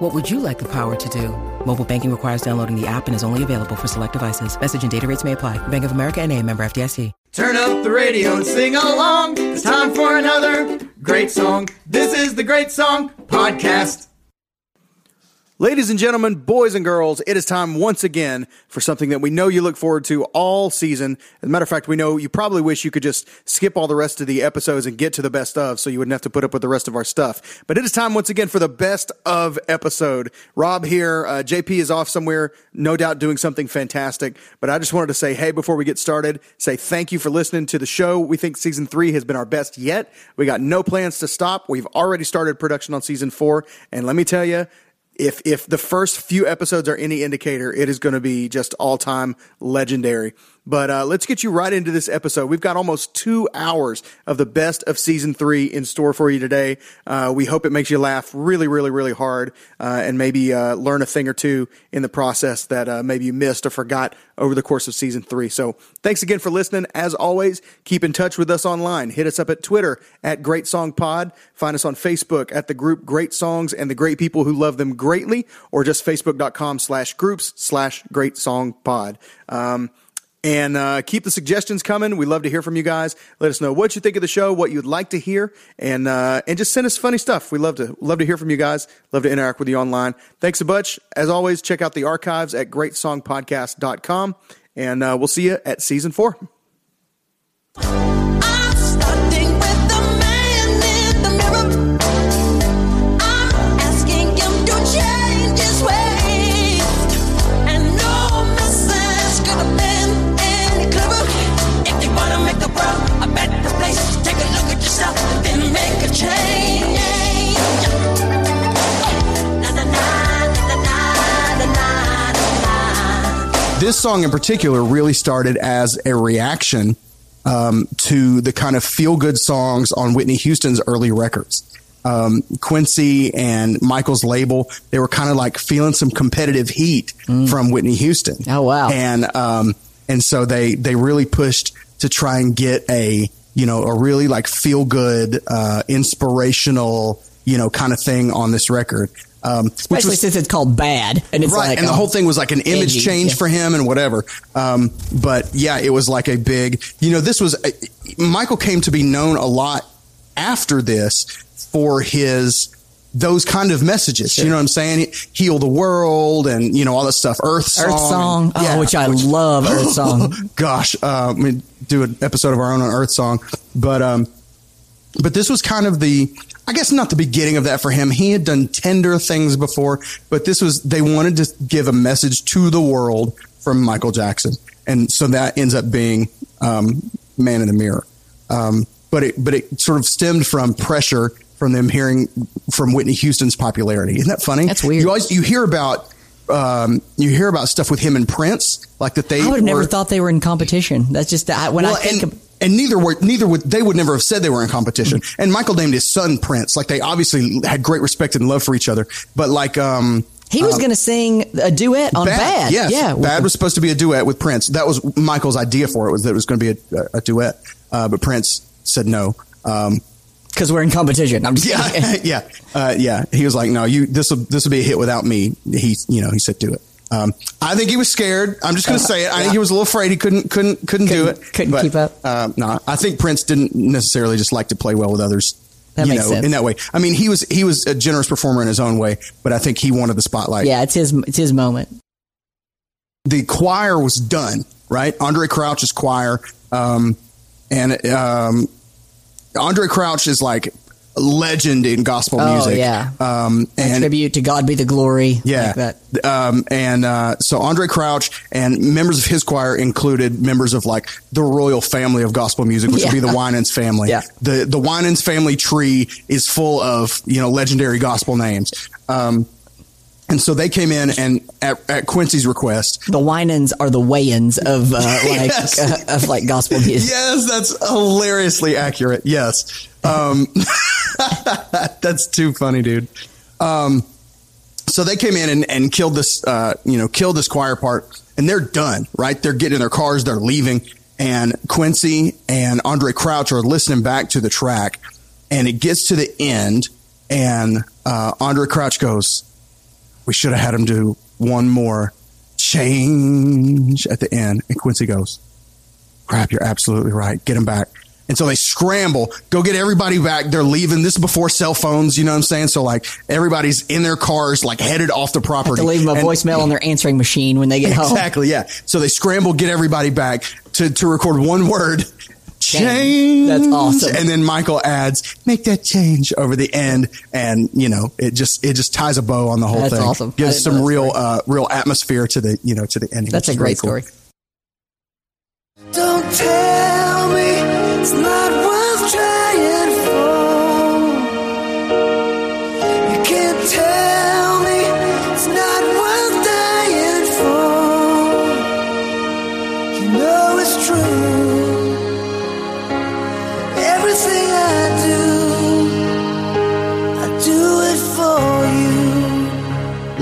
What would you like the power to do? Mobile banking requires downloading the app and is only available for select devices. Message and data rates may apply. Bank of America and a member FDIC. Turn up the radio and sing along. It's time for another great song. This is the Great Song Podcast. Ladies and gentlemen, boys and girls, it is time once again for something that we know you look forward to all season. As a matter of fact, we know you probably wish you could just skip all the rest of the episodes and get to the best of so you wouldn't have to put up with the rest of our stuff. But it is time once again for the best of episode. Rob here, uh, JP is off somewhere, no doubt doing something fantastic. But I just wanted to say, hey, before we get started, say thank you for listening to the show. We think season three has been our best yet. We got no plans to stop. We've already started production on season four. And let me tell you, if if the first few episodes are any indicator, it is going to be just all time legendary. But uh, let's get you right into this episode. We've got almost two hours of the best of season three in store for you today. Uh, we hope it makes you laugh really, really, really hard, uh, and maybe uh, learn a thing or two in the process that uh, maybe you missed or forgot over the course of season three. So thanks again for listening. As always, keep in touch with us online. Hit us up at Twitter at Great Song Pod. Find us on Facebook at the group Great Songs and the Great People Who Love Them Greatly, or just facebook.com slash groups slash Great Song Pod. Um, and uh, keep the suggestions coming. We love to hear from you guys. Let us know what you think of the show, what you'd like to hear, and uh, and just send us funny stuff. We love to love to hear from you guys. Love to interact with you online. Thanks a bunch. As always, check out the archives at greatsongpodcast.com, and uh, we'll see you at season four. This song in particular really started as a reaction um, to the kind of feel good songs on Whitney Houston's early records. Um, Quincy and Michael's label, they were kind of like feeling some competitive heat from Whitney Houston. Oh, wow. And, um, and so they, they really pushed to try and get a, you know, a really like feel good, uh, inspirational, you know, kind of thing on this record. Um, which Especially was- since it's called Bad, and it's right, like and the um, whole thing was like an image edgy, change yeah. for him and whatever. Um, but yeah, it was like a big, you know, this was uh, Michael came to be known a lot after this for his those kind of messages. You know what I'm saying? Heal the world and you know all that stuff. Earth song, Earth Song, and- oh, yeah, which I love. Earth Song. Gosh, uh, we do an episode of our own on Earth Song, but um, but this was kind of the I guess not the beginning of that for him. He had done tender things before, but this was they wanted to give a message to the world from Michael Jackson, and so that ends up being um, Man in the Mirror. Um, but it but it sort of stemmed from pressure from them hearing from Whitney Houston's popularity. Isn't that funny? That's weird. You always you hear about. Um, you hear about stuff with him and Prince, like that they I would have never thought they were in competition. That's just I, when well, I think and, of, and neither were neither would they would never have said they were in competition. And Michael named his son Prince. Like they obviously had great respect and love for each other. But like um he was going to sing a duet on Bad. yes, yeah, Bad was supposed to be a duet with Prince. That was Michael's idea for it was that it was going to be a, a, duet. Uh, but Prince said no. Um, because we're in competition. I'm just yeah, yeah, uh, yeah. He was like, "No, you. This will this will be a hit without me." He, you know, he said, "Do it." Um, I think he was scared. I'm just going to say it. I think he was a little afraid. He couldn't couldn't couldn't, do Couldn't- it. couldn't keep up. Uh, no, I think Prince didn't necessarily just like to play well with others. That you makes know, sense. in that way. I mean, he was he was a generous performer in his own way, but I think he wanted the spotlight. yeah, it's his it's his moment. the choir was done, right? Andraé Crouch's choir. Um, and um, Andraé Crouch is like legend in gospel Oh, music. yeah. Um, A and tribute to God be the glory. yeah. like that. Um, and uh, so Andraé Crouch and members of his choir included members of like the royal family of gospel music, which would be the Winans family. Yeah. The the Winans family tree is full of you know legendary gospel names. Um, And so they came in and at, at Quincy's request, The Winans are the weigh-ins of uh, like Yes. uh, of like gospel music. Yes, that's hilariously accurate. Yes. Um, that's too funny, dude. Um, so they came in and, and killed this, uh, you know, killed this choir part and they're done, right? They're getting in their cars, they're leaving. And Quincy and Andraé Crouch are listening back to the track and it gets to the end and, uh, Andraé Crouch goes, we should have had him do one more change at the end. And Quincy goes, crap, you're absolutely right. Get him back. And so they scramble, go get everybody back. They're leaving. This is before cell phones, you know what I'm saying? So like everybody's in their cars, like headed off the property. Leave them a And- voicemail on their answering machine when they get home. Exactly, yeah. So they scramble, get everybody back to, to record one word. Change. Change. That's awesome. And then Michael adds, make that change over the end. And, you know, it just, it just ties a bow on the whole That's thing. awesome. Gives some real, uh, real atmosphere to the, you know, to the ending. That's a great really story. cool. Don't tell me it's not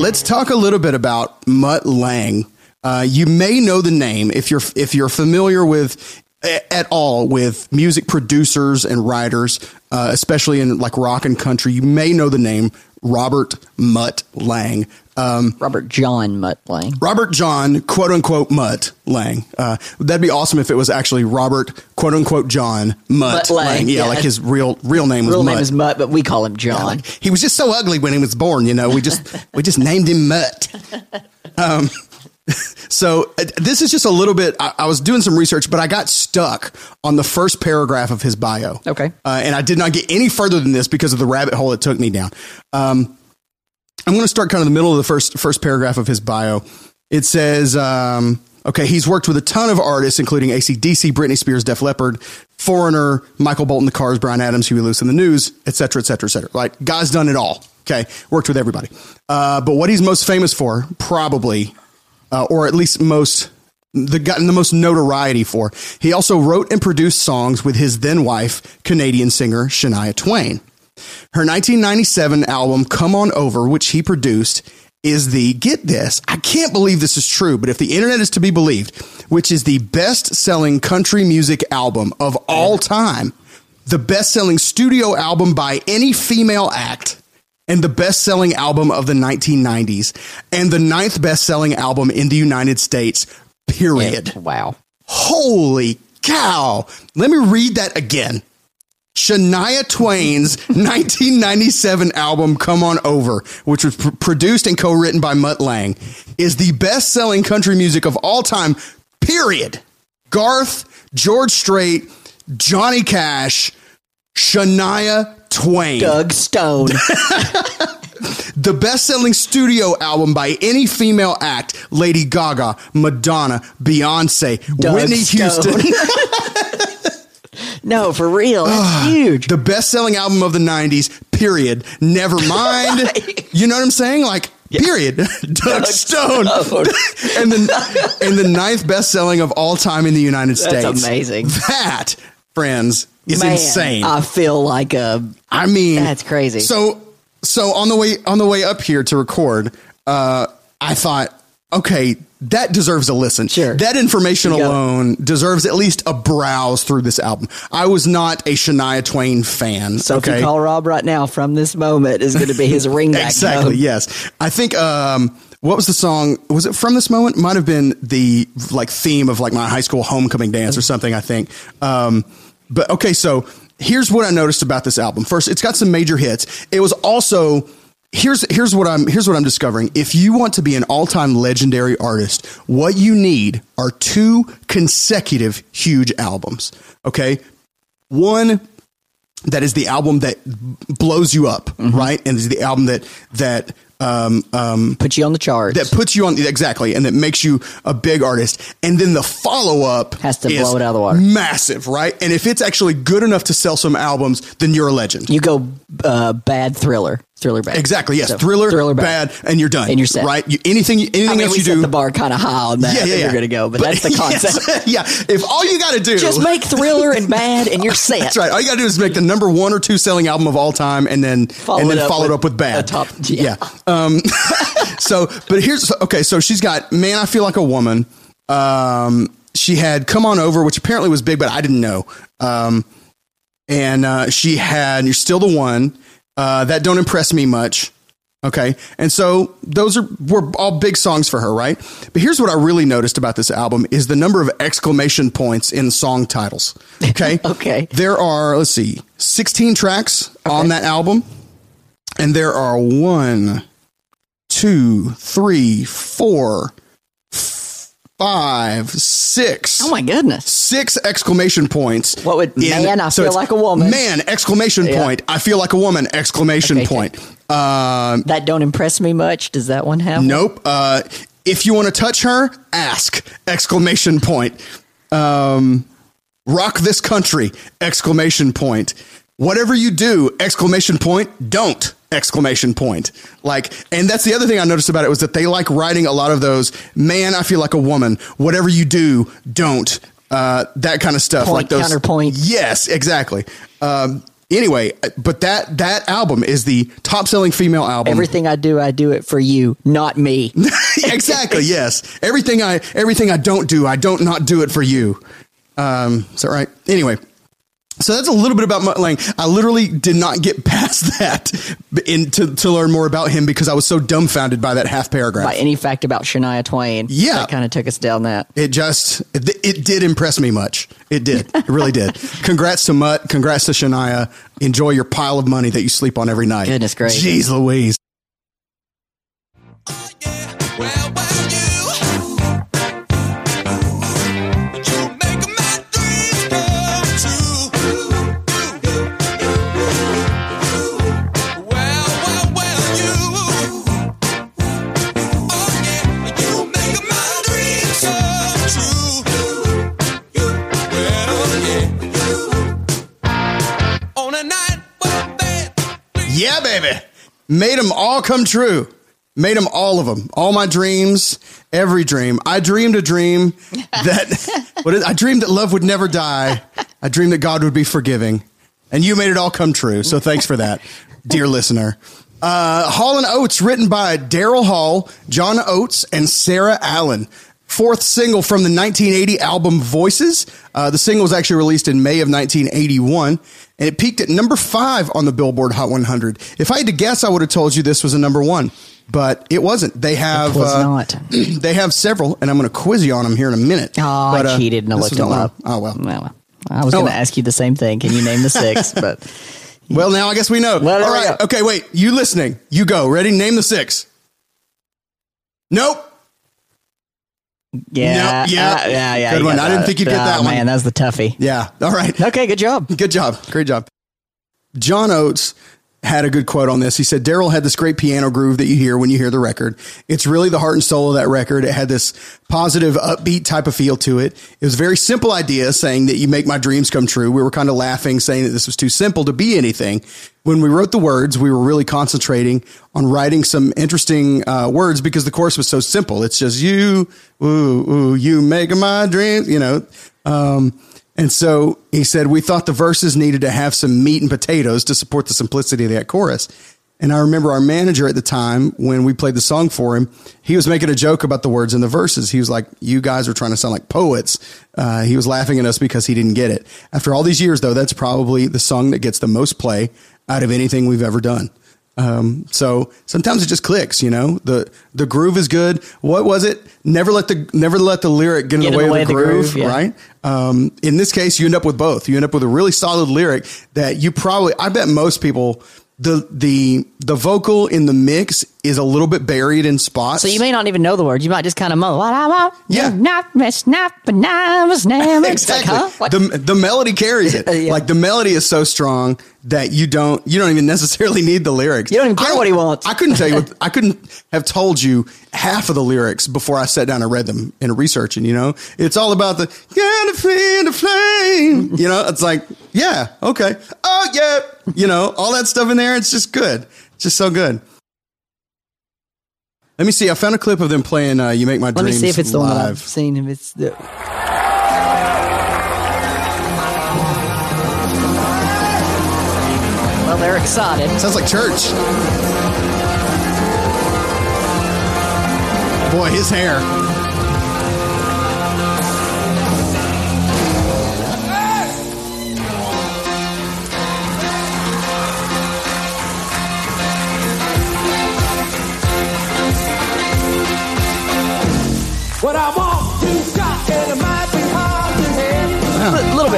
Let's talk a little bit about Mutt Lange. Uh, you may know the name if you're if you're familiar with at all with music producers and writers, uh, especially in like rock and country. You may know the name Robert Mutt Lange. Um, Robert John Mutt Lange. Robert John, quote unquote, Mutt Lange. Uh, that'd be awesome if it was actually Robert, quote unquote, John Mutt, Mutt Lange, Yeah, yeah. like his real real name was Real Mutt. name is Mutt, but we call him John. He was just so ugly when he was born, you know. We just we just named him Mutt. Um, so uh, this is just a little bit. I, I was doing some research, but I got stuck on the first paragraph of his bio. Okay. uh, and I did not get any further than this because of the rabbit hole it took me down. Um, I'm going to start kind of the middle of the first first paragraph of his bio. It says, um, okay, he's worked with a ton of artists, including ACDC, Britney Spears, Def Leppard, Foreigner, Michael Bolton, The Cars, Bryan Adams, Huey Lewis, and the News, etc., etc., etc. Like, guy's done it all. Okay, worked with everybody. Uh, but what he's most famous for, probably, uh, or at least most the gotten the most notoriety for. He also wrote and produced songs with his then wife, Canadian singer Shania Twain. Her 1997 album Come On Over, which he produced, is the get this. I can't believe this is true, but if the internet is to be believed, which is the best-selling country music album of all time, the best-selling studio album by any female act, and the best-selling album of the 1990s, and the ninth best-selling album in the United States. Period. Wow. Holy cow. Let me read that again. Shania Twain's 1997 album Come On Over, which was pr- produced and co-written by Mutt Lange, is the best-selling country music of all time. Period. Garth, George Strait, Johnny Cash, Shania Twain. Doug Stone. The best-selling studio album by any female act: Lady Gaga, Madonna, Beyonce, Doug Whitney Stone. Houston. No, for real. That's huge. the best-selling album of the '90s. Period. Never mind. You know what I'm saying? Like. Period. Doug, Stone, and the and the ninth best-selling of all time in the United That's States. amazing. That, friends, is Man, insane. I feel like a. I mean, That's crazy. So, so on the way on the way up here to record, uh, I thought, okay, that deserves a listen. Sure. that information alone deserves at least a browse through this album. I was not a Shania Twain fan. So if you call Rob right now from this moment is going to be his ringback. exactly. tone. Yes, I think. Um, what was the song? Was it from this moment? Might have been the like theme of like my high school homecoming dance or something. I think. Um, but okay, so here's what I noticed about this album. First, it's got some major hits. It was also here's here's what I'm here's what I'm discovering. If you want to be an all time legendary artist, what you need are two consecutive huge albums. Okay, one that is the album that blows you up, mm-hmm. right? And is the album that that um, um, Put you on the chart that puts you on exactly, and that makes you a big artist. And then the follow up Has to blow it out of the water. Massive, right? And if it's actually good enough to sell some albums, then you're a legend. you go uh, bad thriller, thriller bad. Exactly. Yes. So, thriller, thriller bad. and you're done. And you're set. Right. You, anything. Anything I mean, else you set do. the bar kind of high on that. yeah, yeah, yeah. You're going to go, but, that's the concept. Yes. yeah. If all you got to do Just make thriller and bad, and you're set. That's right. All you got to do is make the number one or two selling album of all time, and then Follow and it then up follow it with up with bad. a top- yeah. yeah. Um, so, but here's okay. So she's got man, I feel like a woman. Um, she had come on over, which apparently was big, but I didn't know. Um, and uh, she had you're still the one. Uh, that don't impress me much. Okay. And so those are were all big songs for her, right? But here's what I really noticed about this album is the number of exclamation points in song titles. Okay. Okay. There are, let's see, 16 tracks on that album. And there are one, two, three, four, five, six Oh my goodness. six exclamation points. What would- man, I feel like a woman. Man, exclamation Yeah. point. I feel like a woman, exclamation Okay, point. Um, That don't impress me much. Does that one have? nope. Uh, if you want to touch her, ask, exclamation point. Um, rock this country, exclamation point. Whatever you do, exclamation point, don't, exclamation point. Like, and that's the other thing I noticed about it was that they like writing a lot of those, man, I feel like a woman. Whatever you do, don't. Uh, that kind of stuff. Point, like those. counterpoint. Yes, exactly. Um, anyway, but that, that album is the top selling female album. Everything I do, I do it for you, not me. exactly. Yes. Everything I everything I don't do, I don't not do it for you. Um, is that right? Anyway. So that's a little bit about Mutt Lange. I literally did not get past that in, to, to learn more about him because I was so dumbfounded by that half paragraph. By any fact about Shania Twain. Yeah. That kind of took us down that. It just it, it did impress me much. It did. It really did. Congrats to Mutt. Congrats to Shania. Enjoy your pile of money that you sleep on every night. Goodness gracious. Jeez Louise. Oh, well, Yeah, baby. Made them all come true. Made them all of them. All my dreams, every dream. I dreamed a dream that what is, I dreamed that love would never die. I dreamed that God would be forgiving. And you made it all come true. So thanks for that, dear listener. Uh, Hall and Oates, written by Daryl Hall, John Oates, and Sara Allen. Fourth single from the 1980 album Voices. Uh, the single was actually released in May of 1981, and it peaked at number five on the Billboard Hot 100. If I had to guess, I would have told you this was a number one, but it wasn't. They have was uh, not. they have several, and I'm going to quiz you on them here in a minute. Oh, But, I uh, cheated and I looked them up. Oh well. well. I was Oh, going to well. ask you the same thing. Can you name the six? But Well, now I guess we know. All right. Okay, wait. You listening? You go. Ready? Name the six. Nope. Yeah, yeah. uh, yeah, yeah. Good one. I didn't think you'd get that one. Man, that's the toughie. Yeah. All right. Okay, good job. Good job. Great job. John Oates had a good quote on this. He said, Daryl had this great piano groove that you hear when you hear the record. It's really the heart and soul of that record. It had this positive, upbeat type of feel to it. It was a very simple idea saying that you make my dreams come true. We were kind of laughing, saying that this was too simple to be anything. When we wrote the words, we were really concentrating on writing some interesting uh, words because the chorus was so simple. It's just you, ooh, ooh, you make my dreams, you know. Um, and so he said, we thought the verses needed to have some meat and potatoes to support the simplicity of that chorus. And I remember our manager at the time when we played the song for him, he was making a joke about the words in the verses. He was like, you guys are trying to sound like poets. Uh, he was laughing at us because he didn't get it. After all these years, though, that's probably the song that gets the most play out of anything we've ever done. Um, so sometimes it just clicks, you know, the, the groove is good. What was it? Never let the, never let the lyric get in the way, of the groove, yeah. right? Um, in this case, you end up with both. You end up with a really solid lyric that you probably, I bet most people the the the vocal in the mix is a little bit buried in spots. So you may not even know the words. You might just kind of mull. What I want, Yeah. not miss, not but I was never. It's like, exactly. huh? The the melody carries it. Yeah. Like the melody is so strong that you don't you don't even necessarily need the lyrics. You don't even care I what he wants. I couldn't tell you. What, I couldn't have told you half of the lyrics before I sat down and read them in researching. You know, it's all about the gotta feel the flame. You know, it's like yeah, okay, oh yeah, you know, all that stuff in there. It's just good. It's just so good. Let me see. I found a clip of them playing uh, "You Make My Dreams. Let me see if it's the one I've seen. If it's the. Well, they're excited. Sounds like church. Boy, his hair.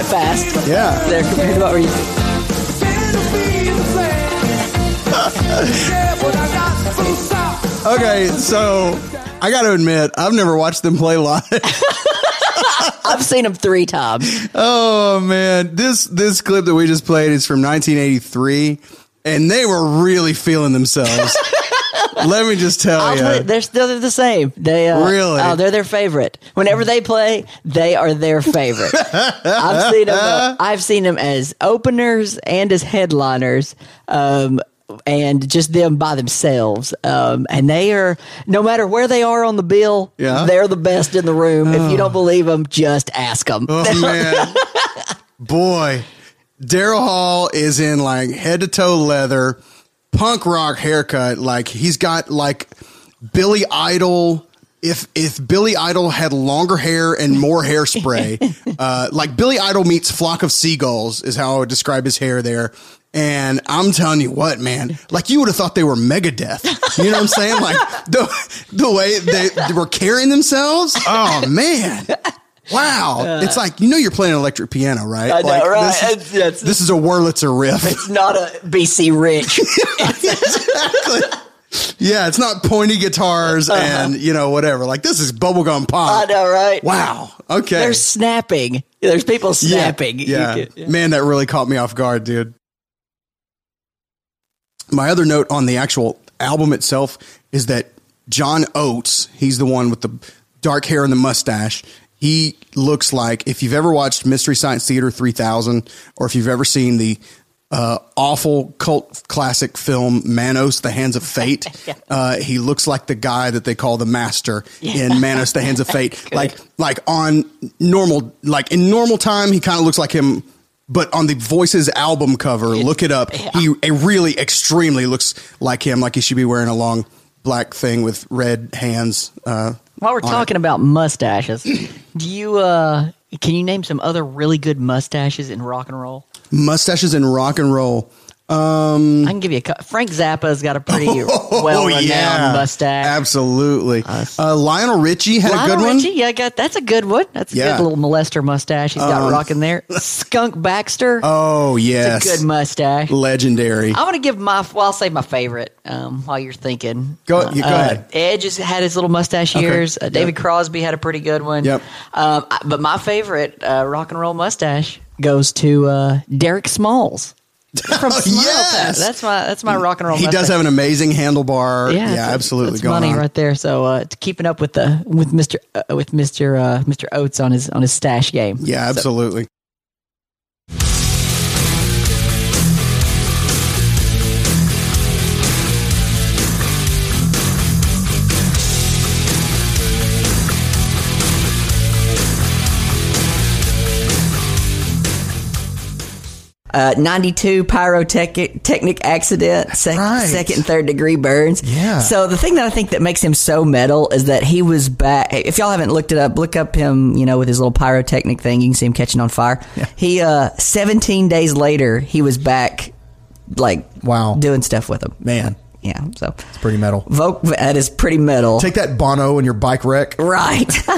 Bit fast. Yeah. There compared to what we're used to. It'll be the same. yeah, but I got some sauce. Okay, so I got to admit, I've never watched them play live. I've seen them three times. oh man, this this clip that we just played is from 1983, and they were really feeling themselves. Let me just tell you. they're still they're the same. They uh, Really? Oh, they're their favorite. Whenever they play, they are their favorite. I've seen them. uh, I've seen them as openers and as headliners. Um, and just them by themselves, um, and they are no matter where they are on the bill, Yeah. they're the best in the room. If you don't believe them, just ask them. Oh man, boy, Daryl Hall is in like head to toe leather, punk rock haircut. Like he's got like Billy Idol. If if Billy Idol had longer hair and more hairspray, uh, like Billy Idol meets Flock of Seagulls is how I would describe his hair there. And I'm telling you what, man, like you would have thought they were Megadeth. You know what I'm saying? Like the the way they were carrying themselves. Oh man. Wow. Uh, it's like, you know, you're playing an electric piano, right? I know, Like, right? This is, It's- it's- this is a Wurlitzer riff. It's not a BC Rich. yeah, it's not pointy guitars uh-huh. and, you know, whatever. Like, this is bubblegum pop. I know, right? Wow. Okay. They're snapping. There's people snapping. You Yeah. can- yeah. Man, that really caught me off guard, dude. My other note on the actual album itself is that John Oates, he's the one with the dark hair and the mustache. He looks like if you've ever watched Mystery Science Theater 3000 or if you've ever seen the uh, awful cult classic film Manos, The Hands of Fate, uh, he looks like the guy that they call the master in Manos, The Hands of Fate. like, like on normal, like in normal time, he kind of looks like him but on the Voices album cover, look it up. He it really extremely looks like him, like he should be wearing a long black thing with red hands. Uh, While we're on it. talking about mustaches, do you uh can you name some other really good mustaches in rock and roll? mustaches in rock and roll. Um, I can give you a Frank Zappa's got a pretty well renowned mustache. Absolutely. Uh, Lionel Richie had Lionel a good one. Richie, yeah, got that's a good one. That's a Yeah. good little molester mustache he's got Um, rocking there. Skunk Baxter, Oh yes, it's a good mustache. legendary. I'm gonna give my well, I'll say my favorite. Um, while you're thinking, Go- you go ahead. Edge has had his little mustache Okay. years. Uh, David Yep. Crosby had a pretty good one. Yep. Um, I- but my favorite uh, rock and roll mustache goes to uh, Derek Smalls from Spinal yes! Tap. That's my that's my rock and roll. He does mustache. have an amazing handlebar. Yeah, Yeah, it's- absolutely. It's going money on. right there. So uh, keeping up with the with Mister uh, with Mister uh, Mister Oates on his on his stash game. Yeah, So- Uh, 92 pyrotechnic accident, sec- right. second and third degree burns. Yeah. So the thing that I think that makes him so metal is that he was back. If y'all haven't looked it up, look up him, you know, with his little pyrotechnic thing. You can see him catching on fire. He, uh, 17 days later, he was back, like, Wow. doing stuff with him. Man, Yeah. So, it's pretty metal. Vogue, that is pretty metal. Take that Bono and your bike wreck. right.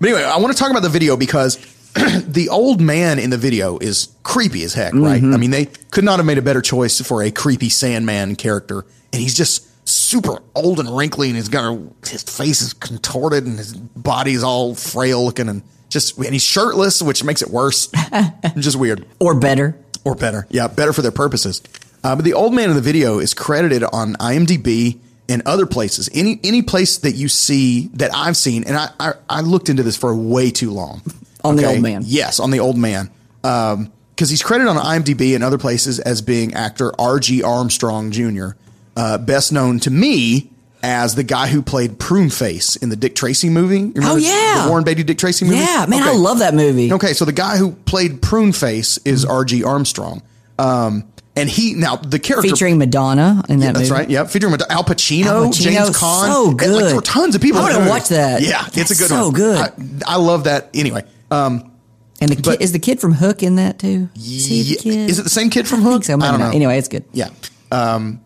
But anyway, I want to talk about the video because the old man in the video is creepy as heck, right? I mean, they could not have made a better choice for a creepy Sandman character, and he's just super old and wrinkly, and he's got a, his face is contorted, and his body's all frail looking, and just and he's shirtless, which makes it worse. just weird Or better. or better. Yeah, better for their purposes. Uh, but the old man in the video is credited on IMDb and other places. Any any place that you see that I've seen, and I I, I looked into this for way too long. On the old man. Yes, on the old man. Because he's credited on IMDb and other places as being actor R.G. Armstrong Jr., uh, best known to me as the guy who played Pruneface in the Dick Tracy movie. Oh, yeah. the Warren Beatty Dick Tracy movie. Yeah, man, I love that movie. Okay, so the guy who played Pruneface is R.G. Armstrong. Um, and he now the character Featuring Madonna in that yeah, that's movie. right. Yeah, featuring Mad- Al Pacino, Al Pacino, James Caan, so and, good. like, there were tons of people. I in wanna watch that. Yeah, it's a good so one. So good. I, I love that. Anyway, um, And the kid, But- is the kid from Hook in that too? Is, yeah, kid? is it the same kid from I Hook? so. I don't know. Anyway, it's good. yeah. Um,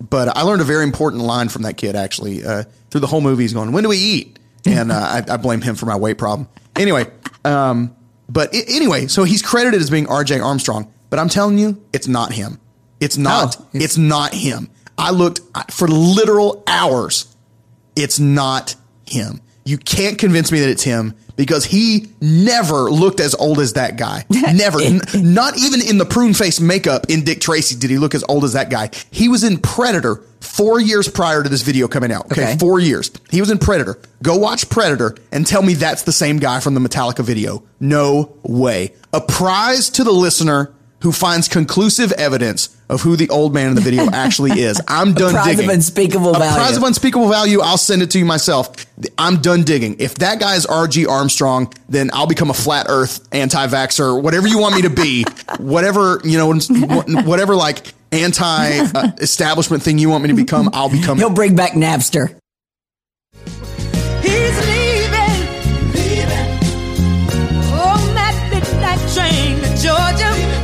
but I learned a very important line from that kid actually uh, through the whole movie. He's going, "When do we eat?" And uh, I, I blame him for my weight problem. Anyway, um, but i- anyway, so he's credited as being R.J. Armstrong, but I'm telling you, it's not him. It's not. Oh. it's not him. I looked for literal hours. It's not him. You can't convince me that it's him because he never looked as old as that guy. Never. N- not even in the prune face makeup in Dick Tracy did he look as old as that guy. He was in Predator four years prior to this video coming out. Okay. Okay. Four years. He was in Predator. Go watch Predator and tell me that's the same guy from the Metallica video. No way. A prize to the listener who finds conclusive evidence of who the old man in the video actually is. I'm done prize of digging. unspeakable a value. prize of unspeakable value. I'll send it to you myself. I'm done digging. If that guy is RG Armstrong, then I'll become a flat Earth anti-vaxxer, whatever you want me to be, whatever you know, whatever like anti-establishment thing you want me to become, I'll become. He'll bring back Napster. He's leaving, leaving. On that midnight train to Georgia.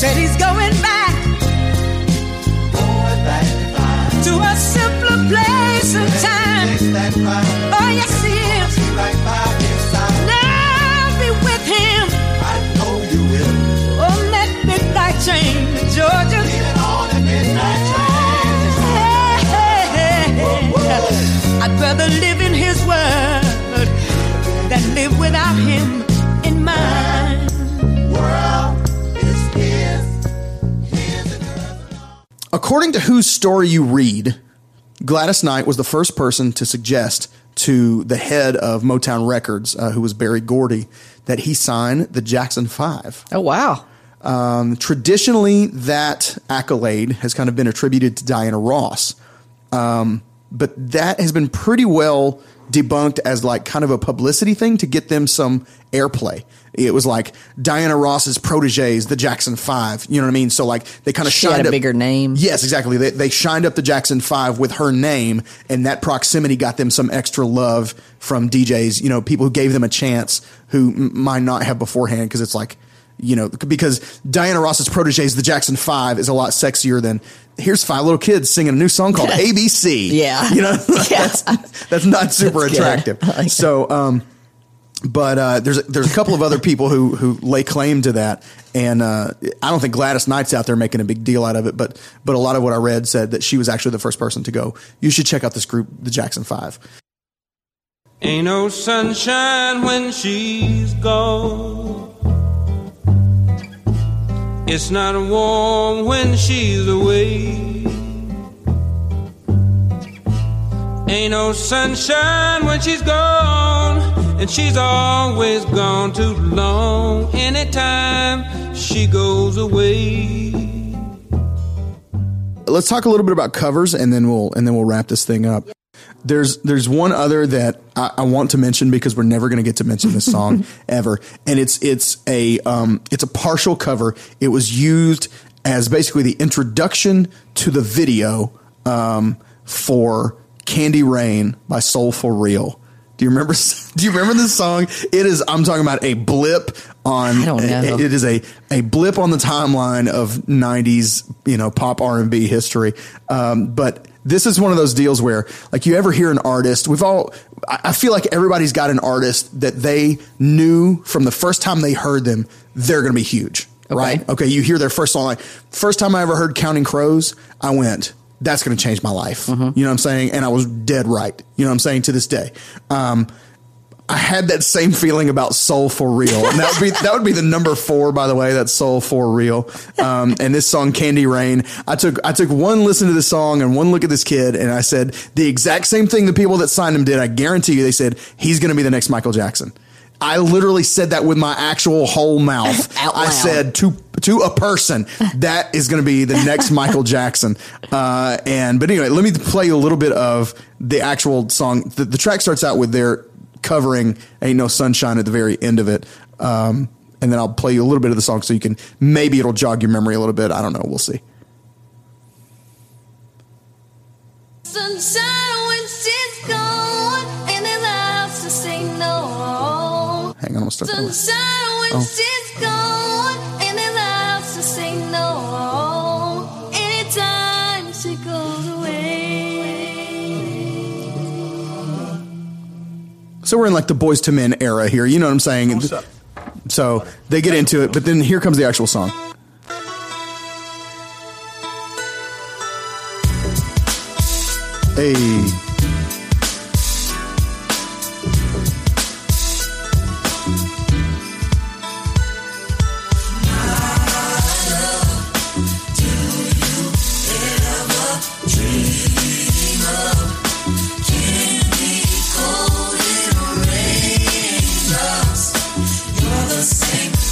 Said he's According to whose story you read, Gladys Knight was the first person to suggest to the head of Motown Records, uh, who was Berry Gordy, that he sign the Jackson Five. Oh wow. Um, traditionally, that accolade has kind of been attributed to Diana Ross. Um, but that has been pretty well debunked as like kind of a publicity thing to get them some airplay. It was like Diana Ross's proteges, the Jackson Five. You know what I mean? So like they kind of She shined had a up- bigger name. Yes, exactly. They, they shined up the Jackson Five with her name, and that proximity got them some extra love from DJs. You know, people who gave them a chance who m- might not have beforehand because it's like, you know, because Diana Ross's proteges, the Jackson Five, is a lot sexier than here's five little kids singing a new song called ABC. Yeah. you know, Yeah. that's that's not super That's attractive. Like so, um, but uh, there's there's a couple of other people who who lay claim to that, and uh, I don't think Gladys Knight's out there making a big deal out of it, but but a lot of what I read said that she was actually the first person to go. You should check out this group, the Jackson Five. Ain't no sunshine when she's gone. It's not warm when she's away. Ain't no sunshine when she's gone, and she's always gone too long. Anytime she goes away. Let's talk a little bit about covers, and then we'll and then we'll wrap this thing up. There's there's one other that I, I want to mention because we're never going to get to mention this song ever, and it's it's a um, it's a partial cover. It was used as basically the introduction to the video um, for "Candy Rain" by Soul for Real. Do you remember? Do you remember this song? It is. I'm talking about a blip on. I don't know. It is a a blip on the timeline of '90s, you know, pop R and B history. Um, but this is one of those deals where, like, you ever hear an artist? We've all, I feel like everybody's got an artist that they knew from the first time they heard them, they're going to be huge, right? Okay, you hear their first song, like, first time I ever heard Counting Crows, I went, that's going to change my life. You know what I'm saying? And I was dead right. You know what I'm saying to this day. Um, I had that same feeling about Soul for Real, and that would be that would be the number four, by the way. That's Soul for Real, um, and this song Candy Rain. I took I took one listen to this song and one look at this kid, and I said the exact same thing the people that signed him did. I guarantee you, they said he's going to be the next Michael Jackson. I literally said that with my actual whole mouth. Out I said to to a person that is going to be the next Michael Jackson. Uh, and but anyway, let me play a little bit of the actual song. The, the track starts out with their covering "Ain't No Sunshine" at the very end of it. Um, and then I'll play you a little bit of the song so you can maybe it'll jog your memory a little bit. I don't know. We'll see. Sunshine when she's gone, and there's a to say no. Hang on, I'm gonna start. Sunshine So we're in like the Boyz II Men era here. You know what I'm saying? So they get into it, but then here comes the actual song. Hey.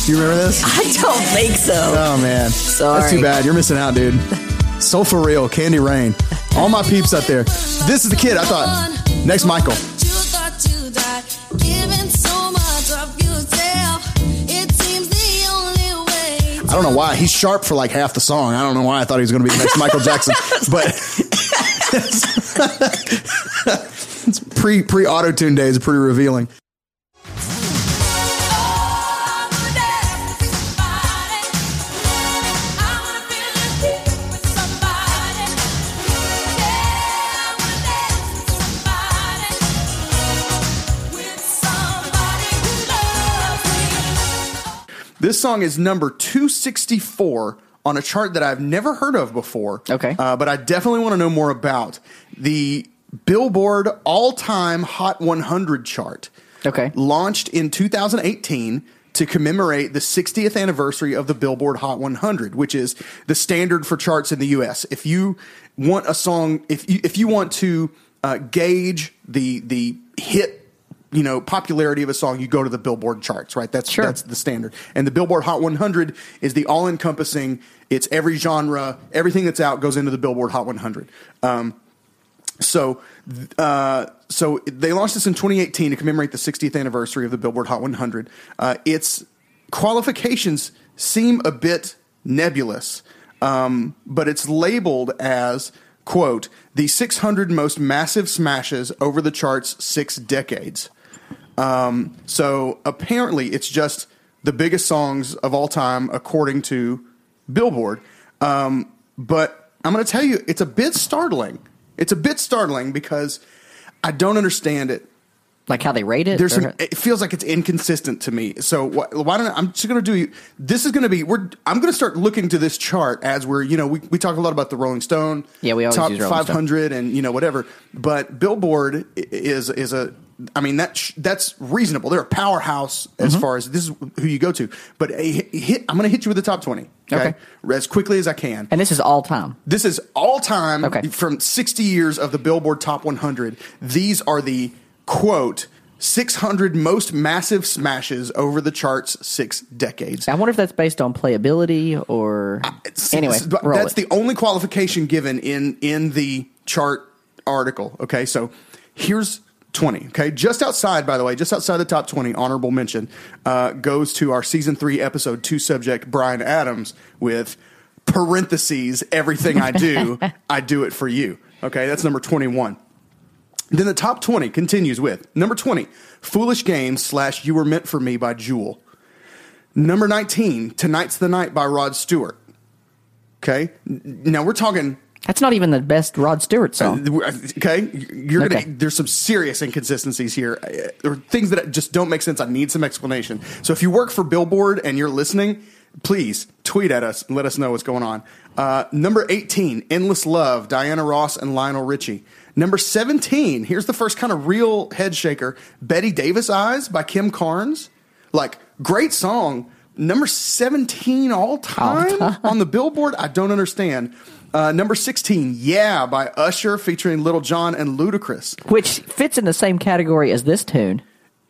You remember this? I don't think so. Oh man, sorry. that's too bad. You're missing out, dude. Soul for Real, Candy Rain. All my peeps out there. This is the kid I thought. Next, Michael. You thought you died, giving so much of yourself. It seems the only way. I don't know why he's sharp for like half the song. I don't know why I thought he was going to be the next Michael Jackson, but it's pre pre auto tune days are pretty revealing. This song is number 264 on a chart that I've never heard of before. Okay. Uh, but I definitely want to know more about the Billboard all time Hot 100 chart. Okay. Launched in 2018 to commemorate the 60th anniversary of the Billboard Hot 100, which is the standard for charts in the U.S. If you want a song, if you, if you want to uh, gauge the the hit, you know, popularity of a song, you go to the Billboard charts, right? That's Sure. that's the standard. And the Billboard Hot 100 is the all encompassing. It's every genre, everything that's out goes into the Billboard Hot 100. Um, so, uh, so they launched this in 2018 to commemorate the 60th anniversary of the Billboard Hot 100. Uh, its qualifications seem a bit nebulous, um, but it's labeled as quote the 600 most massive smashes over the charts six decades. Um, so apparently, it's just the biggest songs of all time according to Billboard. Um, but I'm going to tell you, it's a bit startling. It's a bit startling because I don't understand it. Like how they rate it? There's some, it feels like it's inconsistent to me. So wh- why don't I, I'm just going to do? This is going to be. We're. I'm going to start looking to this chart as we're. You know, we we talk a lot about the Rolling Stone. Yeah, we always top use Rolling Stone. 500 and you know whatever. But Billboard is is a. I mean that sh- that's reasonable. They're a powerhouse as Mm-hmm. far as this is who you go to. But a hit, I'm going to hit you with the top 20. Okay? Okay. as quickly as I can. and this is all time. This is all time Okay. from 60 years of the Billboard Top 100. These are the quote 600 most massive smashes over the charts six decades. I wonder if that's based on playability or. It's- anyway, that's it. the only qualification given in in the chart article. Okay, so here's 20. Okay, just outside, by the way, just outside the top 20, honorable mention uh, goes to our season three, episode two subject, Bryan Adams, with parentheses, everything I do, I do it for you. Okay, that's number 21. Then the top 20 continues with number 20, Foolish Games slash You Were Meant for Me by Jewel. Number 19, Tonight's the Night by Rod Stewart. Okay. Now we're talking That's not even the best Rod Stewart song. Okay, you're Okay. gonna. There's some serious inconsistencies here, uh, or things that just don't make sense. I need some explanation. So if you work for Billboard and you're listening, please tweet at us and let us know what's going on. Uh, number 18, "Endless Love," Diana Ross and Lionel Richie. Number 17, here's the first kind of real head shaker, "Bette Davis Eyes" by Kim Carnes. Like great song. Number 17 all time on the Billboard. I don't understand. Uh, number 16, Yeah, by Usher featuring Lil Jon and Ludacris. which fits in the same category as this tune.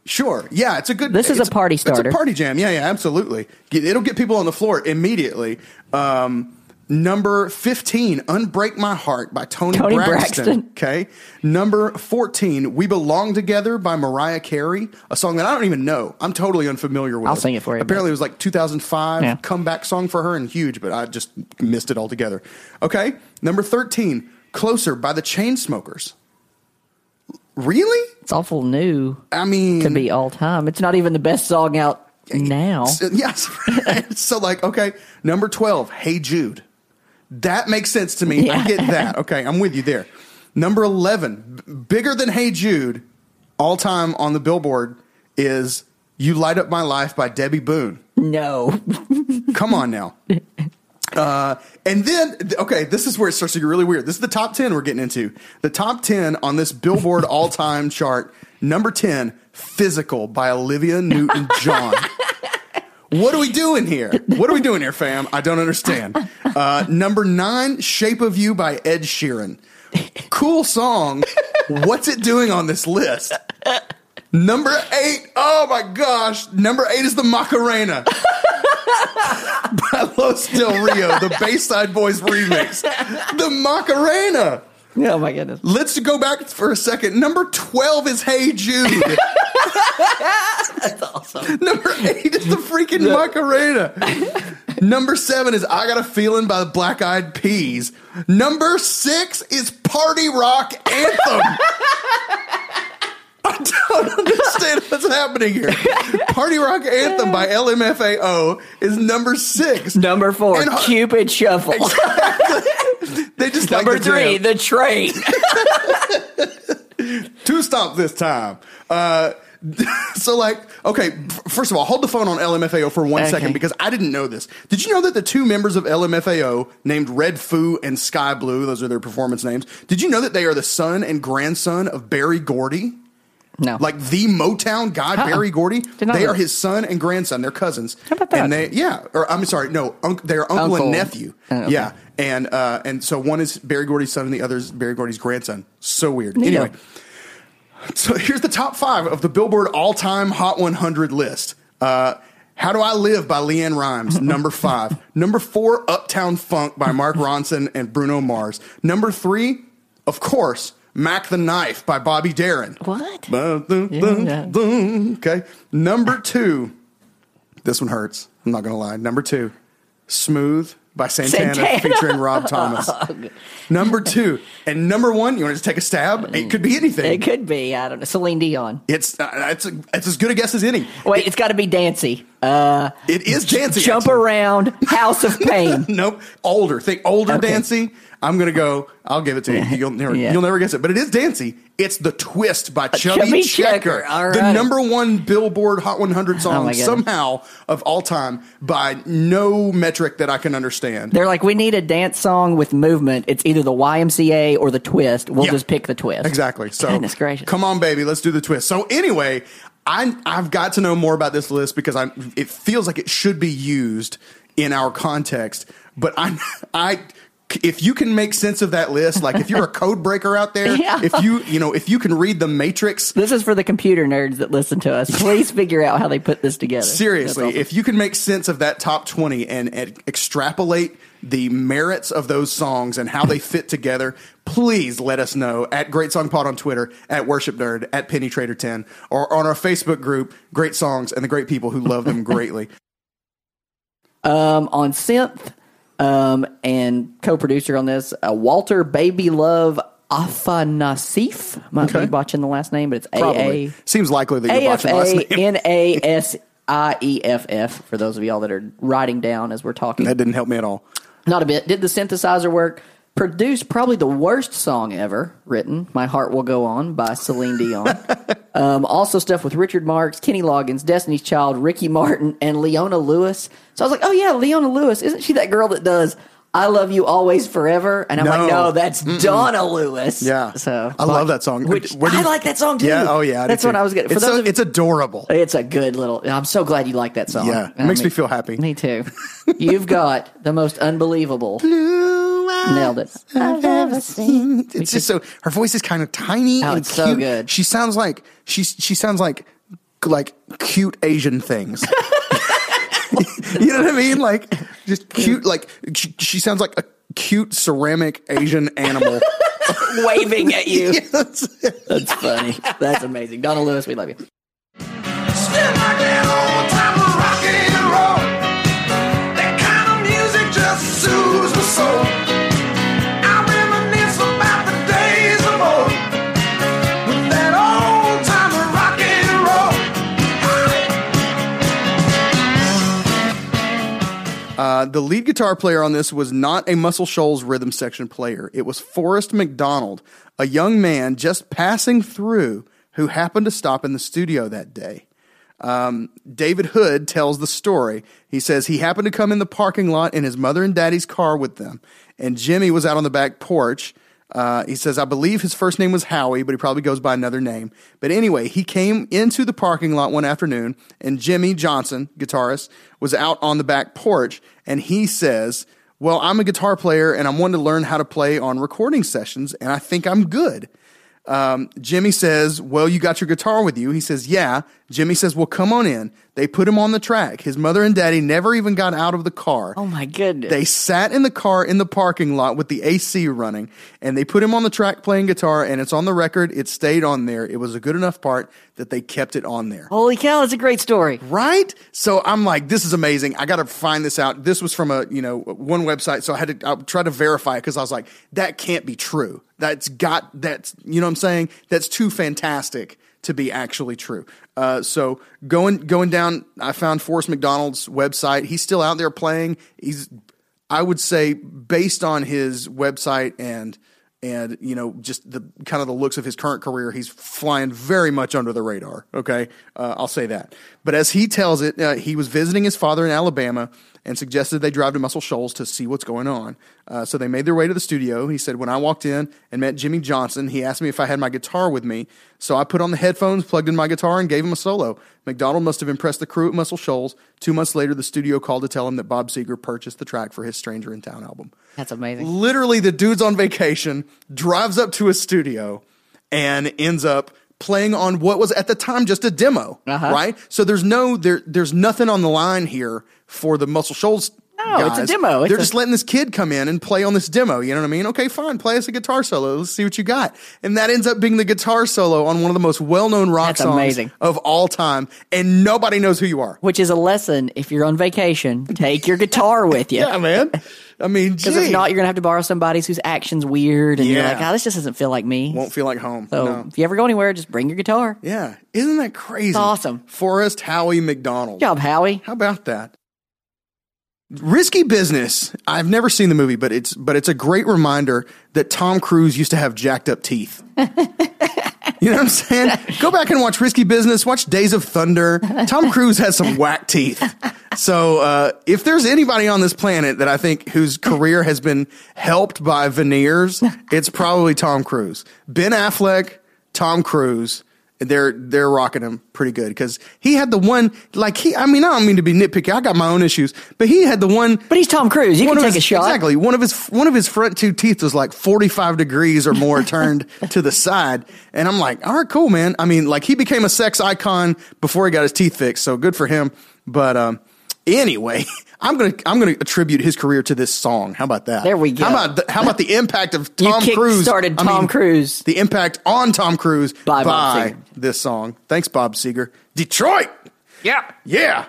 Sure. Yeah, it's a good. This is a party starter. It's a party jam. Yeah, yeah, absolutely. It'll get people on the floor immediately. Um, number 15, Unbreak My Heart by Toni, Toni Braxton. Braxton. Okay. Number 14, We Belong Together by Mariah Carey, a song that I don't even know. I'm totally unfamiliar with. I'll sing it for you, Apparently, it was like 2005 Yeah. comeback song for her and huge, but I just missed it altogether. Okay. Number 13, Closer by the Chainsmokers. Really? It's awful new I mean, to be all time. It's not even the best song out now. Yes. right. so like, okay, number 12, Hey Jude. That makes sense to me. I get that. Okay, I'm with you there. Number 11, b- bigger than Hey Jude, all time on the Billboard is You Light Up My Life by Debby Boone. No. Come on now. Uh, and then, okay, this is where it starts to get really weird. This is the top 10 we're getting into. The top 10 on this Billboard all time chart. Number 10, Physical by Olivia Newton John. What are we doing here? What are we doing here, fam? I don't understand. Uh, number nine, Shape of You by Ed Sheeran. Cool song. What's it doing on this list? Number eight, oh my gosh. Number eight is the Macarena by Los Del Rio, the Bayside Boys remix. The Macarena. Oh my goodness. Let's go back for a second. Number 12 is Hey Jude. That's awesome. Number eight is the freaking Macarena. Number seven is I Got a Feeling by the Black Eyed Peas. Number six is Party Rock Anthem. I don't understand what's happening here. Party Rock Anthem by LMFAO is number six. Number four, And- Cupid Shuffle. They just Number like the three, jam. The Train. two stomp this time. Uh, so, like, okay, f- first of all, hold the phone on LMFAO for one second Okay. because I didn't know this. Did you know that the two members of LMFAO, named Red Foo and Sky Blue, those are their performance names, did you know that they are the son and grandson of Berry Gordy? No. Like the Motown guy, Uh-uh. Berry Gordy. They know. are his son and grandson. They're cousins. How about that? And they, yeah, or I'm sorry, no, unc they're uncle, Uncle. and nephew. Oh, okay. Yeah, and uh, and so one is Berry Gordy's son and the other is Berry Gordy's grandson. So weird. Neato. Anyway, so here's the top five of the Billboard all-time Hot 100 list. Uh, How Do I Live by LeAnn Rimes, number five. number four, Uptown Funk by Mark Ronson and Bruno Mars. Number three, of course, Mac the Knife by Bobby Darin. What? Okay. Number two, this one hurts. I'm not going to lie. Number two, Smooth by Santana, Santana. featuring Rob Thomas. number two. And number one, you want to just take a stab? It could be anything. It could be. I don't know. Celine Dion. It's uh, it's a, it's as good a guess as any. Wait, it's got to be Dancy. Uh, It is Dancy. jump actually. around, House of Pain. Nope, older. Think older Okay. Dancy. I'm gonna go. I'll give it to you. You'll never Yeah. you'll never guess it. But it is Dancy. It's the twist by Chubby, Chubby Checker, Checker. All the number one Billboard Hot 100 song Oh somehow of all time by no metric that I can understand. They're like, we need a dance song with movement. It's either the YMCA or the twist. We'll Yeah. just pick the twist. Exactly. So Goodness gracious. come on, baby, let's do the twist. So anyway, I I've got to know more about this list because I it feels like it should be used in our context. But I I if you can make sense of that list, like if you're a code breaker out there, Yeah. if you you know if you can read the matrix. This is for the computer nerds that listen to us. Please figure out how they put this together. Seriously, awesome. if you can make sense of that top 20 and, and extrapolate the merits of those songs and how they fit together, please let us know at Great Song Pod on Twitter, at Worship Nerd, at Penny Trader 10, or on our Facebook group, Great Songs and the Great People Who Love Them Greatly. um, on synth um, and co-producer on this, uh, Walter Baby Love Afanasieff. Might Okay. be botching the last name, but it's A A. Seems likely that you're F watching the last name. N A S I E F F. For those of y'all that are writing down as we're talking, That didn't help me at all. not a bit. Did the synthesizer work? Produced probably the worst song ever written, "My Heart Will Go On" by Celine Dion. um, also stuff with Richard Marx, Kenny Loggins, Destiny's Child, Ricky Martin, and Leona Lewis. So I was like, "Oh yeah, Leona Lewis, isn't she that girl that does?" I love you always forever, and I'm No. like, no, that's Donna Lewis. Yeah. so I love that song. Which Where do you- I like that song too. Yeah. Oh yeah. Do that's what too. I was getting. For It's, those so- of you- it's adorable. it's a good little. I'm so glad you like that song. Yeah, it Uh, makes me feel happy. Me too. You've got the most unbelievable. Nailed it. I've ever seen. It's just so her voice is kind of tiny Oh, and it's so good. She sounds like she she sounds like like cute Asian things. you know what I mean? Like just cute. Like she, she sounds like a cute ceramic Asian animal. Waving at you. Yes. That's funny. That's amazing. Donna Lewis, we love you. Still like that old time of rock and roll. That kind of music just soothes my soul. Uh, the lead guitar player on this was not a Muscle Shoals rhythm section player. It was Forrest McDonald, a young man just passing through who happened to stop in the studio that day. Um, David Hood tells the story. He says he happened to come in the parking lot in his mother and daddy's car with them, and Jimmy was out on the back porch. Uh, he says, I believe his first name was Howie, but he probably goes by another name. But anyway, he came into the parking lot one afternoon, and Jimmy Johnson, guitarist, was out on the back porch, and he says, Well, I'm a guitar player, and I'm wanting to learn how to play on recording sessions, and I think I'm good. Um, Jimmy says, Well, you got your guitar with you. He says, Yeah. Jimmy says, Well, come on in. They put him on the track. His mother and daddy never even got out of the car. Oh my goodness. They sat in the car in the parking lot with the AC running, and they put him on the track playing guitar, and it's on the record. It stayed on there. It was a good enough part that they kept it on there. Holy cow, that's a great story. Right? So I'm like, this is amazing. I got to find this out. This was from a, you know, one website. So I had to I try to verify it because I was like, that can't be true. That's got, that's, you know what I'm saying? That's too fantastic to be actually true. Uh, so going, going down, I found Forrest McDonald's website. He's still out there playing. He's, I would say based on his website and, and you know just the kind of the looks of his current career he's flying very much under the radar okay uh, i'll say that but as he tells it uh, he was visiting his father in alabama and suggested they drive to muscle shoals to see what's going on. Uh, so they made their way to the studio. He said when i walked in and met jimmy johnson he asked me if i had my guitar with me. So i put on the headphones plugged in my guitar and gave him a solo. Mcdonald must have impressed the crew at muscle shoals. Two months later the studio called to tell him that bob seger purchased the track for his stranger in town album. That's amazing. literally the dude's on vacation, drives up to a studio, and ends up playing on what was at the time just a demo, Uh-huh. right? So there's no there there's nothing on the line here for the Muscle Shoals. No, it's a demo. It's They're a- just letting this kid come in and play on this demo. You know what I mean? Okay, fine. Play us a guitar solo. Let's see what you got. And that ends up being the guitar solo on one of the most well-known rock That's songs amazing. of all time, and nobody knows who you are. Which is a lesson if you're on vacation, take your guitar with you. Yeah, man. I mean, Because if not, you're going to have to borrow somebody's whose action's weird and you're Yeah. like, oh, this just doesn't feel like me. won't feel like home. so No. if you ever go anywhere, just bring your guitar. Yeah, isn't that crazy? awesome. Forrest Howie McDonald. Good job, Howie. How about that? Risky Business. I've never seen the movie, but it's but it's a great reminder that Tom Cruise used to have jacked up teeth. you know what I'm saying? Go back and watch Risky Business. Watch Days of Thunder. Tom Cruise has some whack teeth. So uh, if there's anybody on this planet that I think whose career has been helped by veneers, it's probably Tom Cruise. Ben Affleck, Tom Cruise they're they're rocking him pretty good because he had the one like he I mean I don't mean to be nitpicky I got my own issues but he had the one But he's Tom Cruise. You can take his, a shot. exactly one of his one of his front two teeth was like 45 degrees or more turned to the side and I'm like all right cool man I mean like he became a sex icon before he got his teeth fixed so good for him but um anyway I'm gonna I'm gonna attribute his career to this song how about that There we go. how about the, how about the impact of You Tom Cruise kick-started I Tom mean, Cruise. the impact on Tom Cruise By by, this song. Thanks, Bob Seger. Detroit. Yeah. Yeah.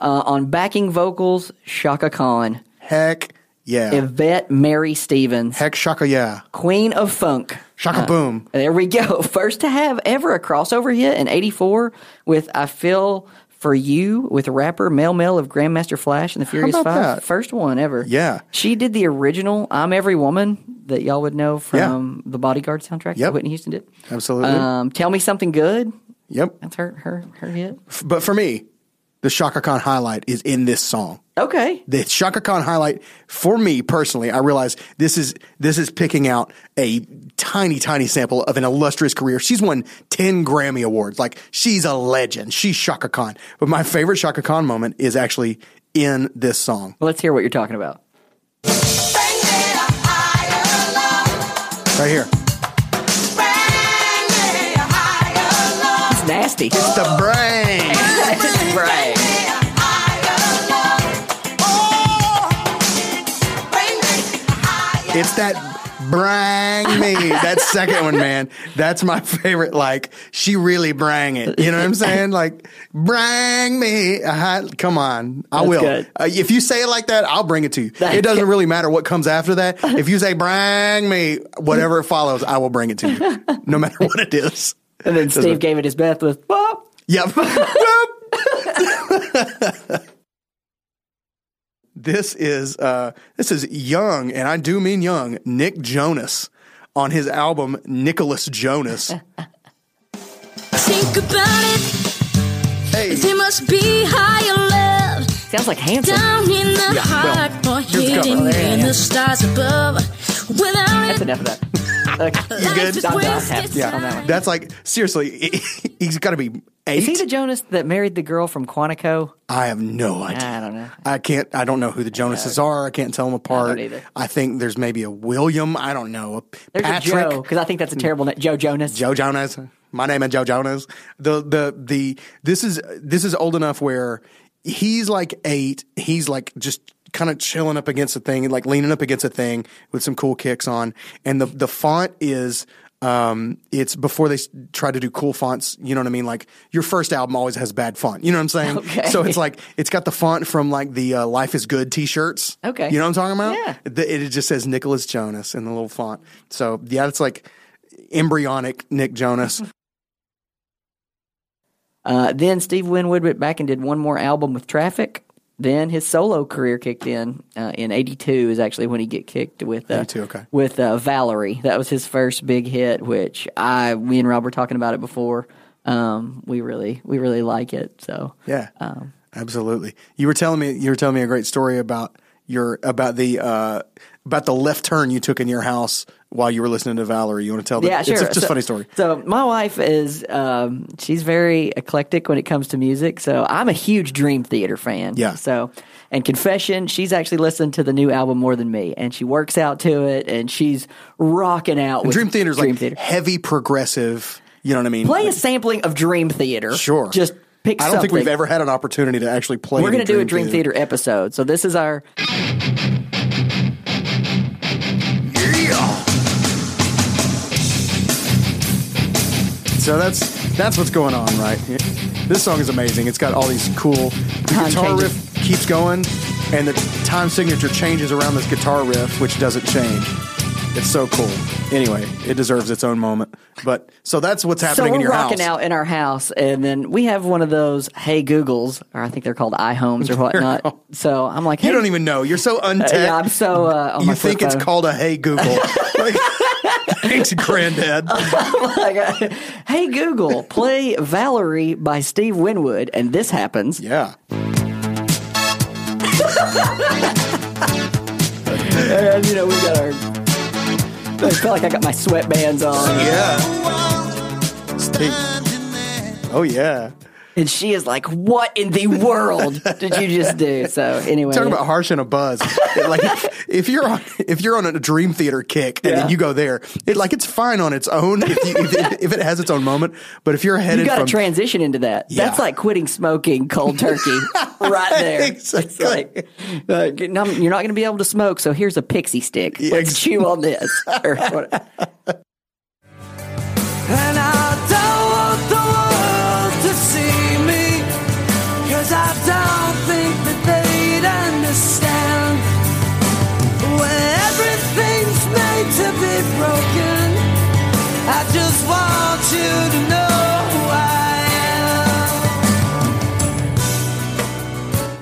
Uh, on backing vocals, Chaka Khan, Heck yeah. Yvette Mary Stevens, Heck shaka yeah. Queen of Funk. Shaka boom. There we go. First to have ever a crossover hit in '84 with "I Feel for You" with rapper Melle Mel of Grandmaster Flash and the Furious Five. that? First one ever. Yeah. she did the original "I'm Every Woman" that y'all would know from the Bodyguard soundtrack. that Whitney Houston did. Absolutely. Um, "Tell Me Something Good." Yep. That's her her her hit. But for me, the Chaka Khan highlight is in this song. Okay. The Chaka Khan highlight for me personally, I realize this is this is picking out a tiny, tiny sample of an illustrious career. She's won ten Grammy awards. Like she's a legend. She's Chaka Khan. But my favorite Chaka Khan moment is actually in this song. Well, let's hear what you're talking about. Right here. It's nasty. It's The brain. right. It's that brang me. That second one, man. That's my favorite. Like, she really brang it. You know what I'm saying? Like, brang me. Uh, come on. I That's will. Uh, if you say it like that, I'll bring it to you. That's it doesn't good. really matter what comes after that. If you say brang me, whatever it follows, I will bring it to you. No matter what it is. And then Steve gave it his best with "Whoop." Yep. this is uh this is young, and I do mean young, Nick Jonas on his album Nicholas Jonas. Think about it, Hey, there must be higher love Sounds like handsome. down in the Yeah, well, heart or here's the hidden cover. in the stars above. Without That's it, enough of that. Okay. You good? Life is I'm- I'm wasted happy on that yeah, that's like seriously. He's got to be eight. Is he the Jonas that married the girl from Quantico? I have no idea. I don't know. I can't. I don't know who the Jonases are. I can't tell them apart. either. I think there's maybe a William. I don't know. A There's Patrick. a Joe because I think that's a terrible name. Joe Jonas. Joe Jonas. My name is Joe Jonas. The the the this is this is old enough where he's like eight. He's like just kind of chilling up against a thing, like leaning up against a thing with some cool kicks on, and the the font is. Um, it's before they try to do cool fonts. You know what I mean? Like your first album always has bad font. You know what I'm saying? Okay. So it's like it's got the font from like the uh, Life is Good T-shirts. Okay. You know what I'm talking about? Yeah. The- it just says Nicholas Jonas in the little font. So yeah, it's like embryonic Nick Jonas. Uh, then Steve Winwood went back and did one more album with Traffic. Then his solo career kicked in. Uh, in '82 is actually when he get kicked with uh, 82, okay. with uh, Valerie. That was his first big hit, which I, me and Rob were talking about it before. Um, we really, we really like it. So Yeah, Um, absolutely. You were telling me you were telling me a great story about your about the uh, about the left turn you took in your house while you were listening to Valerie. You want to tell? The, Yeah, sure. It's just a So- funny story. So my wife is um, she's very eclectic when it comes to music. So I'm a huge Dream Theater fan. Yeah. So and confession, she's actually listened to the new album more than me, and she works out to it, and she's rocking out with Dream Theater's Dream like Theater. heavy progressive. You know what I mean? Play a sampling of Dream Theater. Sure. Just pick. I don't think something. we've ever had an opportunity to actually play. We're going to do a Dream Theater episode. So this is our. So that's that's what's going on, right? This song is amazing. It's got all these cool. The Time guitar changes. riff keeps going, and the time signature changes around this guitar riff, which doesn't change. It's so cool. Anyway, it deserves its own moment. But so that's what's So happening in we're your rocking house. out in our house, and then we have one of those Hey Googles, or I think they're called iHomes or whatnot. so I'm like, You don't even know. You're so untech. yeah, I'm so. Uh, on you my think flip it's phone. called a Hey Google? like, thanks, Granddad. Like, hey Google, play Valerie by Steve Winwood, and this happens. Yeah. And you know we got our. I feel like I got my sweatbands on, Yeah. Oh yeah. And she is like, "What in the world did you just do?" So anyway, Talking about harsh and a buzz. like if, if you're on if you're on a dream theater kick and Yeah. then you go there, it like it's fine on its own if, you, if, it, if it has its own moment. But if you're headed you got to transition into that. Yeah. That's like quitting smoking cold turkey right there. It's Exactly. like, uh, you're not going to be able to smoke, so here's a pixie stick. Yeah, Let's ex- chew on this.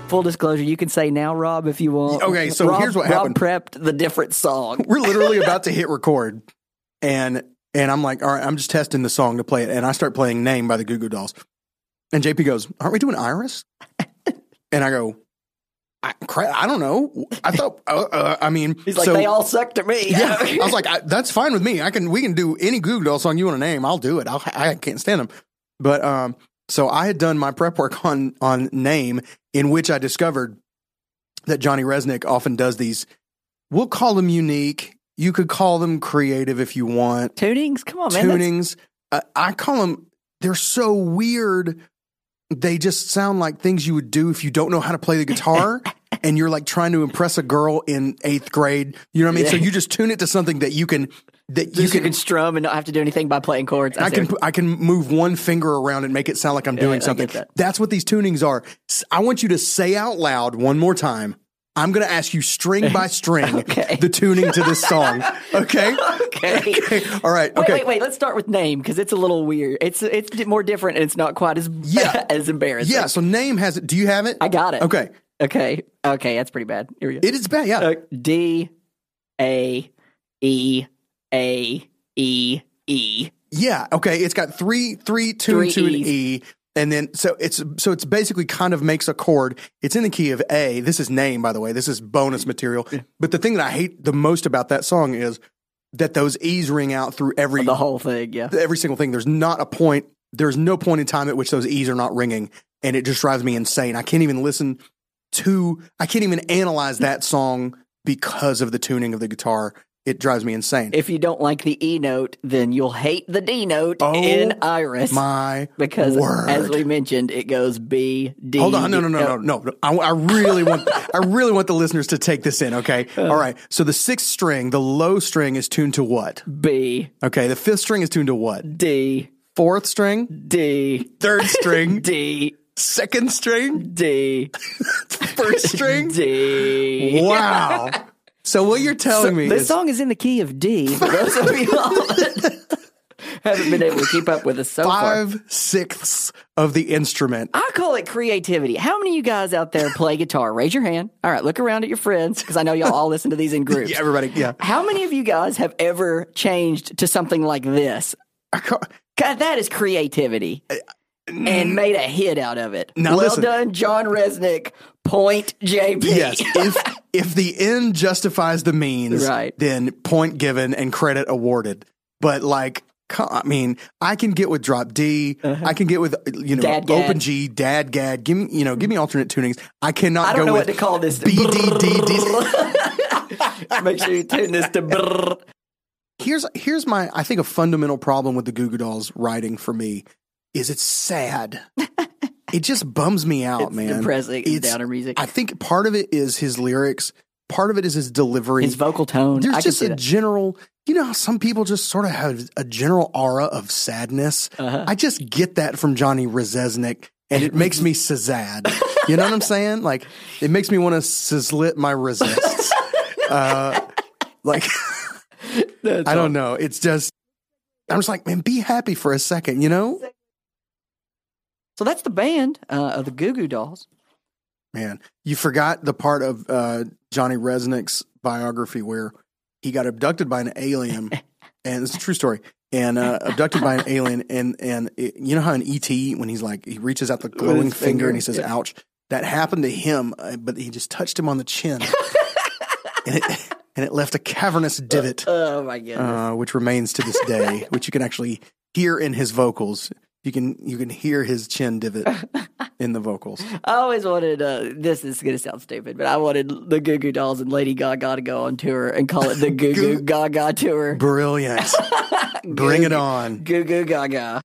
Full disclosure, you can say now, Rob, if you want. Okay, so Rob- here's what happened. Rob prepped the different song. We're literally about to hit record, and and I'm like, all right, I'm just testing the song to play it, and I start playing "Name" by the Goo Goo Dolls, and JP goes, "Aren't we doing Iris?" and I go, I, cra- I don't know. I thought, uh, uh, I mean, He's like, so- they all suck to me. Yeah, I was like, I, that's fine with me. I can, we can do any Goo Goo Doll song you want to name. I'll do it. I'll, I can't stand them, but um, so I had done my prep work on on name, in which I discovered that Johnny Rzeznik often does these. We'll call them unique. You could call them creative if you want. Tunings? Come on, man. Tunings. Uh, I call them. They're so weird. They just sound like things you would do if you don't know how to play the guitar and you're like trying to impress a girl in eighth grade. You know what I mean? So you just tune it to something that you can that Just you can. strum and not have to do anything by playing chords. I can I can move one finger around and make it sound like I'm doing I something. that. That's what these tunings are. I want you to say out loud one more time. I'm going to ask you string by string Okay. the tuning to this song. Okay. Okay. All right. Wait, okay. wait, wait. Let's start with name because it's a little weird. It's it's more different and it's not quite as Yeah. as embarrassing. Yeah. So name has it. Do you have it? I got it. Okay. Okay. Okay. That's pretty bad. Here we go. It is bad. Yeah. Uh, D A E A E E. Yeah. Okay. It's got three, three, two, Three two, and E. And then, so it's, so it's basically kind of makes a chord. It's in the key of A. This is name, by the way. This is bonus material. But the thing that I hate the most about that song is that those E's ring out through every, The whole thing. Yeah. every single thing. There's not a point, there's no point in time at which those E's are not ringing. And it just drives me insane. I can't even listen to, I can't even analyze that song because of the tuning of the guitar. It drives me insane. If you don't like the E note, then you'll hate the D note Oh, in Iris. My because word. as we mentioned, it goes B D. Hold on, no, no, no, no, no. no. I, I really want, I really want the listeners to take this in. Okay, Uh. all right. So the sixth string, the low string, is tuned to what? B Okay, the fifth string is tuned to what? D Fourth string, D third string, D second string, D first string. D. Wow. So what you're telling me This is song is in the key of D. For those of you all that haven't been able to keep up with us so far. five sixths of the instrument. I call it creativity. How many of you guys out there play guitar? Raise your hand. All right, look around at your friends because I know y'all all listen to these in groups. Yeah, everybody. Yeah. How many of you guys have ever changed to something like this? God, that is creativity. And made a hit out of it. Now well listen. done, John Rzeznik. Point JP. Yes. If if the end justifies the means, Right. then point given and credit awarded. But like, I mean, I can get with drop D. I can get with you know Uh-huh. Dad open G, dad gad. Give me you know give me alternate tunings. I cannot I don't go know with what to call this. B D D D. Make sure you tune this to brrr. Here's here's my I think a fundamental problem with the Goo Goo Dolls writing for me is it's sad. it just bums me out, It's man. depressing. It's downer music. I think part of it is his lyrics. Part of it is his delivery. His vocal tone. There's I just a that. general, you know, some people just sort of have a general aura of sadness. Uh-huh. I just get that from Johnny Rezesnik, and it makes me sazad. You know what I'm saying? Like, it makes me want to sizzlit my resists. uh, like, I don't know. It's just, I'm just like, man, be happy for a second, you know? So that's the band uh, of the Goo Goo Dolls. Man, you forgot the part of uh, Johnny Rzeznik's biography where he got abducted by an alien, and it's a true story. And uh, abducted by an alien, and and it, you know how in ET when he's like he reaches out the glowing finger, finger, and he says yeah. "ouch." That happened to him, uh, but he just touched him on the chin, and it and it left a cavernous divot, Oh my goodness. uh, which remains to this day, which you can actually hear in his vocals. You can you can hear his chin divot in the vocals. I always wanted, uh, this is going to sound stupid, but I wanted the Goo Goo Dolls and Lady Gaga to go on tour and call it the Goo Goo Gaga Tour. Brilliant. Bring it on. Goo Goo Gaga.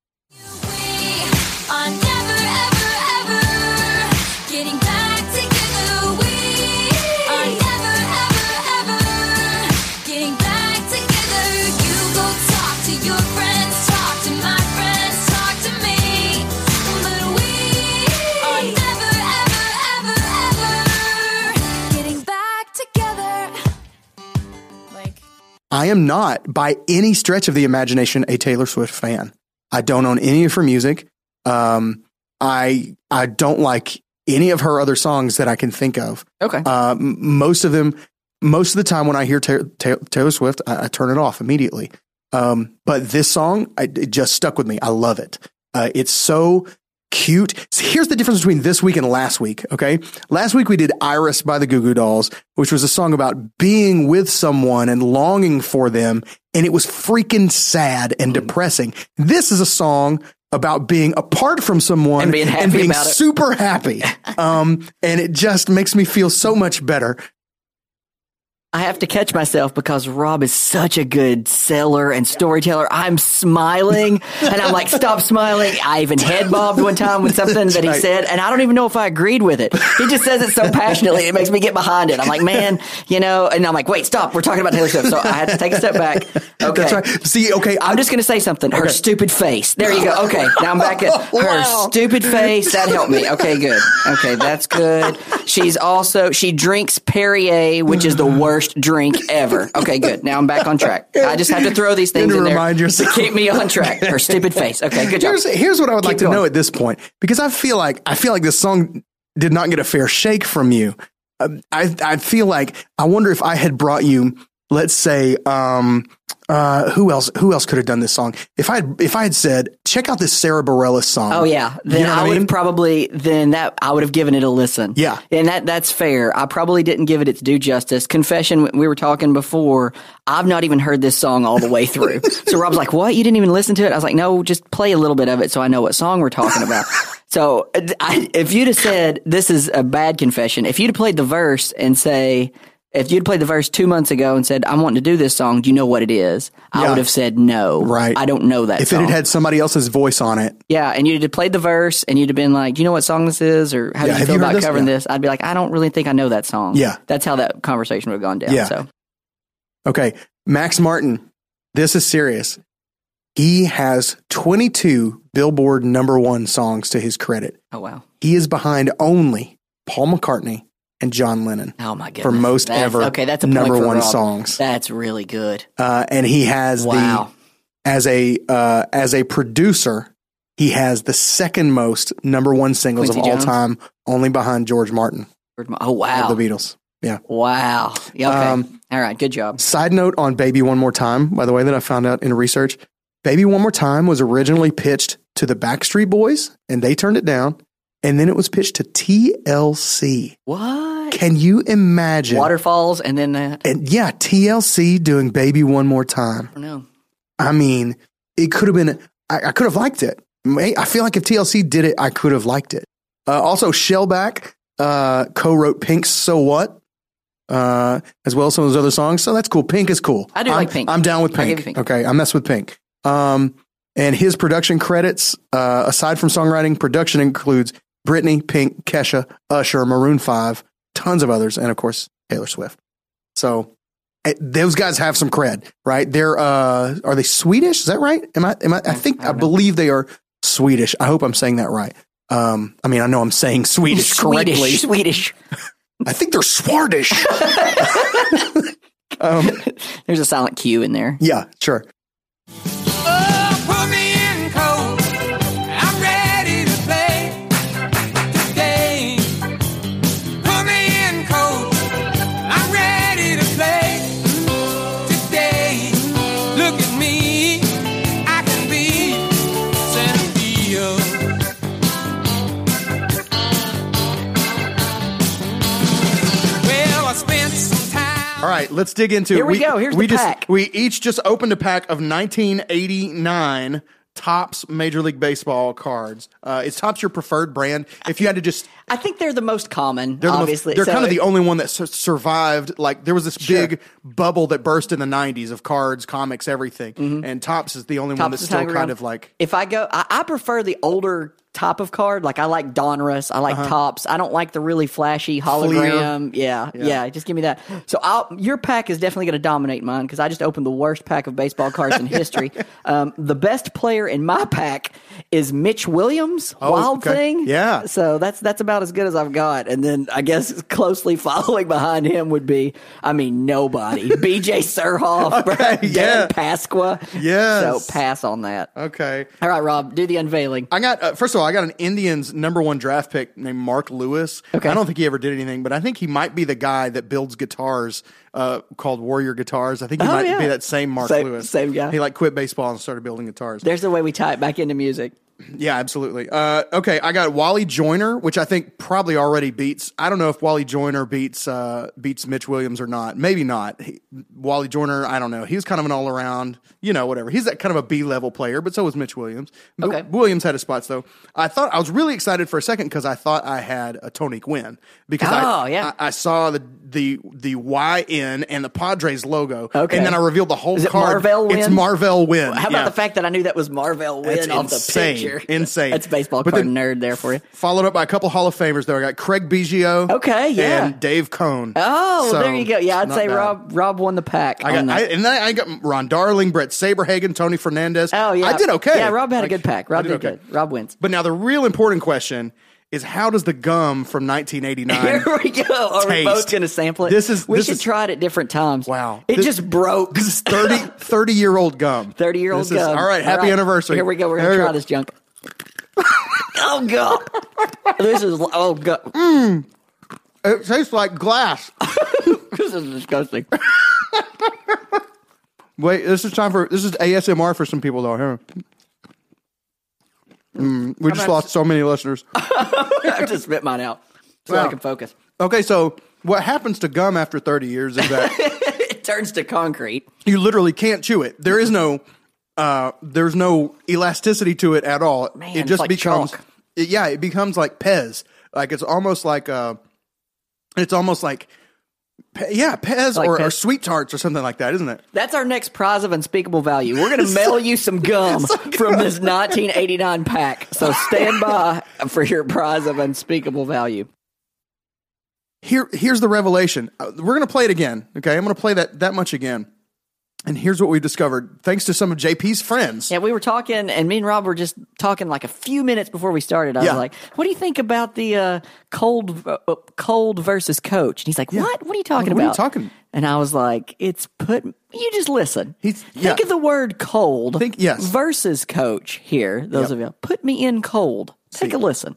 I am not, by any stretch of the imagination, a Taylor Swift fan. I don't own any of her music. Um, I I don't like any of her other songs that I can think of. Okay. Uh, m- most of them, most of the time when I hear Ta- Ta- Taylor Swift, I, I turn it off immediately. Um, but this song, I, it just stuck with me. I love it. Uh, it's so cute. So here's the difference between this week and last week. Okay. Last week we did Iris by the Goo Goo Dolls, which was a song about being with someone and longing for them. And it was freaking sad and depressing. This is a song about being apart from someone And being happy about it. super happy. Um, and it just makes me feel so much better. I have to catch myself because Rob is such a good seller and storyteller. I'm smiling and I'm like, stop smiling. I even head bobbed one time with something that he said, and I don't even know if I agreed with it. He just says it so passionately, it makes me get behind it. I'm like, man, you know, and I'm like, wait, stop. We're talking about Taylor Swift. So I had to take a step back. Okay. That's right. See, okay, I'm just going to say something. Her stupid face. There you go. Okay. Now I'm back at her Wow. stupid face. That helped me. Okay, good. Okay, that's good. She's also, she drinks Perrier, which is the worst drink ever. Okay, good. Now I'm back on track. I just have to throw these things in there yourself. to keep me on track. Her stupid face. Okay, good job. Here's, here's what I would like to going. know at this point because I feel like I feel like this song did not get a fair shake from you. Um, I I feel like I wonder if I had brought you, let's say, um, uh, who else who else could have done this song? If I had, if I had said, check out this Sara Bareilles song. Oh yeah, then You know I I would mean? have probably then that I would have given it a listen. Yeah. and that that's fair. I probably didn't give it its due justice. Confession, we were talking before. I've not even heard this song all the way through. so Rob's like, "What? You didn't even listen to it?" I was like, "No, just play a little bit of it so I know what song we're talking about." so I, if you'd have said this is a bad confession, if you'd have played the verse and say. If you'd played the verse two months ago and said, I'm wanting to do this song, do you know what it is? I Yeah. would have said no. Right. I don't know that if song. it had had somebody else's voice on it, Yeah, and you'd have played the verse, and you'd have been like, "Do you know what song this is?" Or "How Yeah, do you feel about this? covering Yeah. this?" I'd be like, "I don't really think I know that song." Yeah. that's how that conversation would have gone down. Yeah. So Okay, Max Martin, this is serious. He has 22 Billboard number one songs to his credit. Oh wow. He is behind only Paul McCartney and John Lennon Oh my goodness. for most That's- ever Okay, that's a number one Rob. songs. That's really good. Uh, and he has Wow. the as a uh, as a producer, he has the second most number one singles Quincy of all Jones? time, only behind George Martin Oh wow. of the Beatles. Yeah. Wow. Yeah, Okay. Um, All right. Good job. Side note on Baby One More Time, by the way, that I found out in research. Baby One More Time was originally pitched to the Backstreet Boys and they turned it down. And then it was pitched to TLC. What? Can you imagine? Waterfalls, and then uh, I And yeah, TLC doing Baby One More Time. don't know. I mean, it could have been, I, I could have liked it. I feel like if TLC did it, I could have liked it. Uh, also, Shellback uh, co wrote Pink's So What, uh, as well as some of those other songs. So that's cool. Pink is cool. I do I'm, like Pink. I'm down with Pink. Pink. Okay, I mess with Pink. Um, and his production credits, uh, aside from songwriting, production includes Britney, Pink, Kesha, Usher, Maroon 5, tons of others, and of course, Taylor Swift. So eh, those guys have some cred, right? They're uh are they Swedish? Is that right? Am I am I I think I, believe they are Swedish. I hope I'm saying that right. Um I mean I know I'm saying Swedish correctly. Swedish. Swedish. I think they're Swardish. um There's a silent Q in there. yeah, sure. All right, let's dig into Here we go. Here's we the just pack. we each just opened a pack of 1989 Topps Major League Baseball cards. Uh, is Topps your preferred brand? If you had to just I think they're the most common. They're, the most- obviously, they're So kind of the only one that sur- survived. Like there was this Sure. big bubble that burst in the '90s of cards, comics, everything, and Topps is the only one that's still kind around. of like If I go, I, I prefer the older type of card. Like I like Donruss, I like Topps. I don't like the really flashy hologram. Yeah, yeah, Just give me that. So I'll, your pack is definitely going to dominate mine because I just opened the worst pack of baseball cards in history. Um, the best player in my pack is Mitch Williams. Wild okay. thing. Yeah. So that's that's about as good as I've got. And then I guess closely following behind him would be, I mean, nobody. B.J. Surhoff, Okay, Dan yeah. Pasqua. Yeah. So pass on that. Okay. All right, Rob, do the unveiling. I got uh, first of all, I got an Indians number one draft pick named Mark Lewis. Okay. I don't think he ever did anything, but I think he might be the guy that builds guitars uh, called Warrior Guitars. I think he Oh, might yeah. be that same Mark Same- Lewis, same guy. He like quit baseball and started building guitars. There's the way we tie it back into music. Yeah, absolutely. Uh, okay, I got Wally Joyner, which I think probably already beats. I don't know if Wally Joyner beats uh, beats Mitch Williams or not. Maybe not. He, Wally Joyner, I don't know. He was kind of an all around, you know, whatever. He's that kind of a B level player, but so was Mitch Williams. Okay. Williams had his spots though. I thought I was really excited for a second because I thought I had a Tony Gwynn because Oh, I, yeah. I, I saw the the the YN and the Padres logo, Okay. and then I revealed the whole Is it card. Marvell It's Wynn? Marvell Wynne. How about the fact that I knew that was Marvell That's off insane. the picture? Insane. That's baseball But card then- nerd there for you. Followed up by a couple Hall of Famers though. I got Craig Biggio. Okay, yeah. And Dave Cone. Oh, So, there you go. Yeah, I'd say bad. Rob Rob won the pack. I got, I, and then I got Ron Darling, Bret Saberhagen, Tony Fernandez. oh yeah, I did okay. Yeah, Rob had Like, a good pack. Rob I did, good. Rob wins. But now the real important question is how does the gum from 1989 Here we go. Are we taste. both going to sample it? This is- We this should is- try it at different times. Wow. It This- just broke. This is 30, 30 year old gum. 30 year old This is- gum. All right, happy anniversary. Here we go. We're going to we try go. this junk. oh, God. this is, oh, God. It tastes like glass. This is disgusting. Wait, this is time for this is ASMR for some people though. Here. Mm, we just lost so many listeners. I just spit mine out so Wow. I can focus. Okay, so what happens to gum after 30 years is that It turns to concrete. you literally can't chew it. There is no uh there's no elasticity to it at all. Man, it just like becomes it- yeah, it becomes like Pez. Like it's almost like uh it's almost like Pe- yeah, Pez, Like or, or sweet tarts or something like that, isn't it? That's our next prize of unspeakable value. We're going to mail you some gum from this 1989 pack. So stand by for your prize of unspeakable value. Here here's the revelation. Uh, We're going to play it again, okay? I'm going to play that that much again. And here's what we discovered thanks to some of JP's friends. Yeah, we were talking, and me and Rob were just talking like a few minutes before we started. I Yeah. was like, "What do you think about the uh, cold, uh, cold versus coach?" And he's like, "What? What are you talking What are you about?" talking- And I was like, "It's put. You just listen. He's- think yeah. of the word cold. Think- yes. versus coach here. Those Yep. of you, put me in cold. Take a listen.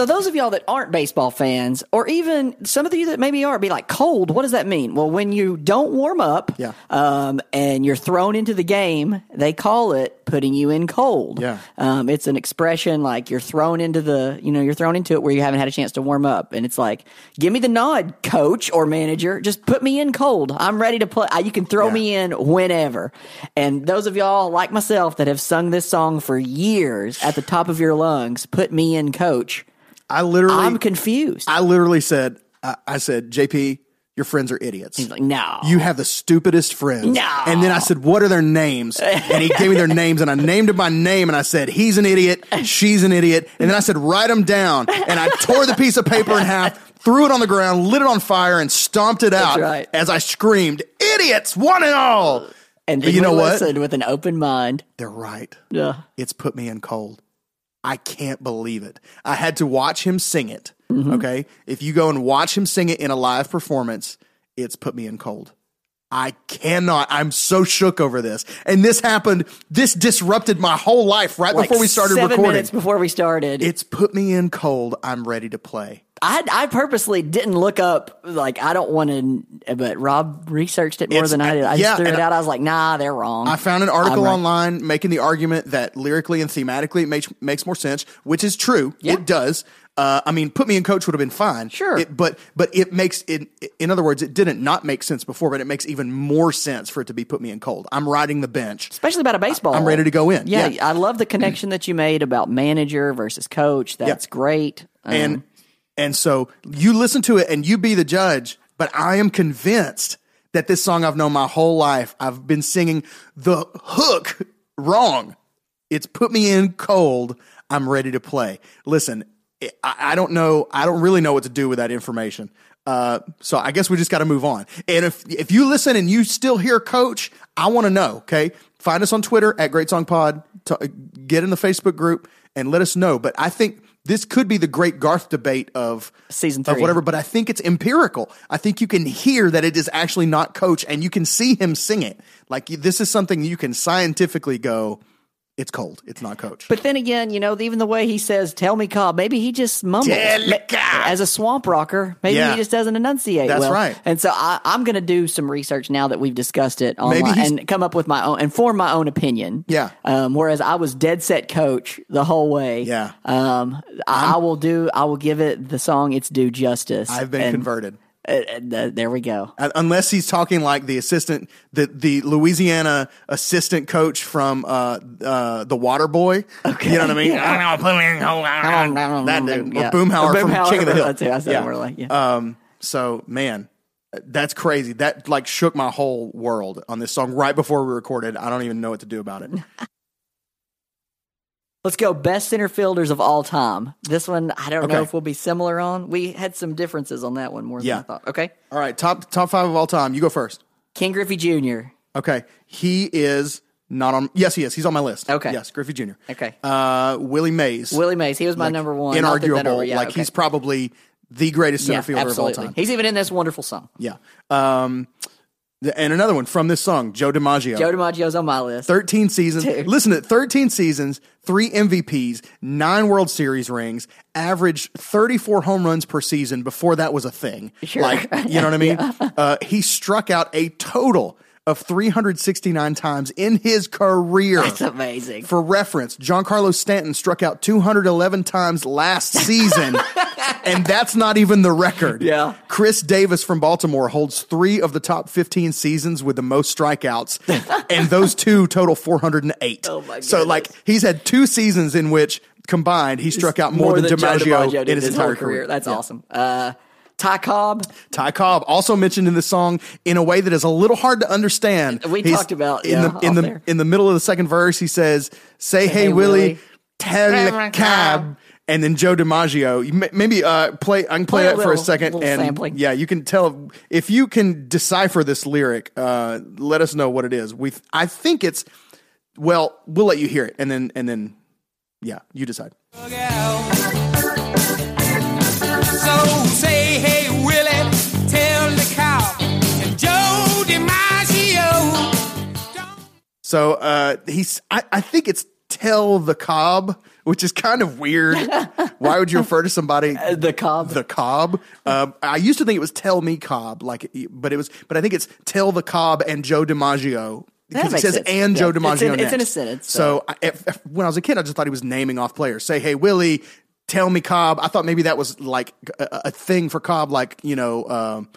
So those of y'all that aren't baseball fans, or even some of you that maybe are, be like, cold, what does that mean? Well, when you don't warm up Yeah. um, and you're thrown into the game, they call it putting you in cold. Yeah. Um, it's an expression like you're thrown into the, you know, you're thrown into it where you haven't had a chance to warm up. And it's like, give me the nod, coach or manager. Just put me in cold. I'm ready to play. You can throw Yeah. me in whenever. And those of y'all like myself that have sung this song for years at the top of your lungs, put me in coach. I literally I'm confused. I literally said, I, I said, JP, your friends are idiots. He's like, no. You have the stupidest friends. No. And then I said, What are their names? And he gave me their names, and I named him by name, and I said, He's an idiot. She's an idiot. And then I said, Write them down. And I tore the piece of paper in half, threw it on the ground, lit it on fire, and stomped it out right. as I screamed, Idiots, one and all. and you know what? with an open mind. They're right. Yeah. It's put me in cold. I can't believe it. I had to watch him sing it. Mm-hmm. Okay. If you go and watch him sing it in a live performance, it's put me in cold. I cannot. I'm so shook over this. And this happened. This disrupted my whole life right Like before we started seven recording. minutes before we started. It's put me in cold. I'm ready to play. I, I purposely didn't look up, like, I don't want to, but Rob researched it more It's- than I did. I yeah, just threw it out. I was like, nah, they're wrong. I found an article right. online making the argument that lyrically and thematically it makes makes more sense, which is true. Yeah. It does. Uh, I mean, put me in coach would have been fine. Sure. It- but but it makes it. In other words, it didn't not make sense before, but it makes even more sense for it to be put me in cold. I'm riding the bench. Especially about a baseball. I'm ready to go in. Yeah, Yeah. I love the connection that you made about manager versus coach. That's great. Um, and And so you listen to it and you be the judge, but I am convinced that this song I've known my whole life, I've been singing the hook wrong. It's put me in cold. I'm ready to play. Listen, I, don't know. I don't really know what to do with that information. Uh, so I guess we just got to move on. And if if you listen and you still hear Coach, I want to know. Okay, find us on Twitter at Great Song Pod. T- get in the Facebook group and let us know. But I think this could be the great Garth debate of Season of whatever. But I think it's empirical. I think you can hear that it is actually not Coach, and you can see him sing it. Like this is something you can scientifically go. It's cold. It's not Coach. But then again, you know, even the way he says "Tell me, Cobb," maybe he just mumbles Tell me, Ma- Cobb. as a swamp rocker. Maybe Yeah. he just doesn't enunciate. That's well. right. And so I, I'm going to do some research now that we've discussed it online and come up with my own and form my own opinion. Yeah. Um, whereas I was dead set coach the whole way. Yeah. Um, I, I will do. I will give it the song its due justice. I've been And, converted. Uh, uh, there we go. Uh, unless he's talking like the assistant, the the Louisiana assistant coach from uh, uh, the Water Boy. Okay. You know what I mean? I don't know, put me in, hold on. that dude, Yeah. or Boomhauer, from Boomhauer, King of the Hill. it, I said more like, yeah. Um, so man, that's crazy. That like shook my whole world on this song right before we recorded. I don't even know what to do about it. Let's go best center fielders of all time. This one, I don't know if we'll be similar on. We had some differences on that one more than Yeah. I thought. Okay. All right, top top five of all time. You go first. Ken Griffey Jr. Okay, he is not on. Yes, he is. He's on my list. Okay. Yes, Griffey Jr. Okay. Uh, Willie Mays. Willie Mays, he was my Like, number one. Not that that Inarguable. over- yeah, like okay. he's probably the greatest center yeah, fielder absolutely. of all time. He's even in this wonderful song. Yeah. Um, and another one from this song, Joe DiMaggio. Joe DiMaggio's on my list. 13 seasons. Dude. Listen to 13 seasons, three MVPs, nine World Series rings, averaged 34 home runs per season before that was a thing. Sure. Like, you know what I mean? uh, he struck out a total of 369 times in his career. That's amazing. For reference, Giancarlo Stanton struck out 211 times last season, and that's not even the record. Yeah. Chris Davis from Baltimore holds three of the top 15 seasons with the most strikeouts, and those two total 408. Oh, my So, like, he's had two seasons in which combined he struck out more, than, Joe DiMaggio, did in his, whole entire career. That's Yeah. awesome. Uh, Ty Cobb, Ty Cobb also mentioned in the song in a way that is a little hard to understand. We He's- talked about, in yeah, the in the there. in the middle of the second verse. He says, "Say hey, hey, Willie, Willie. tell the cab." And then Joe DiMaggio, maybe uh, play. I can play, Play a that for a second, and sampling. yeah, you can tell if you can decipher this lyric. Uh, let us know what it is. We, I think it's. Well, we'll let you hear it, and then and then, yeah, you decide. So say, So uh, he's. I, I think it's tell the cob, which is kind of weird. Why would you refer to somebody the Cobb. the cob? Um, I used to think it was tell me cob, like, but it was. But I think it's tell the cob and Joe DiMaggio. Because it says sense. and Yeah. Joe It's DiMaggio. in- it's in a sentence, So, so- I, if, if- when I was a kid, I just thought he was naming off players. Say, hey Willie, tell me Cobb. I thought maybe that was like a, a thing for Cobb, like you know. Um,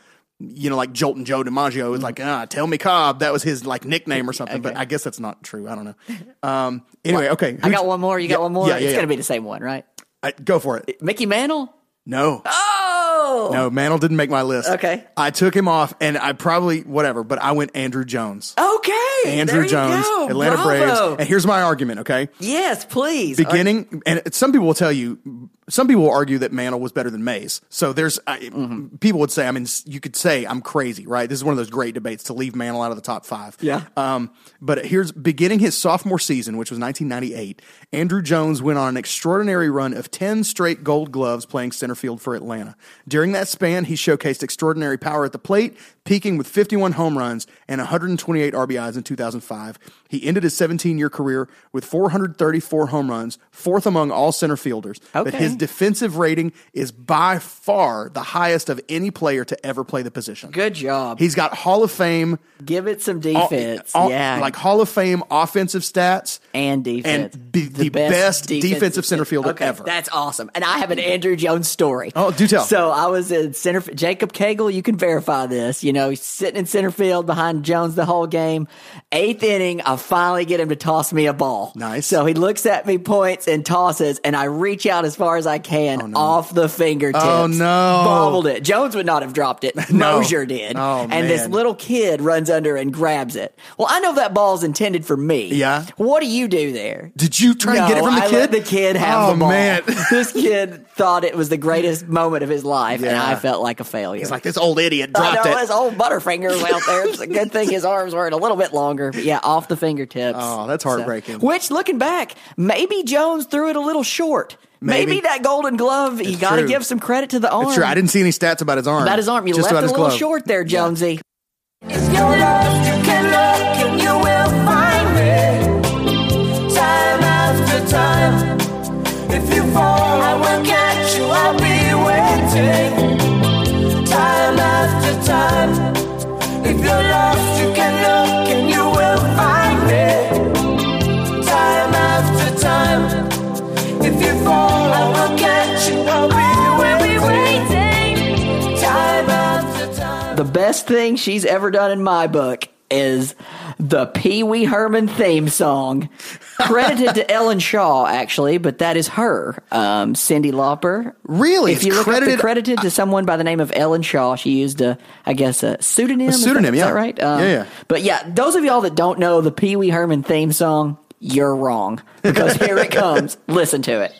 you know, like Joltin' Joe DiMaggio was like, ah, tell me Cobb. That was his like nickname or something, but I guess that's not true. I don't know. Um, anyway, okay. I got one more. You got Yeah, one more. Yeah, yeah, it's going to be the same one, right? I, go for it. Mickey Mantle. No. Oh, No, Mantle didn't make my list. Okay. I took him off and I probably, whatever, but I went Andruw Jones. Okay, Andruw Jones, go. Atlanta Bravo. Braves. And here's my argument, okay? Yes, please. Beginning, and some people will tell you, some people argue that Mantle was better than Mays. So there's, I, Mm-hmm. people would say, I mean, you could say I'm crazy, right? This is one of those great debates to leave Mantle out of the top five. Yeah. Um, but here's beginning his sophomore season, which was 1998. Andruw Jones went on an extraordinary run of 10 straight gold gloves playing center field for Atlanta. During that span, he showcased extraordinary power at the plate, peaking with 51 home runs and 128 RBIs in 2005. He ended his 17 year career with 434 home runs, fourth among all center fielders. But Okay. His mm-hmm. defensive rating is by far the highest of any player to ever play the position. Good job. He's got Hall of Fame Give it some defense. all- yeah, like Hall of Fame offensive stats and defense. and be the, best, defensive, center fielder okay, ever. That's awesome. And I have an Andruw Jones story. Oh, do tell. So I was in center. Jacob Cagle, you can verify this. You know, he's sitting in center field behind Jones the whole game. Eighth inning, I finally get him to toss me a ball. Nice. So he looks at me, points, and tosses, and I reach out as far as as I can oh, off the fingertips. Oh, no. Bobbled it. Jones would not have dropped it. No. Mosier did. Oh, and this little kid runs under and grabs it. Well, I know that ball's intended for me. Yeah. What do you do there? Did you try and get it from the I kid? let the kid have oh, the ball. man. this kid thought it was the greatest moment of his life, and I felt like a failure. He's like, this old idiot I dropped know it. his old Butterfinger was out there. It's a good thing his arms weren't a little bit longer. But yeah, off the fingertips. Oh, that's heartbreaking. which, looking back, maybe Jones threw it a little short. Maybe, Maybe. that golden glove. You got to give some credit to the arm. It's true. I didn't see any stats about his arm. About his arm, you Just left about it a his little glove. short there, Jonesy. If you're lost, you can look and you will find me. Time The best thing she's ever done in my book is the Pee Wee Herman theme song, credited to Ellen Shaw, actually, but that is her, um, Cyndi Lauper. Really? If you look credited- up the credited to someone by the name of Ellen Shaw, she used a, I guess, a pseudonym. Is that- pseudonym, is yeah. that right? Um, Yeah, yeah. But yeah, those of y'all that don't know the Pee Wee Herman theme song, you're wrong because here it comes. Listen to it.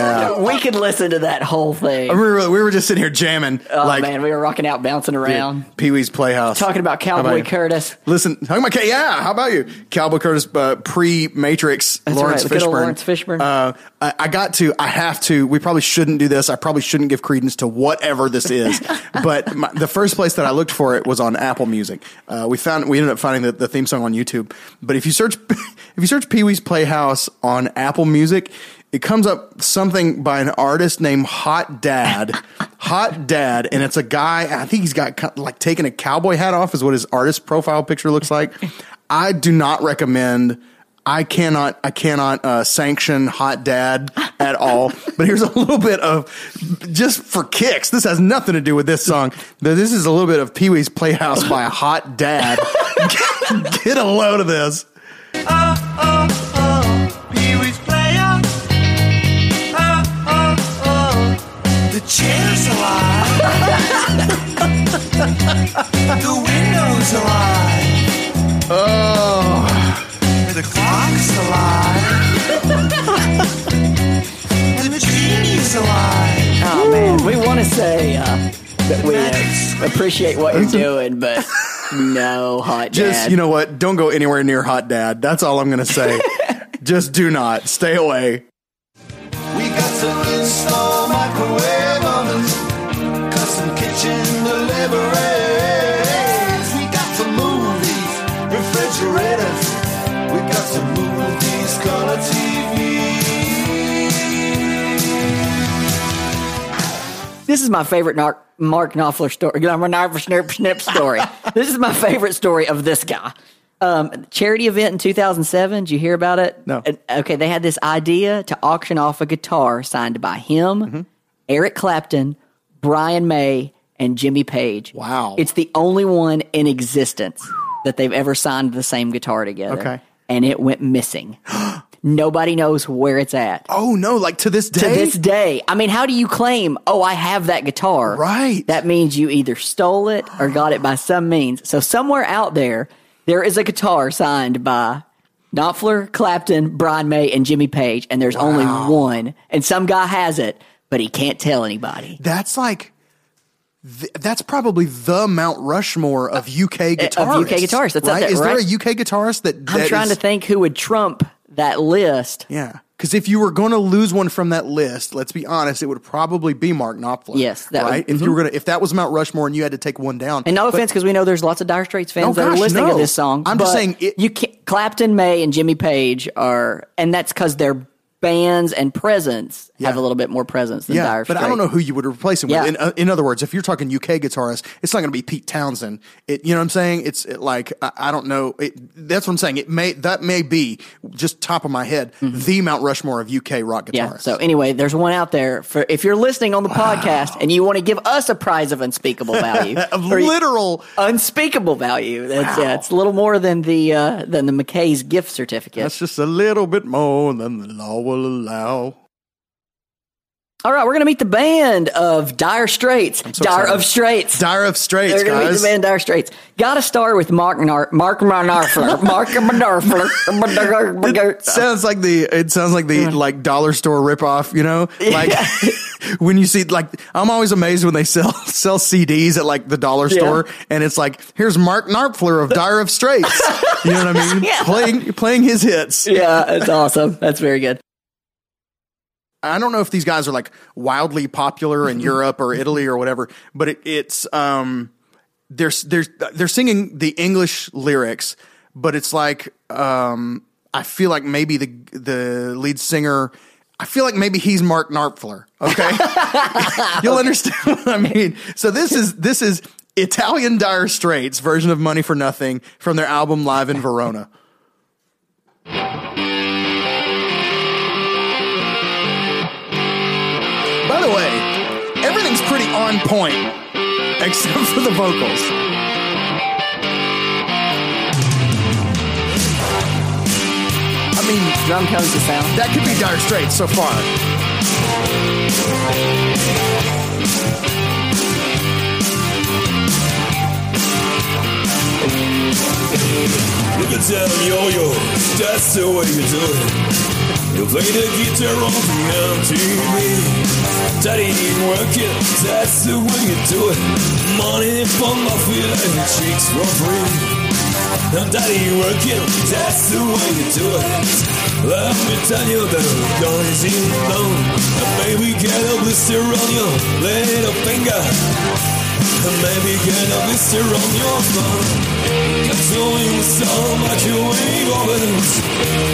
Yeah. We could listen to that whole thing. I remember we were just sitting here jamming. Oh like man, we were rocking out, bouncing around. Pee Wee's Playhouse. Talking about Cowboy you? Curtis. Listen, talking about yeah. How about you, Cowboy Curtis? Uh, Pre Matrix, Laurence right, Fishburne. Laurence Fishburne. Uh, I, I got to. I have to. We probably shouldn't do this. I probably shouldn't give credence to whatever this is. but my, the first place that I looked for it was on Apple Music. Uh, we found we ended up finding the, the theme song on YouTube. But if you search if you search Pee Wee's Playhouse on Apple Music. It comes up something by an artist named Hot Dad, Hot Dad, and it's a guy. I think he's got like taking a cowboy hat off is what his artist profile picture looks like. I do not recommend. I cannot. I cannot uh, sanction Hot Dad at all. But here's a little bit of just for kicks. This has nothing to do with this song. This is a little bit of Pee Wee's Playhouse by Hot Dad. Get a load of this. Oh, oh, the chair's alive. the window's alive. Oh, The clock's alive. and the genie's alive. Oh man, we want to say uh, that we uh, appreciate what you're doing, but no, hot dad. just you know what? Don't go anywhere near Hot Dad. That's all I'm going to say. just do not. Stay away. We got some install microwave ovens, custom kitchen deliveries. We got some movies, refrigerators. We got some movies, color TV. This is my favorite Mark, Mark Knopfler story. Mark Snip Snip story. this is my favorite story of this guy. Um, charity event in 2007. Did you hear about it? No. And- okay, they had this idea to auction off a guitar signed by him, Mm-hmm. Eric Clapton, Brian May, and Jimmy Page. Wow. It's the only one in existence that they've ever signed the same guitar together. Okay. And it went missing. Nobody knows where it's at. Oh no! Like to this day. To this day. I mean, how do you claim, oh, I have that guitar? Right. That means you either stole it or got it by some means. So somewhere out there, there is a guitar signed by Knopfler, Clapton, Brian May, and Jimmy Page, and there's only one. And some guy has it, but he can't tell anybody. That's like. th- That's probably the Mount Rushmore of UK guitarists. Uh, of UK guitarists, that's up right. there, Is there a UK guitarist that? I'm trying is- to think who would trump that list. Yeah, because if you were going to lose one from that list, let's be honest, it would probably be Mark Knopfler. Yes, that would- right. If you were gonna, if that was Mount Rushmore and you had to take one down, And no But- offense, because we know there's lots of Dire Straits fans Oh, that are listening no. to this song. I'm just saying it- you can't. Clapton, May, and Jimmy Page are, and that's because they're bands and presence have a little bit more presence than Yeah, Dire but I don't know who you would replace him Yeah. with. In, uh, in other words, if you're talking UK guitarist, it's not going to be Pete Townshend. It, you know what I'm saying? It's it, like I, I don't know. It, that's what I'm saying. It may that may be just top of my head the Mount Rushmore of UK rock guitarists. Mm-hmm. Yeah. So anyway, there's one out there for if you're listening on the podcast and you want to give us a prize of unspeakable value, Of literal unspeakable value. That's yeah, it's a little more than the uh, than the McKay's gift certificate. That's just a little bit more than the law will allow. All right, we're gonna meet the band of Dire Straits. so Dire of Straits. Dire of Straits, They're gonna meet the band Dire Straits. Got to start with Mark Nar- Mark Narfler. Mark Narfler. sounds like the it sounds like the like dollar store ripoff, you know? Like when you see like I'm always amazed when they sell sell CDs at like the dollar Yeah. store and it's like here's Mark Narpfler of Dire of Straits. you know what I mean? Yeah. Playing playing his hits. yeah, it's awesome. That's very good. I don't know if these guys are like wildly popular in Europe or Italy or whatever, but it, it's um they're they're they're singing the English lyrics, but it's like um I feel like maybe the the lead singer I feel like maybe he's Mark Narpfler. Okay, you'll understand what I mean. So this is this is Italian Dire Straits version of Money for Nothing from their album Live in Verona. On point except for the vocals. I mean, Drum comes to sound. that could be Dire Straits so far. You can tell yo-yo, that's the way you do it. You play the guitar on the MTV. That ain't working, that's the way you do it. Money for my feet and chicks for free. Now that ain't working, that's the way you do it. Let me tell you that the gun is in down. And maybe get a blister on your little finger. And maybe get a blister on your. That's doing some microwave ovens.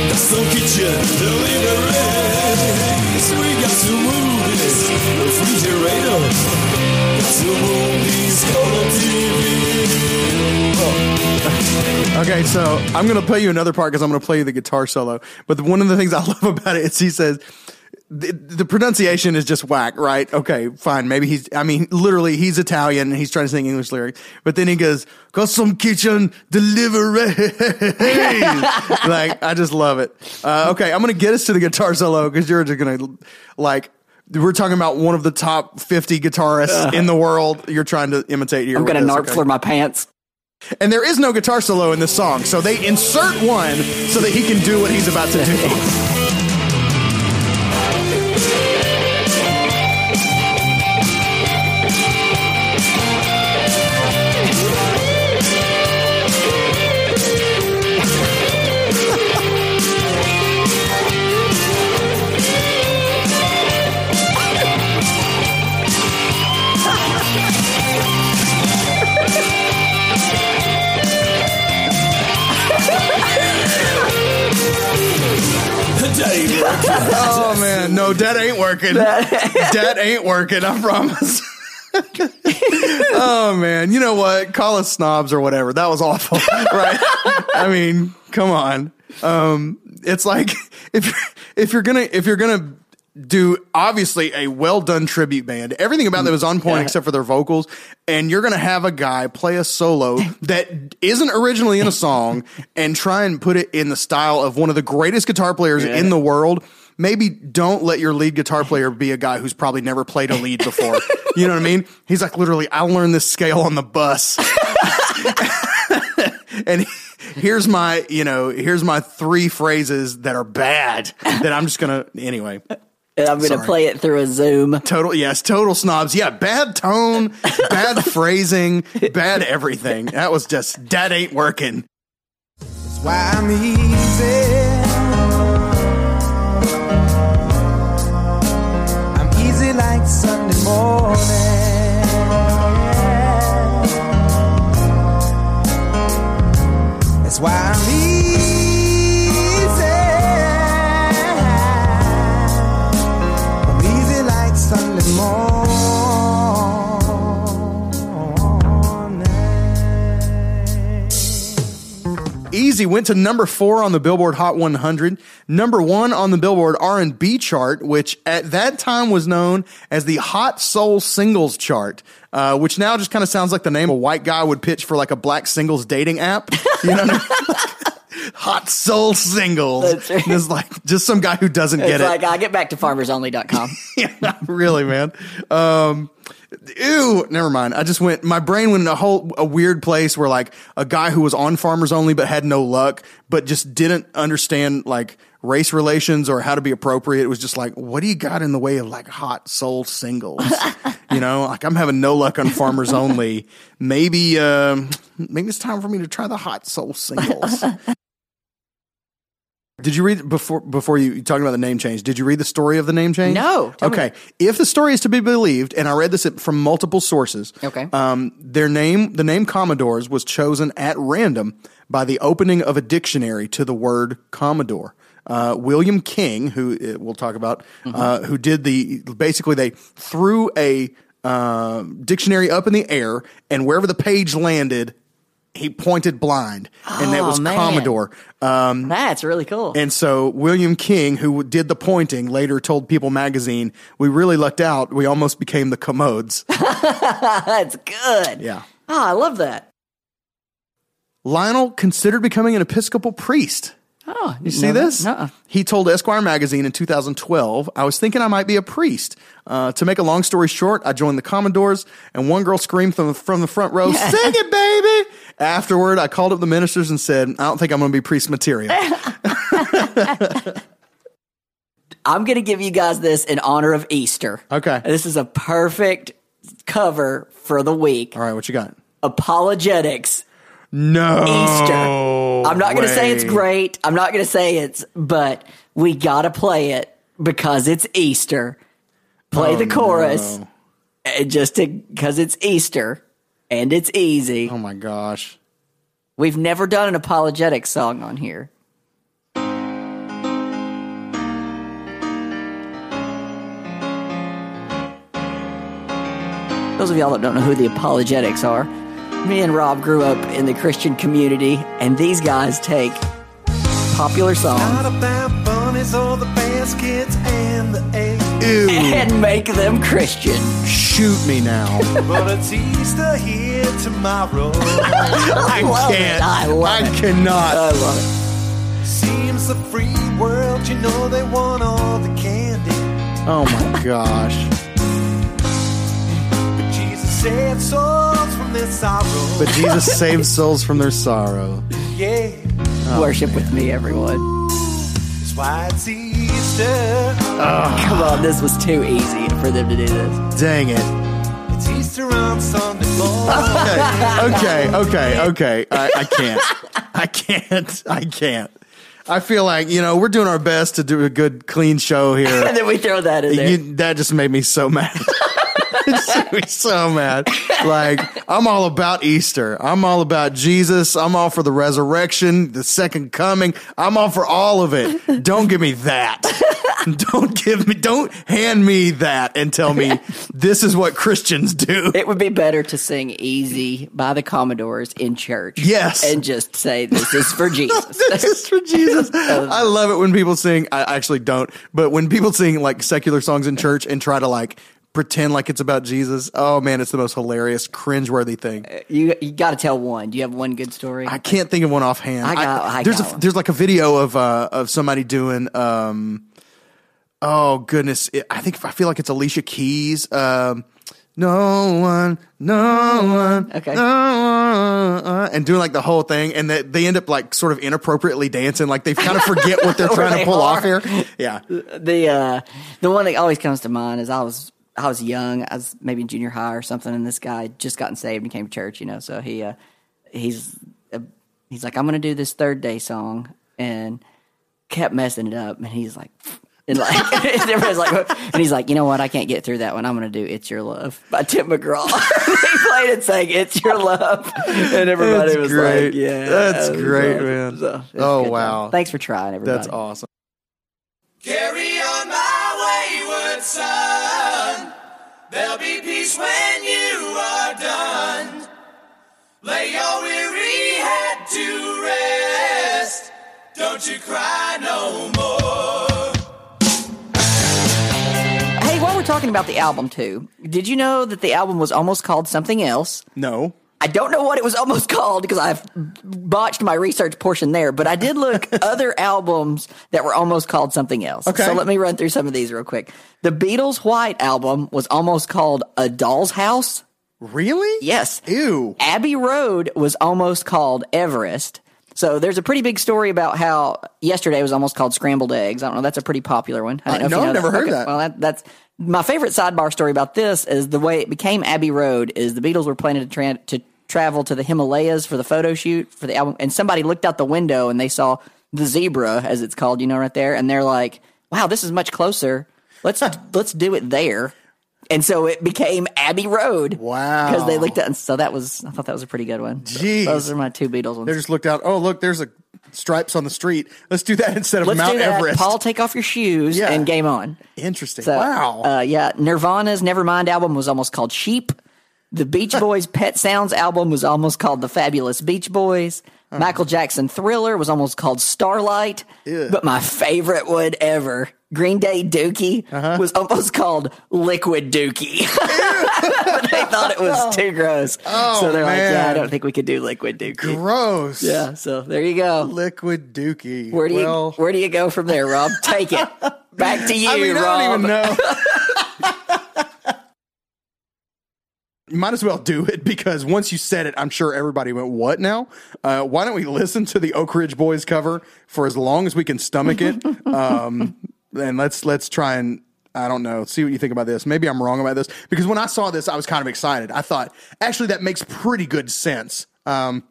That's no kitchen delivery. So we got to move this refrigerator. Got to move this color. Okay, so I'm to play you another part because I'm to play you the guitar solo. But the, one of the things I love about it is he says, the, the pronunciation is just whack, right? Okay, fine. Maybe he's, I mean, literally, he's Italian and he's trying to sing English lyrics. But then he goes, custom kitchen delivery. like, I just love it. Uh, okay, I'm going to get us to the guitar solo because you're just going to, like, we're talking about one of the top 50 guitarists in the world. You're trying to imitate here. I'm gonna this, narc okay? my pants. And there is no guitar solo in this song, so they insert one so that he can do what he's about to do. Oh man, no, that ain't working. that ain't working. I promise. oh man, you know what? Call us snobs or whatever. That was awful, right? I mean, come on. Um, it's like if if you're gonna if you're gonna do obviously a well done tribute band, everything about them is on point except for their vocals, and you're gonna have a guy play a solo that isn't originally in a song and try and put it in the style of one of the greatest guitar players in the world. Maybe don't let your lead guitar player be a guy who's probably never played a lead before. you know what I mean? He's like, literally, I learned this scale on the bus. and here's my, you know, here's my three phrases that are bad that I'm just gonna anyway. And I'm gonna play it through a Zoom. Total, yes, total snobs. Yeah, bad tone, bad phrasing, bad everything. That was just that ain't working. That's why I'm easy. I'm easy like Sunday morning. That's why I'm Easy went to number four on the Billboard Hot 100, number one on the Billboard R&B chart, which at that time was known as the Hot Soul Singles chart, uh, which now just kind of sounds like the name a white guy would pitch for like a black singles dating app. You know what I mean? Hot Soul Singles. That's right. It's like just some guy who doesn't get It's it. like I get back to farmersonly.com. yeah, really, man. Um, ew, never mind. I just went. My brain went in a whole a weird place where like a guy who was on Farmers Only but had no luck, but just didn't understand like race relations or how to be appropriate. It was just like, what do you got in the way of like hot soul singles? you know, like I'm having no luck on Farmers Only. Maybe, um, maybe it's time for me to try the hot soul singles. Did you read before before you talking about the name change? Did you read the story of the name change? No. Tell me. Okay. If the story is to be believed, and I read this from multiple sources. Okay. Um, their name, the name Commodores, was chosen at random by the opening of a dictionary to the word Commodore. Uh, William King, who uh, we'll talk about, uh, who did the basically they threw a uh, dictionary up in the air, and wherever the page landed, he pointed blind, and that Oh, was man. Commodore. Um, That's really cool. and so William King, who did the pointing, later told People magazine, "We really lucked out. We almost became the commodes." That's good. yeah. Oh, I love that. Lionel considered becoming an Episcopal priest. Oh, You see this? No. He told Esquire magazine in 2012, I was thinking I might be a priest. Uh, to make a long story short, I joined the Commodores, and one girl screamed from the, from the front row, Sing it, baby! Afterward, I called up the ministers and said, I don't think I'm going to be priest material. I'm going to give you guys this in honor of Easter. Okay. This is a perfect cover for the week. All right, what you got? ApologetiX No. Easter. I'm not going to say it's great. I'm not going to say it's, but we got to play it because it's Easter. Play Oh, the chorus no. and just because it's Easter and it's easy. Oh my gosh. We've never done an apologetic song on here. Those of y'all that don't know who the ApologetiX are, me and Rob grew up in the Christian community, and these guys take popular songs Not about bunnies or the baskets and the eggs. Ew. and make them Christian. Shoot me now. But it's Easter here tomorrow. I love can't. I love it. cannot. I love it. Seems the free world, you know they want all the candy. oh my gosh. But Jesus saved souls from their sorrow. But Jesus saved souls from their sorrow. yeah, Worship with me, everyone. that's why it's Easter. Come on, this was too easy for them to do this. Dang it. It's Easter on Sunday morning. Okay, okay, okay. I, I can't. I can't. I can't. I feel like, you know, we're doing our best to do a good, clean show here. And then we throw that in there. You, that just made me so mad. made me so mad. Like, I'm all about Easter. I'm all about Jesus. I'm all for the resurrection, the second coming. I'm all for all of it. Don't give me that. Don't give me, don't hand me that and tell me this is what Christians do. It would be better to sing Easy by the Commodores in church. Yes. And just say, This is for Jesus. this is for Jesus. I love it when people sing. I actually don't, but when people sing like secular songs in church and try to like pretend like it's about Jesus, oh man, it's the most hilarious, cringeworthy thing. you you got to tell one. Do you have one good story? I can't think of one offhand. I got- I there's got a, there's like a video of uh of somebody doing um oh goodness it, I think I feel like it's Alicia Keys um no one no one Okay. no one, uh, and doing like the whole thing and that they end up like sort of inappropriately dancing like they kind of forget what they're trying to pull off here yeah the uh, the one that always comes to mind is I was I was young, I was maybe in junior high or something, and this guy had just gotten saved and came to church, you know. So he uh, he's uh, he's like, I'm gonna do this Third Day song, and kept messing it up, and he's like. And like and everybody's like, and he's like, you know what? I can't get through that one. I'm gonna do "It's Your Love" by Tim McGraw. he played it saying "It's Your Love," and everybody That's was great. like, "Yeah, That's great, awesome." man. So, Oh, wow. time. Thanks for trying, everybody. that's awesome Carry on my wayward son. There'll be peace when you are done. Lay your weary head to rest. Don't you cry no more. Hey, while we're talking about the album too, did you know that the album was almost called something else? No. I don't know what it was almost called because I've botched my research portion there, but I did look other albums that were almost called something else. Okay. So let me run through some of these real quick. The Beatles' White album was almost called A Doll's House. Really? Yes. Ew. Abbey Road was almost called Everest. So there's a pretty big story about how yesterday was almost called scrambled eggs. I don't know. That's a pretty popular one. I don't Uh, know if no, you know I've never heard that. Well, that, that's my favorite sidebar story about this is the way it became Abbey Road is the Beatles were planning to tra- to travel to the Himalayas for the photo shoot for the album, and somebody looked out the window and they saw the zebra, as it's called, you know, right there, and they're like, "Wow, this is much closer. Let's let's do it there." And so it became Abbey Road. Wow. Because they looked at, and so that was, I thought that was a pretty good one. Jeez. Those are my two Beatles ones. They just looked out. Oh, look, there's a stripes on the street. Let's do that instead of Let's Mount do that. Everest. Paul, take off your shoes Yeah. and game on. Interesting. So, wow. Uh, yeah, Nirvana's Nevermind album was almost called Sheep. The Beach Boys' Pet Sounds album was almost called The Fabulous Beach Boys. Michael Jackson Thriller was almost called Starlight. Ew. But my favorite one ever, Green Day Dookie, Uh-huh. was almost called Liquid Dookie. but they thought it was too gross. Oh, so they're like, yeah, I don't think we could do Liquid Dookie. Gross. Yeah, so there you go. Liquid Dookie. Where do you where do you go from there, Rob? Take it. Back to you, I mean, Rob. I don't even know. You might as well do it because once you said it, I'm sure everybody went, What now? Uh, why don't we listen to the Oak Ridge Boys cover for as long as we can stomach it? um, and let's let's try and I don't know, see what you think about this. Maybe I'm wrong about this because when I saw this, I was kind of excited. I thought, actually, that makes pretty good sense. Um,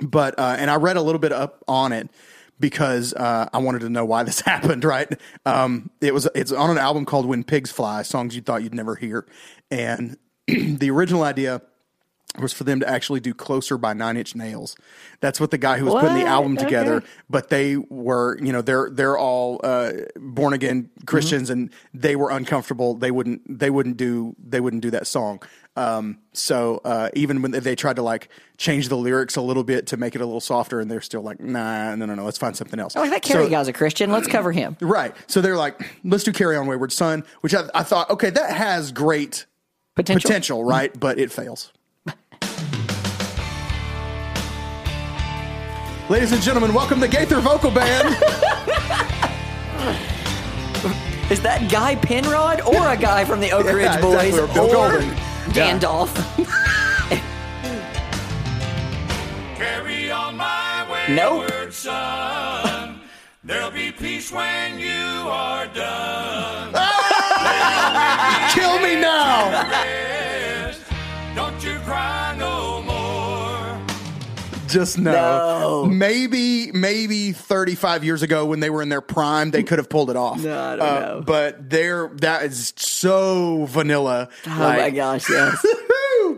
but uh, and I read a little bit up on it because uh, I wanted to know why this happened. Right? Um, it was it's on an album called "When Pigs Fly," songs you thought you'd never hear, and the original idea was for them to actually do "Closer" by Nine Inch Nails. That's what the guy who was putting the album together. Okay. But they were, you know, they're they're all uh, born again Christians, and they were uncomfortable. They wouldn't they wouldn't do they wouldn't do that song. Um, so uh, even when they tried to like change the lyrics a little bit to make it a little softer, and they're still like, nah, no, no, no, let's find something else. Oh, that Kerry So- guy's a Christian. Let's cover him. Right. So they're like, let's do Carry On Wayward Son, which I, I thought, okay, that has great Potential. potential, right? But it fails. Ladies and gentlemen, welcome to Gaither Vocal Band. Is that Guy Penrod or a guy from the Oak Yeah, Ridge Boys exactly, or Bill or Golden. Yeah. Gandalf? Carry on my Nope. son. There'll be peace when you are done. Kill me now. Just no. No. Maybe, maybe 35 years ago when they were in their prime, they could have pulled it off. No, I don't Uh, know. But they're, that is so vanilla. Oh my gosh, yes.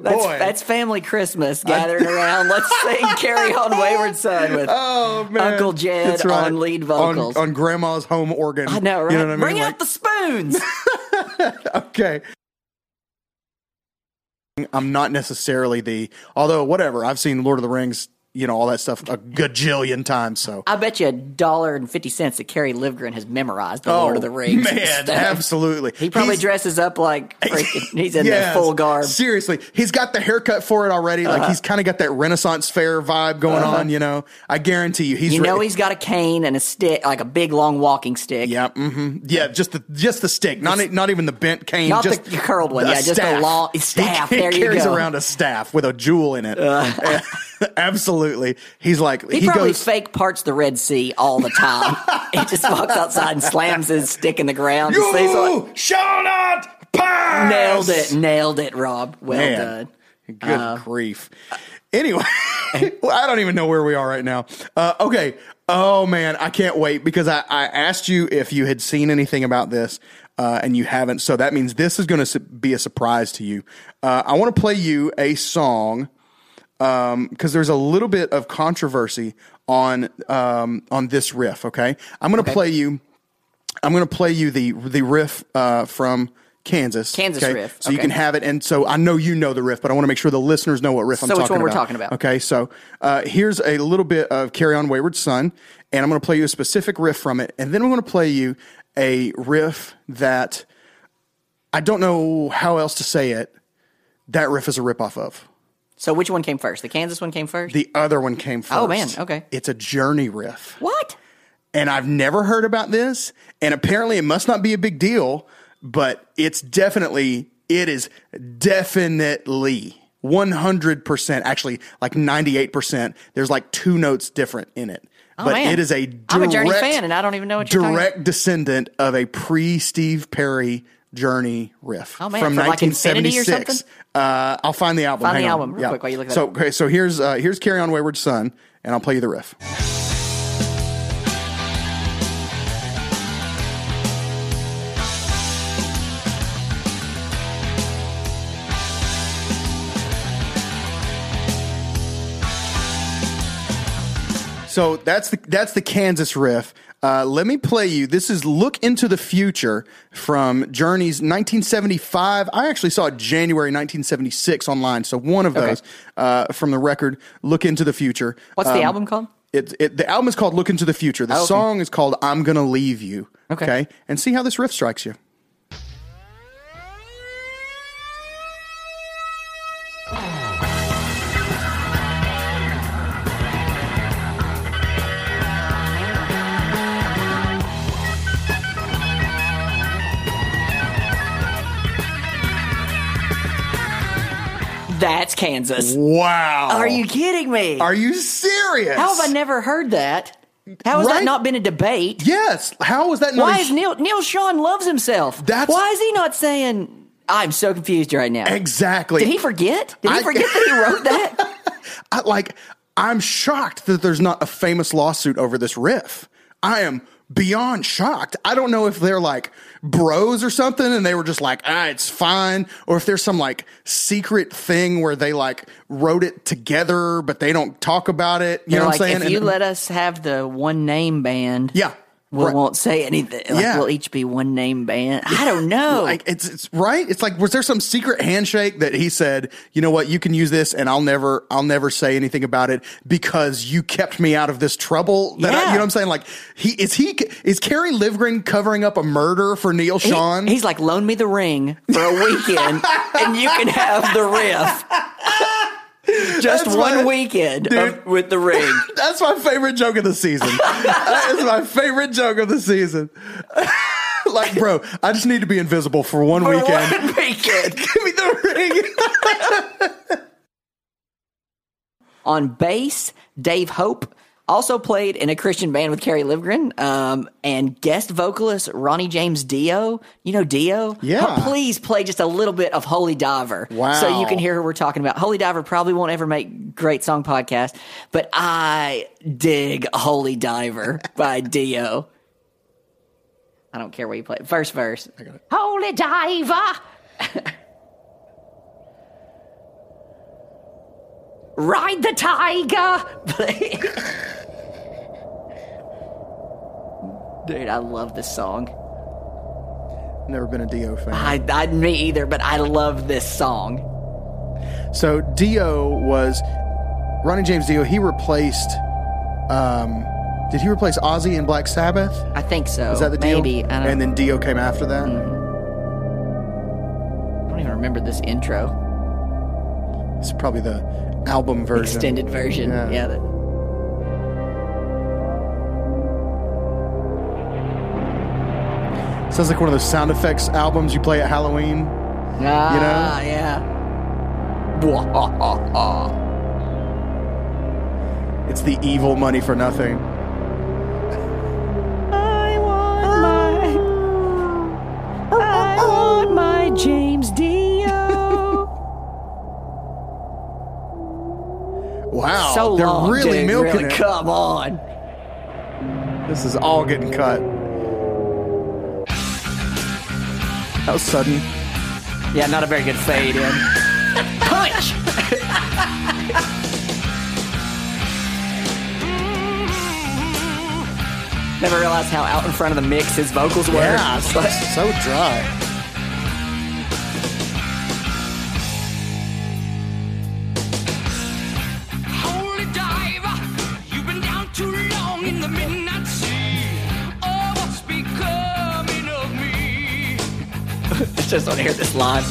That's, that's family Christmas gathering around. Let's sing "Carry On, Wayward Son" with Oh man, Uncle Jed right. on lead vocals. on, on Grandma's home organ. I know, right? You know what I mean? Bring Like, out the spoons. okay. I'm not necessarily the, although whatever. I've seen Lord of the Rings, you know, all that stuff a gajillion times. So I bet you a dollar and fifty cents that Kerry Livgren has memorized the oh, Lord of the Rings. Oh, man, absolutely. He probably He's- dresses up like freaking. He's in Yes, the full garb. Seriously, he's got the haircut for it already. Like uh-huh. he's kind of got that Renaissance fair vibe going uh-huh. on. You know, I guarantee you, he's You know re- he's got a cane and a stick, like a big long walking stick. Yeah, hmm yeah, just the just the stick, not e- not even the bent cane, Not just the curled one, yeah, just a long- staff, He, he there you carries go. Around a staff with a jewel in it. Uh-huh. Absolutely, he's like He, he, probably goes. fake parts the Red Sea all the time. he just walks outside and slams his stick in the ground. and says, like, You shall not pass. nailed it, nailed it, Rob. Well Man. done. Good Uh, grief. Anyway, well, I don't even know where we are right now. Uh, okay. Oh man, I can't wait because I, I asked you if you had seen anything about this, uh, and you haven't. So that means this is going to be a surprise to you. Uh, I want to play you a song because there's a little bit of controversy on um, on this riff. Okay, I'm going to play you. I'm going to play you the the riff uh, from Kansas. Kansas riff, So you can have it. And so I know you know the riff, but I want to make sure the listeners know what riff I'm So which talking one we're about. talking about? Okay. So uh, here's a little bit of Carry On Wayward Son, and I'm going to play you a specific riff from it. And then I'm going to play you a riff that I don't know how else to say it. That riff is a ripoff of. So which one came first? The Kansas one came first. The other one came first. Oh, man. Okay. It's a Journey riff. what? and I've never heard about this. And apparently, it must not be a big deal, but it's definitely, it is definitely 100%, actually like 98%. There's like two notes different in it. Oh, but man. it is a direct, I'm a Journey fan, and I don't even know what you're talking direct descendant of a pre Steve Perry Journey riff Oh, man, from from, like, Infinity or 1976. something? Uh, I'll find the album. Find Hang the on. album real quick while you look so, okay, so here's uh, here's Carry On Wayward Son, and I'll play you the riff. So that's the that's the Kansas riff. Uh, let me play you. This is "Look Into the Future" from Journey's 1975. I actually saw January 1976 online. So one of Okay. those uh, from the record "Look Into the Future." What's the Um, album called? It, it, the album is called "Look Into the Future." The Oh, okay. song is called "I'm Gonna Leave You." Okay. and see how this riff strikes you. That's Kansas. Wow! Are you kidding me? Are you serious? How have I never heard that? How has Right? that not been a debate? Yes. How was that not? Why is Neil Neal Schon loves himself? That's- why is he not saying I'm so confused right now? exactly? Did he forget? Did he I- forget that he wrote that? I, like I'm shocked that there's not a famous lawsuit over this riff. I am beyond shocked. I don't know if they're like bros or something and they were just like, ah, it's fine. Or if there's some like secret thing where they like wrote it together, but they don't talk about it. You They're know like, what I'm saying? if you And- let us have the one name band, yeah. We right. won't say anything. Like, Yeah. we'll each be one name band. I don't know. Like it's it's right. It's like was there some secret handshake that he said, you know what, you can use this, and I'll never I'll never say anything about it because you kept me out of this trouble. That I- Yeah. you know what I'm saying? Like he is he is Kerry Livgren covering up a murder for Neil He- Sean? he's like, loan me the ring for a weekend, and you can have the riff. Just That's one what- weekend Dude. of, with the ring. That's my favorite joke of the season. that is my favorite joke of the season. like, bro, I just need to be invisible for one For weekend. one weekend. Give me the ring. On bass, Dave Hope also played in a Christian band with Kerry Livgren, um, and guest vocalist Ronnie James Dio. You know Dio? Yeah. Oh, please play just a little bit of Holy Diver. Wow. So you can hear who we're talking about. Holy Diver probably won't ever make great song podcast, but I dig Holy Diver by Dio. I don't care where you play it. First verse. Holy Diver. Ride the tiger. Dude, I love this song. Never been a Dio fan. I, I me either, but I love this song. So Dio was Ronnie James Dio. He replaced. Um, did he replace Ozzy in Black Sabbath? I think so. Is that the deal? Maybe. I don't, and then Dio came after that. I don't even remember this intro. It's probably the album version, Extended version. Yeah. Yeah. that, Sounds like one of those sound effects albums you play at Halloween. ah, yeah. It's the evil money for nothing. I want my. I want my James Dio. Wow, so they're long, really dude, milking really, it. Come on. This is all getting cut. That was sudden. Yeah, not a very good fade in. Punch! Never realized how out in front of the mix his vocals were. Yeah, so dry. Just want to hear this line.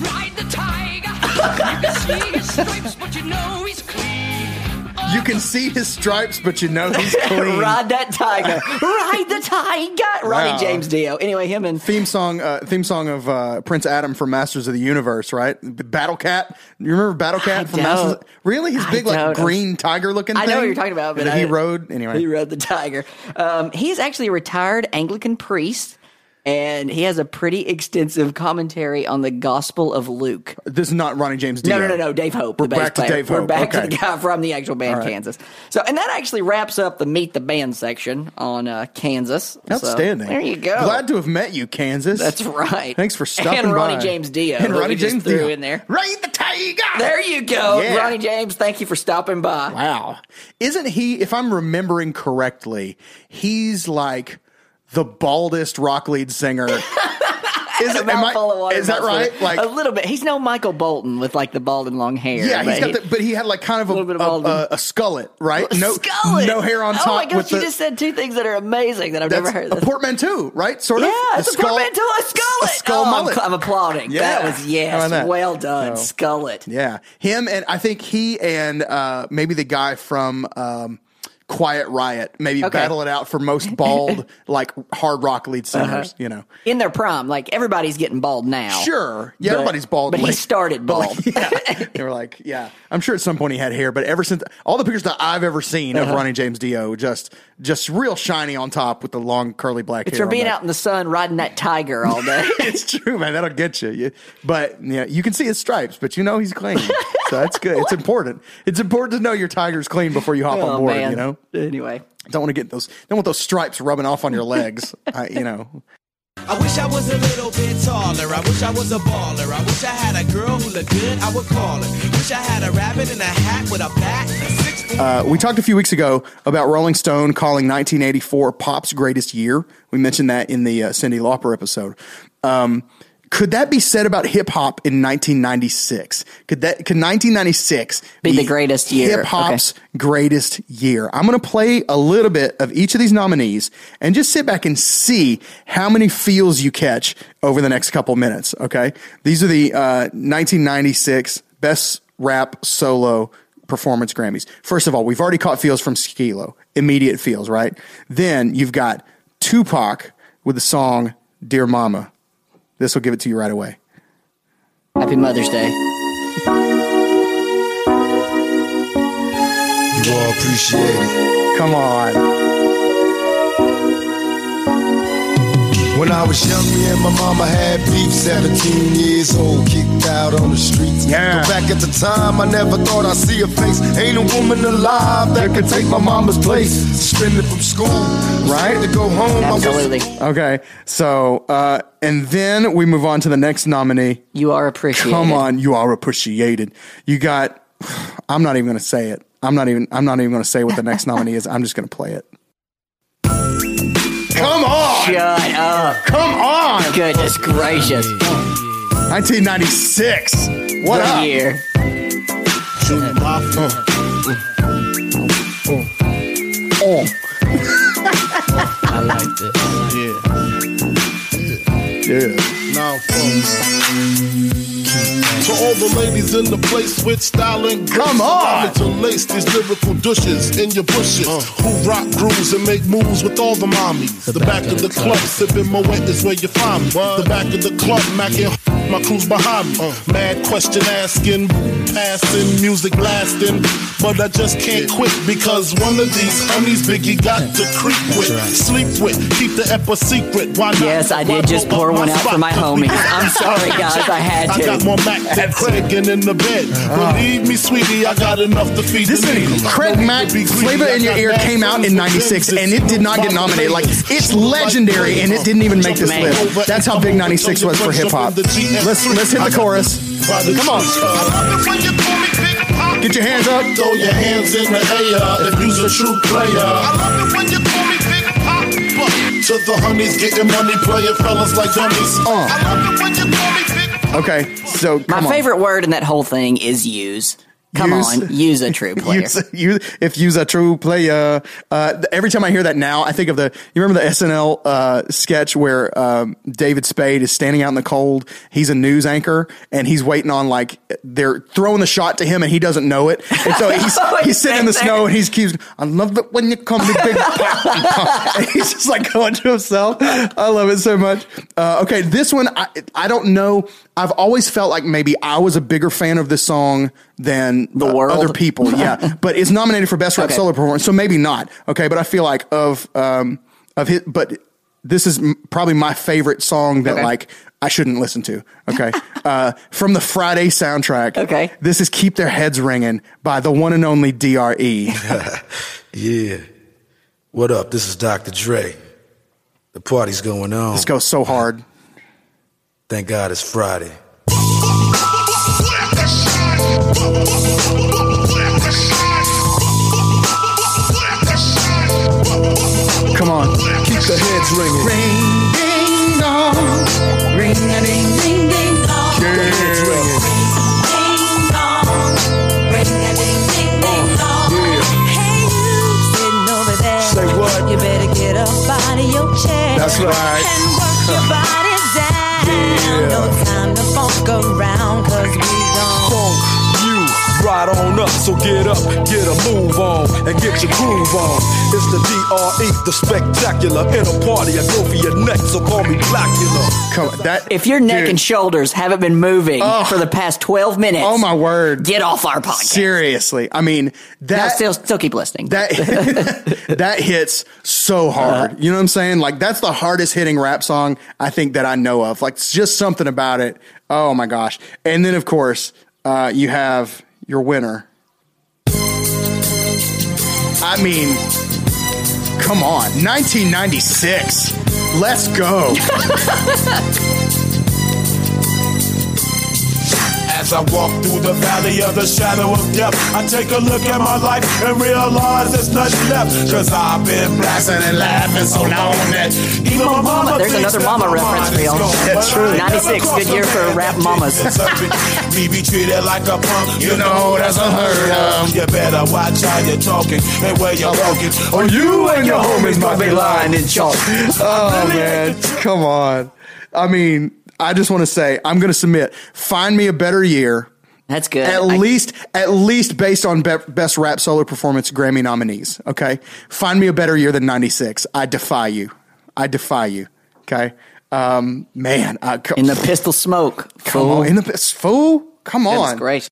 Ride the tiger. You can see his stripes, but you know he's clean. You can see his stripes, but you know he's clean. Ride that tiger. Ride the tiger. Ronnie Wow. James Dio. Anyway, him and theme song uh, theme song of uh, Prince Adam from Masters of the Universe, right? Battle Cat. You remember Battle Cat from don't. Masters? Of- really, his I big like green tiger looking. I know thing what you're talking about, but that he rode anyway. He rode the tiger. Um, he's actually a retired Anglican priest, and he has a pretty extensive commentary on the Gospel of Luke. This is not Ronnie James Dio. No, no, no, no. Dave Hope. We're back to player. Dave We're Hope. back Okay. to the guy from the actual band right. Kansas. So, and that actually wraps up the Meet the Band section on uh, Kansas. So, Outstanding. there you go. Glad to have met you, Kansas. That's right. Thanks for stopping and Ronnie by. James Dio. And Ronnie James threw Dio. in there. Ride the tiger. There you go, Yeah. Ronnie James. Thank you for stopping by. Wow. Isn't he, if I'm remembering correctly, he's like the baldest rock lead singer. is, it, I- water, is that of- right? Like, a little bit. He's no Michael Bolton with like the bald and long hair. yeah, he's but got he- the, but he had like kind of a, Little bit of a, a, a skullet, right? No, Skullet. no hair on top. Oh my gosh, you the, just said two things that are amazing that I've never heard. a portmanteau, right? Sort of. Yeah, it's a portmanteau, a skullet. A skull oh, I'm. I'm applauding. Yeah. That was yes, that? well done, So- skullet. Yeah, him and I think he and uh, maybe the guy from um, Quiet Riot maybe Okay. battle it out for most bald like hard rock lead singers. Uh-huh. You know, In their prime, like everybody's getting bald now. sure, yeah, But- everybody's bald, but he like- started like, bald. yeah, they were like, yeah, I'm sure at some point he had hair, but ever since all the pictures that I've ever seen of Uh-huh. Ronnie James Dio, just just real shiny on top with the long curly black It's hair. on being out in the sun riding that tiger all day. it's true, man. That'll get you. you. But yeah, you can see his stripes, but you know he's clean. So that's good. It's important. It's important to know your tiger's clean before you hop oh on board. man. You know, Anyway, don't want to get those. Don't want those stripes rubbing off on your legs. I, you know. I wish I was a little bit taller. I wish I was a baller. I wish I had a girl who looked good. I would call her. Wish I had a rabbit in a hat with a bat a. Uh, we talked a few weeks ago about Rolling Stone calling 1984 pop's greatest year. We mentioned that in the uh, Cyndi Lauper episode. Um, could that be said about hip hop in 1996? Could that could 1996 Be the greatest year. Hip hop's greatest year. I'm going to play a little bit of each of these nominees and just sit back and see how many feels you catch over the next couple minutes. Okay, these are the uh, 1996 best rap solo performance Grammys. First of all, we've already caught feels from Skee-Lo, immediate feels, right? Then you've got Tupac with the song "Dear Mama." This will give it to you right away. Happy Mother's Day. You all appreciate it. Come on. When I was young, me and my mama had beef. 17 years old, kicked out on the streets. Yeah. But back at the time, I never thought I'd see a face. Ain't a woman alive that could take my mama's place. Suspended from school, right? To go home, Absolutely. Okay, so uh, and then we move on to the next nominee. You are appreciated. Come on, you are appreciated. You got. I'm not even going to say it. I'm not even. I'm not even going to say what the next nominee is. I'm just going to play it. Come on, Shut up. come on. Goodness gracious. 1996. What up? year. Oh, I like this. yeah. Now, to all the ladies in the place with style and grace, Come on. to lace these lyrical douches in your bushes. Uh. Who rock grooves and make moves with all the mommies. The, back, of the club, sipping my wet is where you find me. The back of the club, macking my crew's behind me. Uh. Mad question asking, passing, music blasting. But I just can't quit because one of these homies Biggie got to creep with, sleep with, keep the ep a secret. Why not? Yes, I did Why just pour one out for my homies. I'm sorry, guys. I had I got to. more Mac than Craig and in the bed. Uh. Believe me, sweetie, I got enough to feed This the is needy. Craig Mack Flavor in Your Ear came out in 96 and it did not get nominated. Like, it's legendary and it didn't even make this list. That's how big 96 was for hip hop. Let's, let's hit the chorus. Come on. Get your hands up. Throw your hands in the air if you's a true player. I love it when you call me Big Papa. To the honeys, getting money, playing fellas like dummies. Uh. I love it when you call me Big Okay, so My come on. favorite word in that whole thing is use. Come Use- on, use a true player. Use, you, if use a true player. Uh, every time I hear that now, I think of the. You remember the SNL uh, sketch where um, David Spade is standing out in the cold. He's a news anchor and he's waiting on like they're throwing the shot to him and he doesn't know it. And so he's Oh, he's sitting in the snow and he's keeps. I love it when you come me big. Pop." and he's just like going to himself. I love it so much. Uh, okay, this one I I don't know. I've always felt like maybe I was a bigger fan of this song than The uh, world? other people. Yeah, but it's nominated for best rap Okay. solo performance, so maybe not. Okay, but I feel like of um of hit, but this is m- probably my favorite song that Okay. like I shouldn't listen to. Okay, uh, from the Friday soundtrack. Okay. this is "Keep Their Heads Ringing" by the one and only Dre. Yeah. What up? This is Dr. Dre. The party's going on. this goes so hard. Thank God it's Friday. Come on, Keep the heads ringing. Ring, ding, dong. Ring, a ding, ding, ding, dong. Keep the heads ringing. Oh, hey you sitting over there. You better get up out of your chair. That's right. And work your body down. Yeah. No time to funk around, cause we gon' Funk you right on up. So get up, get a move on, and get your groove on. It's the DRE, the spectacular. In a party, I go for your neck, so call me Blackula. come on, that If your neck dude, and shoulders haven't been moving Oh. for the past 12 minutes, oh my word, get off our podcast. seriously, I mean No, that still, still keep listening. that that hits so hard. You know what I'm saying? Like that's the hardest hitting rap song I think that I know of. Like it's just something about it. Oh my gosh! And then of course uh, you have your winner. I mean, come on, 1996. Let's go. As I walk through the valley of the shadow of death, I take a look at my life and realize there's nothing left. Cause I've been blasting and laughing so long that even my mama There's another mama reference mind for y'all. That's true. 96, good year for rap mamas. shit deserving. Me be treated like a punk, you know that's unheard of. You better watch how you're talking and where you're walking, or you and your homies might be lying in chalk. Oh man, come on. I mean, I just want to say I'm going to submit. Find me a better year. That's good. At I- least, at least based on be- best rap solo performance Grammy nominees. Okay, find me a better year than '96. I defy you. I defy you. Okay, um, man, I, in the pistol smoke. come fool. on, in the fool. Come on, gracious.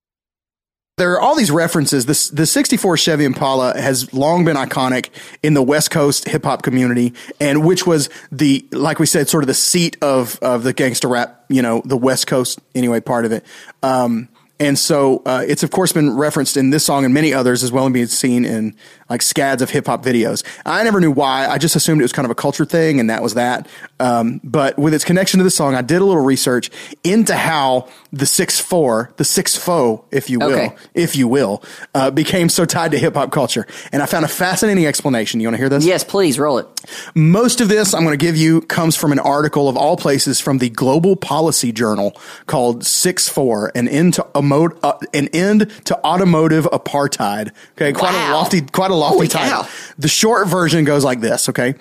There are all these references. This the '64 Chevy Impala has long been iconic in the West Coast hip hop community, and which was the like we said, sort of the seat of of the gangster rap. You know, the West Coast anyway, part of it. Um, and so uh, it's of course been referenced in this song and many others as well, and being seen in like scads of hip hop videos. I never knew why. I just assumed it was kind of a culture thing, and that was that. Um, but with its connection to the song, I did a little research into how the six four, the six foe, if you will, Okay. if you will, uh, became so tied to hip hop culture. And I found a fascinating explanation. You want to hear this? Yes, please roll it. Most of this I'm going to give you comes from an article of all places from the Global Policy Journal called Six Four, an end to uh, an end to automotive apartheid. Okay, quite a lofty, quite a lofty Holy title. cow. The short version goes like this. Okay.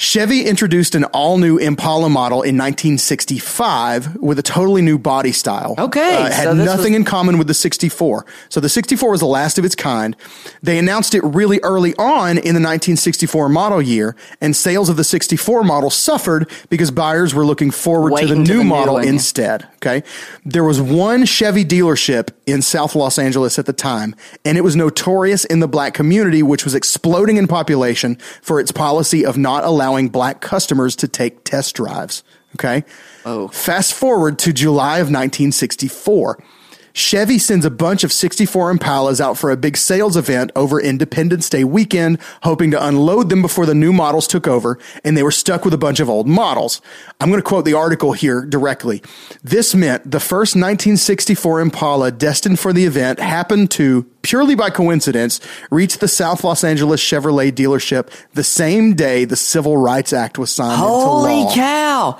Chevy introduced an all new Impala model in 1965 with a totally new body style. Okay, Uh, had so nothing was- in common with the 64. So the 64 was the last of its kind. They announced it really early on in the 1964 model year, and sales of the 64 model suffered because buyers were looking forward to Waiting the to new the model yeah. instead. Okay. There was one Chevy dealership in South Los Angeles at the time, and it was notorious in the black community, which was exploding in population for its policy of not allowing black customers to take test drives. Okay. Oh. Fast forward to July of 1964. Chevy sends a bunch of 64 Impalas out for a big sales event over Independence Day weekend, hoping to unload them before the new models took over, and they were stuck with a bunch of old models. I'm going to quote the article here directly. This meant the first 1964 Impala destined for the event happened to, purely by coincidence, reach the South Los Angeles Chevrolet dealership the same day the Civil Rights Act was signed into law. Holy cow.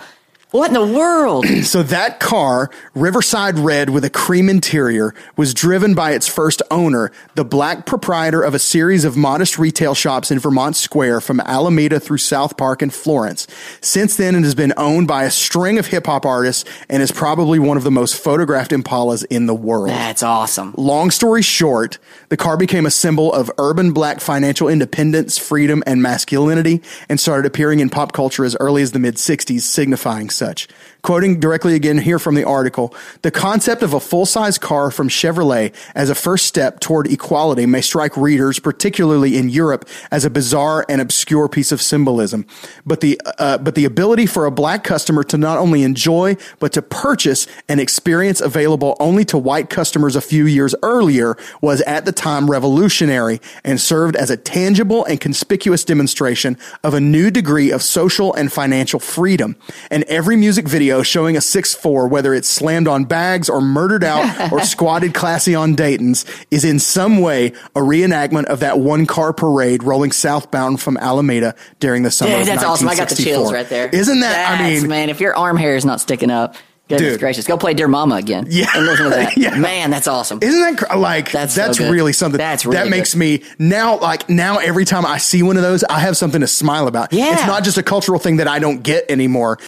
What in the world? so that car, Riverside Red with a cream interior, was driven by its first owner, the black proprietor of a series of modest retail shops in Vermont Square from Alameda through South Park and Florence. Since then, it has been owned by a string of hip hop artists and is probably one of the most photographed Impalas in the world. That's awesome. Long story short, the car became a symbol of urban black financial independence, freedom, and masculinity, and started appearing in pop culture as early as the mid 60s, signifying such. Quoting directly again here from the article, the concept of a full size car from Chevrolet as a first step toward equality may strike readers, particularly in Europe, as a bizarre and obscure piece of symbolism. But the, uh, but the ability for a black customer to not only enjoy, but to purchase an experience available only to white customers a few years earlier was at the time revolutionary and served as a tangible and conspicuous demonstration of a new degree of social and financial freedom. And every music video showing a 6'4, whether it's slammed on bags or murdered out or squatted classy on Dayton's, is in some way a reenactment of that one car parade rolling southbound from Alameda during the summer Dude, of that's awesome. I got the chills right there. Isn't that, I mean, man, if your arm hair is not sticking up, goodness Dude. gracious, go play Dear Mama again. Yeah. And listen to that. Yeah. Man, that's awesome. Isn't that cr- like That's that's, so really something? That's really that makes good. me now like now every time I see one of those, I have something to smile about. Yeah. it's not just a cultural thing that I don't get anymore.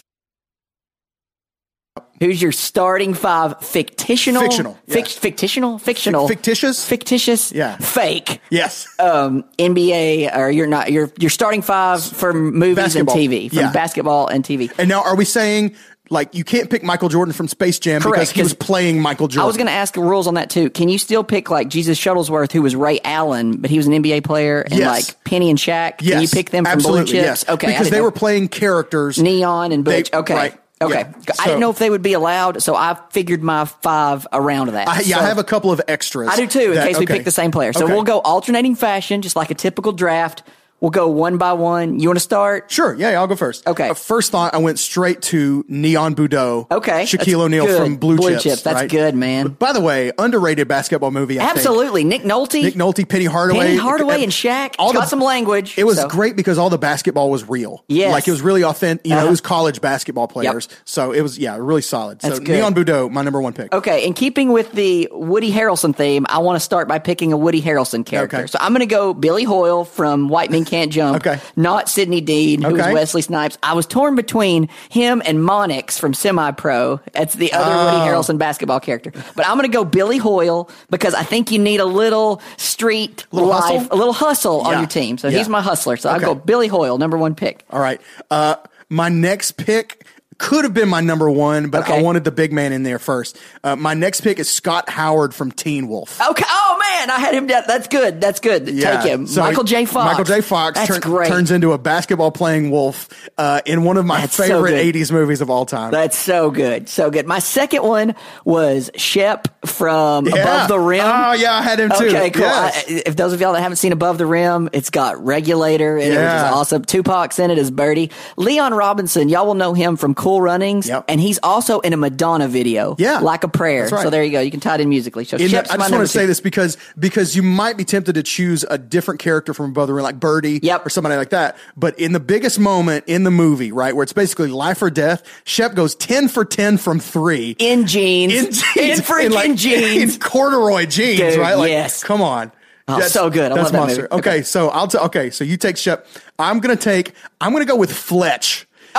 Who's your starting five fictitional? Fictional, Fic- fictitional? Fictional. fictitious? Fictitious? Yeah. Fake. Yes. Um, NBA, or you're not, you're, you're starting five from movies Basketball. and TV, from Yeah. basketball and TV. And now, are we saying like you can't pick Michael Jordan from Space Jam Correct, because he was playing Michael Jordan? I was going to ask rules on that too. Can you still pick like Jesus Shuttlesworth, who was Ray Allen, but he was an NBA player, and Yes. like Penny and Shaq? Can Yes, you pick them from absolutely, blue chips? Yes. Okay, because they know. were playing characters. Neon and They- okay. right, Okay. yeah. I didn't know if they would be allowed, so I figured my five around that. I, yeah, So- I have a couple of extras. I do too, in that- case we okay. pick the same player. So Okay. we'll go alternating fashion, just like a typical draft. We'll go one by one. You want to start? Sure. Yeah, yeah, I'll go first. Okay. Uh, first thought, I went straight to Neon Boudeaux. Okay. Shaquille O'Neal good. from Blue, Blue Chips. Chips, that's right? good, man. But by the way, underrated basketball movie. I think. Absolutely. Nick Nolte. Nick Nolte, Penny Hardaway, Penny Hardaway and Shaq. All got the- some language. It was so- great because all the basketball was real. Yes. like it was really authentic. You know, Uh-huh. it was college basketball players. So it was yeah, really solid. That's so good. Neon Boudeaux, my number one pick. Okay, in keeping with the Woody Harrelson theme, I want to start by picking a Woody Harrelson character. Okay. So I'm going to go Billy Hoyle from White Men Can't Jump. Okay. Not Sidney Dean, who was Okay. Wesley Snipes. I was torn between him and Monix from Semi Pro. That's the other Oh. Woody Harrelson basketball character. But I'm going to go Billy Hoyle because I think you need a little street Little life, hustle? a little hustle on your team. So Yeah. he's my hustler. So I'll go Billy Hoyle, number one pick. All right. Uh, my next pick could have been my number one, but I wanted the big man in there first. Uh, my next pick is Scott Howard from Teen Wolf. Okay. Oh man, I had him down. That's good. That's good. Take him. So Michael J. Fox. Michael J. Fox That's turn- great. turns into a basketball playing wolf uh, in one of my That's favorite good. 80s movies of all time. That's so good. So good. My second one was Shep from Yeah. Above the Rim. Oh, yeah, I had him too. Okay, cool. Yes. I, if those of y'all that haven't seen Above the Rim, it's got Regulator in it, which Yeah. is awesome. Tupac's in it as Birdie. Leon Robinson, y'all will know him from Cool Runnings, and he's also in a Madonna video. Yeah. Like a Prayer. Right. So there you go. You can tie it in musically. So In the- I just want to say this because because you might be tempted to choose a different character from Brother the Rim, like Birdie yep. or somebody like that. But in the biggest moment in the movie, right, where it's basically life or death, Shep goes 10 for 10 from three. In jeans. In jeans. In freaking like, jeans. In corduroy jeans, Dude, right? Like, yes. come on. Oh, so good. I that's love that monster. movie. Okay, Okay. so I'll t- okay, so you take Shep. I'm gonna take I'm gonna go with Fletch.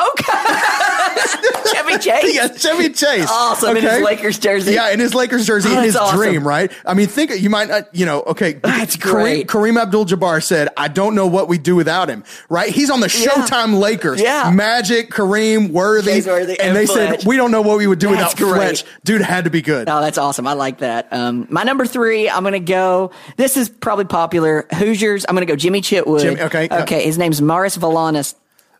Chevy Chase. yeah, Chevy Chase. Awesome in his Lakers jersey. Yeah, in his Lakers jersey, Oh, in his awesome. dream, right? I mean, think you might not, you know, okay. That's Kareem, great. Kareem Abdul-Jabbar said, "I don't know what we do without him." Right? He's on the Yeah. Showtime Lakers. Yeah. Magic, Kareem, Worthy, Worthy, and and they said, "We don't know what we would do That's without great. Fletch." Dude had to be good. Oh, that's awesome. I like that. Um, my number three, I'm going to go. This is probably popular. Hoosiers. I'm going to go Jimmy Chitwood. Jimmy- okay, yeah. Okay. His name's Maris Valainis.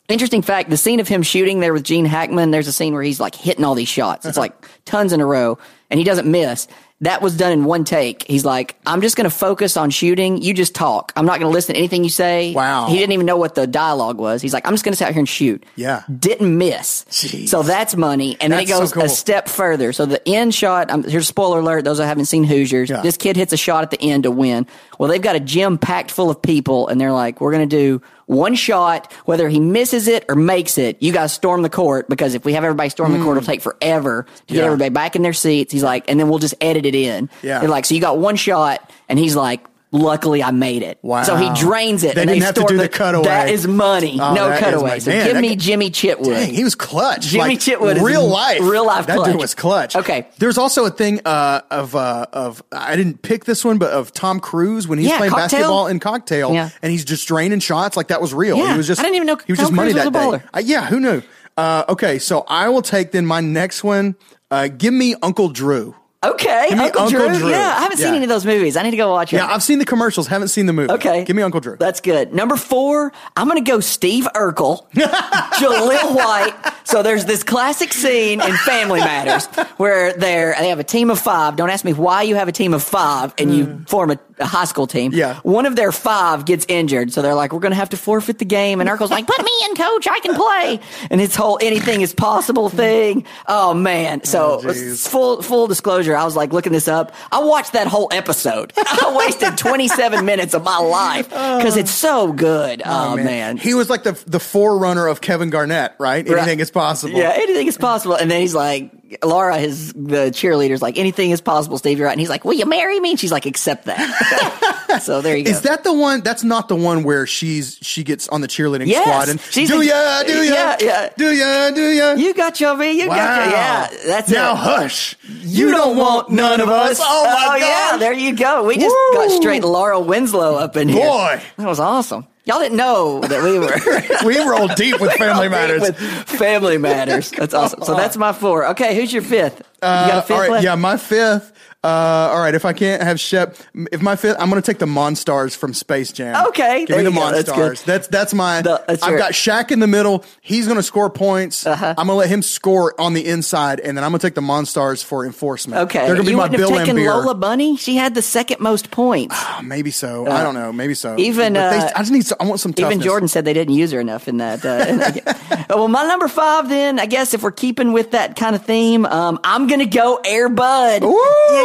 Interesting fact: the scene of him shooting there with Gene Hackman. There's a scene where he's like hitting all these shots. It's like tons in a row, and he doesn't miss. that was done in one take. He's like, I'm just going to focus on shooting. You just talk. I'm not going to listen to anything you say. Wow. He didn't even know what the dialogue was. He's like, I'm just going to sit out here and shoot. Yeah. Didn't miss. So that's money. And then it That's so goes cool. a step further. So the end shot, um, here's spoiler alert, those that haven't seen Hoosiers. This kid hits a shot at the end to win. Well, they've got a gym packed full of people, and they're like, we're going to do one shot, whether he misses it or makes it, you guys storm the court because if we have everybody storm the court, it'll hmm. take forever to get everybody back in their seats. He's like, and then we'll just edit it in. Yeah. They're like, so you got one shot, and he's like, luckily I made it. Wow. So he drains it. They and didn't they have to do the cutaway. That is money. Oh, no cutaway. So Man, give me guy- Jimmy Chitwood. Dang, he was clutch. Jimmy Like, Chitwood is real life, real life That clutch. dude was clutch. Okay. There's also a thing uh, of uh, of I didn't pick this one, but of Tom Cruise when he's Yeah, playing Cocktail. basketball in Cocktail, Yeah. and he's just draining shots like that was real. Yeah, he was just I didn't even know he was Tom just money Cruise that day. Uh, yeah, who knew? Uh, okay, so I will take then my next one. Uh, give me Uncle Drew. Okay, Give me Uncle, Uncle Drew. Drew. Yeah, I haven't seen Yeah. any of those movies. I need to go watch it. Yeah, I've seen the commercials, haven't seen the movie. Okay. give me Uncle Drew. That's good. Number four, I'm going to go Steve Urkel, Jaleel White. So there's this classic scene in Family Matters where they're, they have a team of five. Don't ask me why you have a team of five and you hmm. form a, a high school team. Yeah. One of their five gets injured. So they're like, we're going to have to forfeit the game. And Urkel's like, put me in, coach. I can play. And his whole anything is possible thing. Oh, man. So oh, jeez. full, full disclosure, I was like looking this up. I watched that whole episode. I wasted 27 minutes of my life because it's so good. Oh, oh man. He was like the the forerunner of Kevin Garnett, right? Right. Anything is possible. Yeah, anything is possible. And then he's like, Laura, his the cheerleader's like, anything is possible, Steve. You're right. And he's like, will you marry me? And she's like, accept that. so there you go. Is that the one? That's not the one where she's she gets on the cheerleading Yes. squad and She's do ya, do ya, Yeah, yeah. do ya, do ya. you got your me. You got Wow. your yeah. That's it. now it. hush. You, don't want none of us. Oh, oh my yeah, god! there you go. We just Woo. got straight Laura Winslow up in here. Boy. that was awesome. Y'all didn't know that we were. we rolled deep with Family Matters. With Family Matters. That's awesome. So that's my four. Okay, who's your fifth? you got a Uh, all right, left? yeah, my fifth. Uh, all right, if I can't have Shep, if my fifth, I'm going to take the Monstars from Space Jam. Okay, give me the go. That's Monstars. good. That's that's my. The- that's I've your- got Shaq in the middle. He's going to score points. Uh-huh. I'm going to let him score on the inside, and then I'm going to take the Monstars for enforcement. Okay, they're going to be my Bill have taken. Lola Bunny. She had the second most points. Oh, maybe so. I don't know. Maybe so. Even, they- uh, I just need. Some, I want some toughness. Even Jordan said they didn't use her enough in that. Uh, in well, my number five, then I guess if we're keeping with that kind of theme, um, I'm gonna go Air Bud.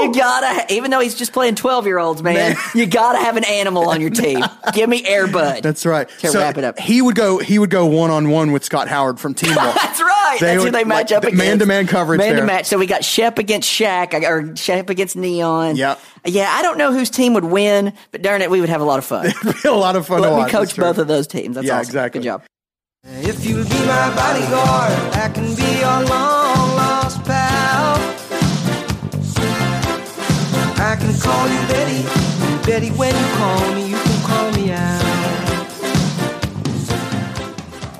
You gotta, even though he's just playing twelve year olds, man, you gotta have an animal on your team. Give me Air Bud. That's right. To wrap it up. He would go. He would go one on one with Scott Howard from Team Ball. That's right. That's who they match like, up against. Man-to-man coverage Man to there. match. So we got Shep against Shaq, or Shep against Neon. Yep. Yeah, I don't know whose team would win, but darn it, we would have a lot of fun. a lot of fun Let to me watch. coach That's true. both of those teams. That's Yeah, awesome. exactly. Good job. If you'll be my bodyguard, I can be your long can call you Betty, Betty, when you call me, you can call me out.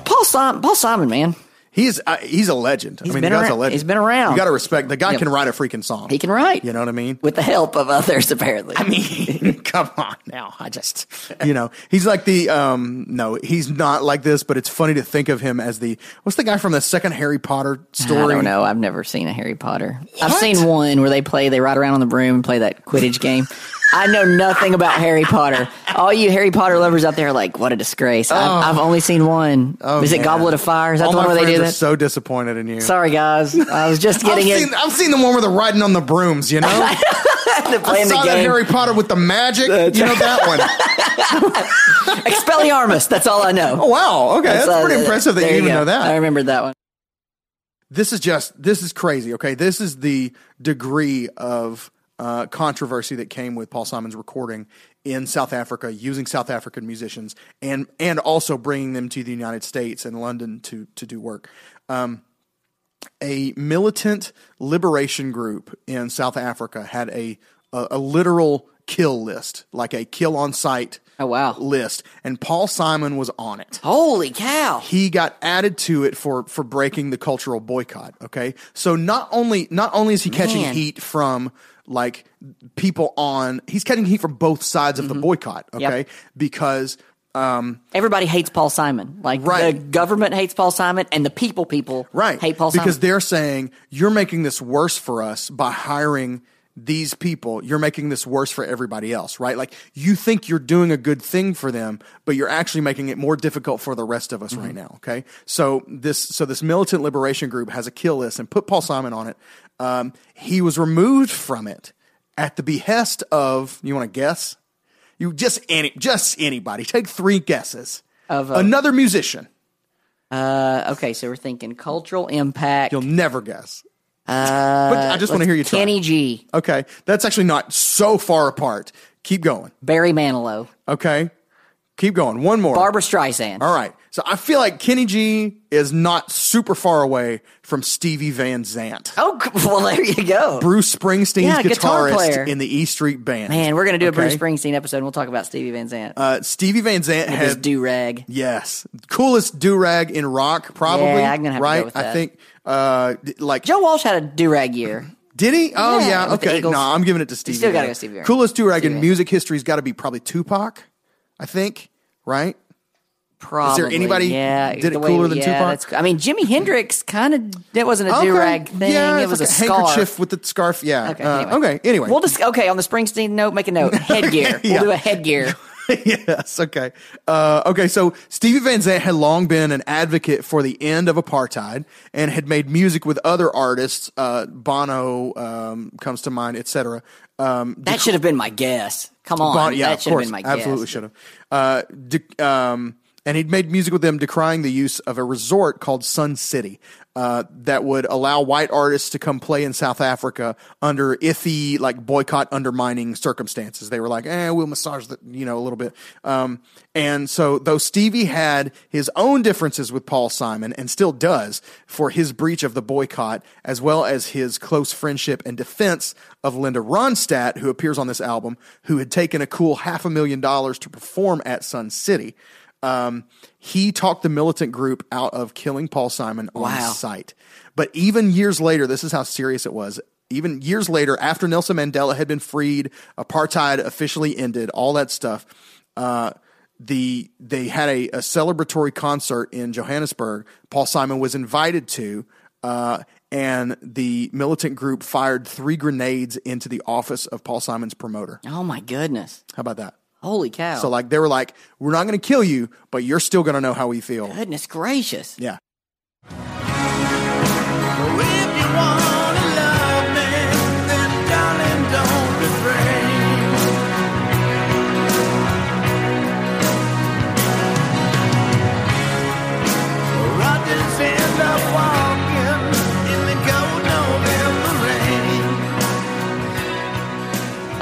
Paul Simon, Paul Simon, man. He's uh, he's a legend. He's I mean, been the guy's around- a legend. he's been around. You got to respect the guy. Can write a freaking song. He can write. You know what I mean? with the help of others, apparently. I mean, come on now. I just, you know, he's like the, um, no, he's not like this, but it's funny to think of him as the, what's the guy from the second Harry Potter story? I don't know. I've never seen a Harry Potter. I've seen one where they play, they ride around on the broom and play that Quidditch game. I know nothing about Harry Potter. All you Harry Potter lovers out there are like, what a disgrace. I've, I've only seen one. Oh, Is it man. Goblet of Fire? Is that All the one where they friends do are that? so disappointed in you. Sorry, guys. I was just I've getting in. I've seen the one where they're riding on the brooms, you know? I playing saw the that game. Harry Potter with the magic. you know that one. Expelliarmus. That's all I know. Oh, wow. Okay. That's, uh, pretty impressive that there you even go. know that. I remembered that one. this is just this is crazy okay this is the degree of uh, controversy that came with paul simon's recording in south africa using south african musicians and and also bringing them to the united states and london to to do work. Um, a militant liberation group in south africa had a a, a literal kill list like a kill on sight Oh, wow. list and paul simon was on it Holy cow. he got added to it for for breaking the cultural boycott okay so not only not only is he catching Man. heat from like people on he's catching heat from both sides of the boycott okay Mm-hmm. Yep. because um Everybody hates Paul Simon. Like Right. the government hates Paul Simon, and the people people right hate Paul Simon. because Simon. they're saying you're making this worse for us by hiring these people, you're making this worse for everybody else, right? Like you think you're doing a good thing for them, but you're actually making it more difficult for the rest of us right now. Okay. So this, so this militant liberation group has a kill list and put Paul Simon on it. Um, he was removed from it at the behest of, you want to guess? You just any, just anybody. Take three guesses. Of, uh, Another musician. Uh, okay, so we're thinking cultural impact. You'll never guess. Uh, But I just want to hear you try. Kenny G, Okay. That's actually not so far apart. Keep going. Barry Manilow, Okay. Keep going. One more. Barbra Streisand. All right. So I feel like Kenny G is not super far away from Stevie Van Zandt. Oh, well, there you go. Bruce Springsteen's Yeah, guitar guitarist player. in the E Street Band. Man, we're gonna do a Bruce Springsteen episode. and We'll talk about Stevie Van Zandt. Uh, Stevie Van Zandt has his do rag. yes, coolest do rag in rock, probably. Yeah, I'm gonna have to go right. with I think uh, like Joe Walsh had a do rag year. Did he? Oh Yeah, yeah. with the okay. Eagles. No, I'm giving it to Stevie. still gotta go Stevie. Coolest do rag in music history's got to be probably Tupac. I think. Right. Probably. Is there anybody yeah, did it the way- cooler than yeah, Tupac? that's- I mean, Jimi Hendrix kind of that wasn't a do rag thing. Yeah, it it's was like a, scarf. handkerchief with the scarf. Yeah. Okay. Uh, anyway. okay. Anyway. we'll just okay on the Springsteen note. Make a note. Headgear. Yeah. We'll do a headgear. yes. Okay. Uh, okay. So Stevie Van Zandt had long been an advocate for the end of apartheid and had made music with other artists. Uh, Bono um, comes to mind, etc. Um, That should have been my guess. Come on, Bon- yeah, that of should have been my absolutely guess. should have. Uh, de- um, and he'd made music with them decrying the use of a resort called Sun City uh, that would allow white artists to come play in South Africa under iffy, like boycott undermining circumstances. They were like, eh, we'll massage the, you know, a little bit. Um, and so, though Stevie had his own differences with Paul Simon and still does for his breach of the boycott, as well as his close friendship and defense of Linda Ronstadt, who appears on this album, who had taken a cool half a million dollars to perform at Sun City. Um, he talked the militant group out of killing Paul Simon on Wow. site. But even years later, this is how serious it was. Even years later, after Nelson Mandela had been freed, apartheid officially ended, all that stuff. Uh, the they had a, a celebratory concert in Johannesburg. Paul Simon was invited to, uh, and the militant group fired three grenades into the office of Paul Simon's promoter. Oh my goodness! How about that? Holy cow! So like they were like, we're not going to kill you, but you're still going to know how we feel. goodness gracious! Yeah.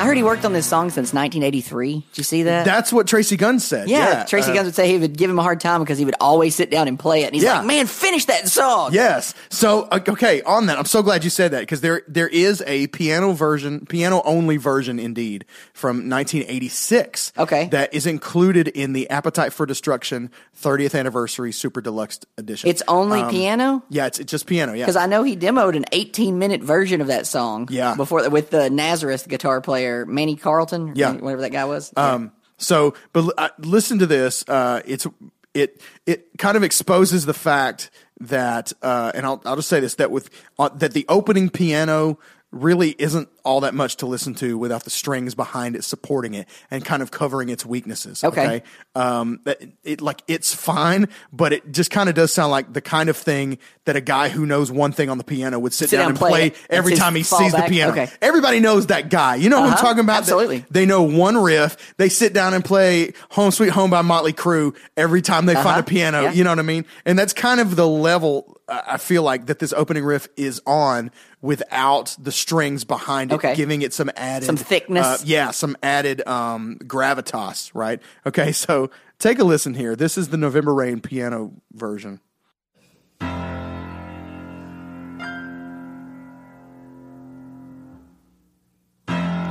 Heard he worked on this song since 1983. Did you see that? That's what Tracii Gunn said. yeah, Yeah, Tracii uh, Guns would say he would give him a hard time because he would always sit down and play it. And he's Yeah. like, "Man, finish that song." Yes. So uh, okay, on that, I'm so glad you said that because there there is a piano version, piano only version, indeed, from 1986. Okay. That is included in the Appetite for Destruction 30th Anniversary Super Deluxe Edition. It's only Um, piano. Yeah, it's, it's just piano. Yeah. Because I know he demoed an 18 minute version of that song. Yeah. Before with the Nazareth guitar player Manny Charlton. or Yeah. Whatever that guy was. Um, so, but uh, listen to this. Uh, it's it it kind of exposes the fact that, uh, and I'll I'll just say this that with uh, that the opening piano really isn't all that much to listen to without the strings behind it supporting it and kind of covering its weaknesses. Okay. Um, that it like it's fine, but it just kind of does sound like the kind of thing that a guy who knows one thing on the piano would sit, Sit down, and play play every time he sees the piano. Okay. Everybody knows that guy. You know what I'm Uh-huh. talking about? Absolutely. They know one riff. They sit down and play Home Sweet Home by Motley Crue every time they find Uh-huh. a piano. Yeah. You know what I mean? And that's kind of the level I feel like that this opening riff is on without the strings behind it, Okay. giving it some added Some thickness. uh, yeah, some added um, gravitas, right? Okay, so take a listen here. This is the November Rain piano version.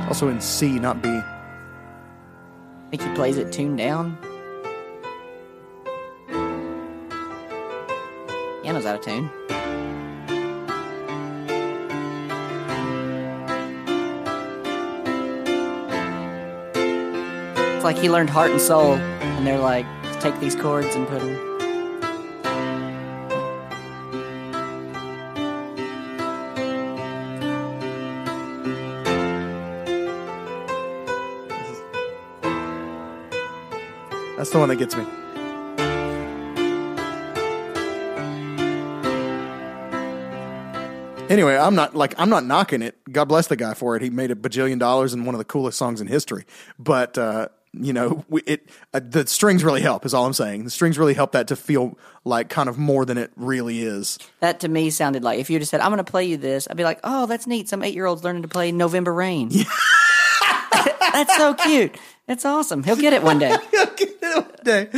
Also in C, not B. I think he plays it tuned down. Piano's out of tune. like he learned heart and soul, and they're like, take these chords and put them. That's the one that gets me. Anyway, I'm not like I'm not knocking it. God bless the guy for it. He made a bajillion dollars and one of the coolest songs in history. But uh, you know, we, it uh, the strings really help. Is all I'm saying. The strings really help that to feel like kind of more than it really is. That to me sounded like if you just said, "I'm going to play you this," I'd be like, "Oh, that's neat. Some eight year olds learning to play November Rain." that's so cute. That's awesome. He'll get it one day. He'll get it one Day.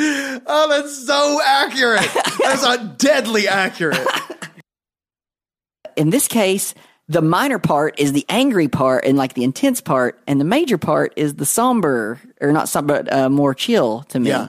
Oh, that's so accurate. That's a deadly accurate. In this case, the minor part is the angry part and like the intense part, and the major part is the somber or not somber, but uh, more chill to me. Yeah.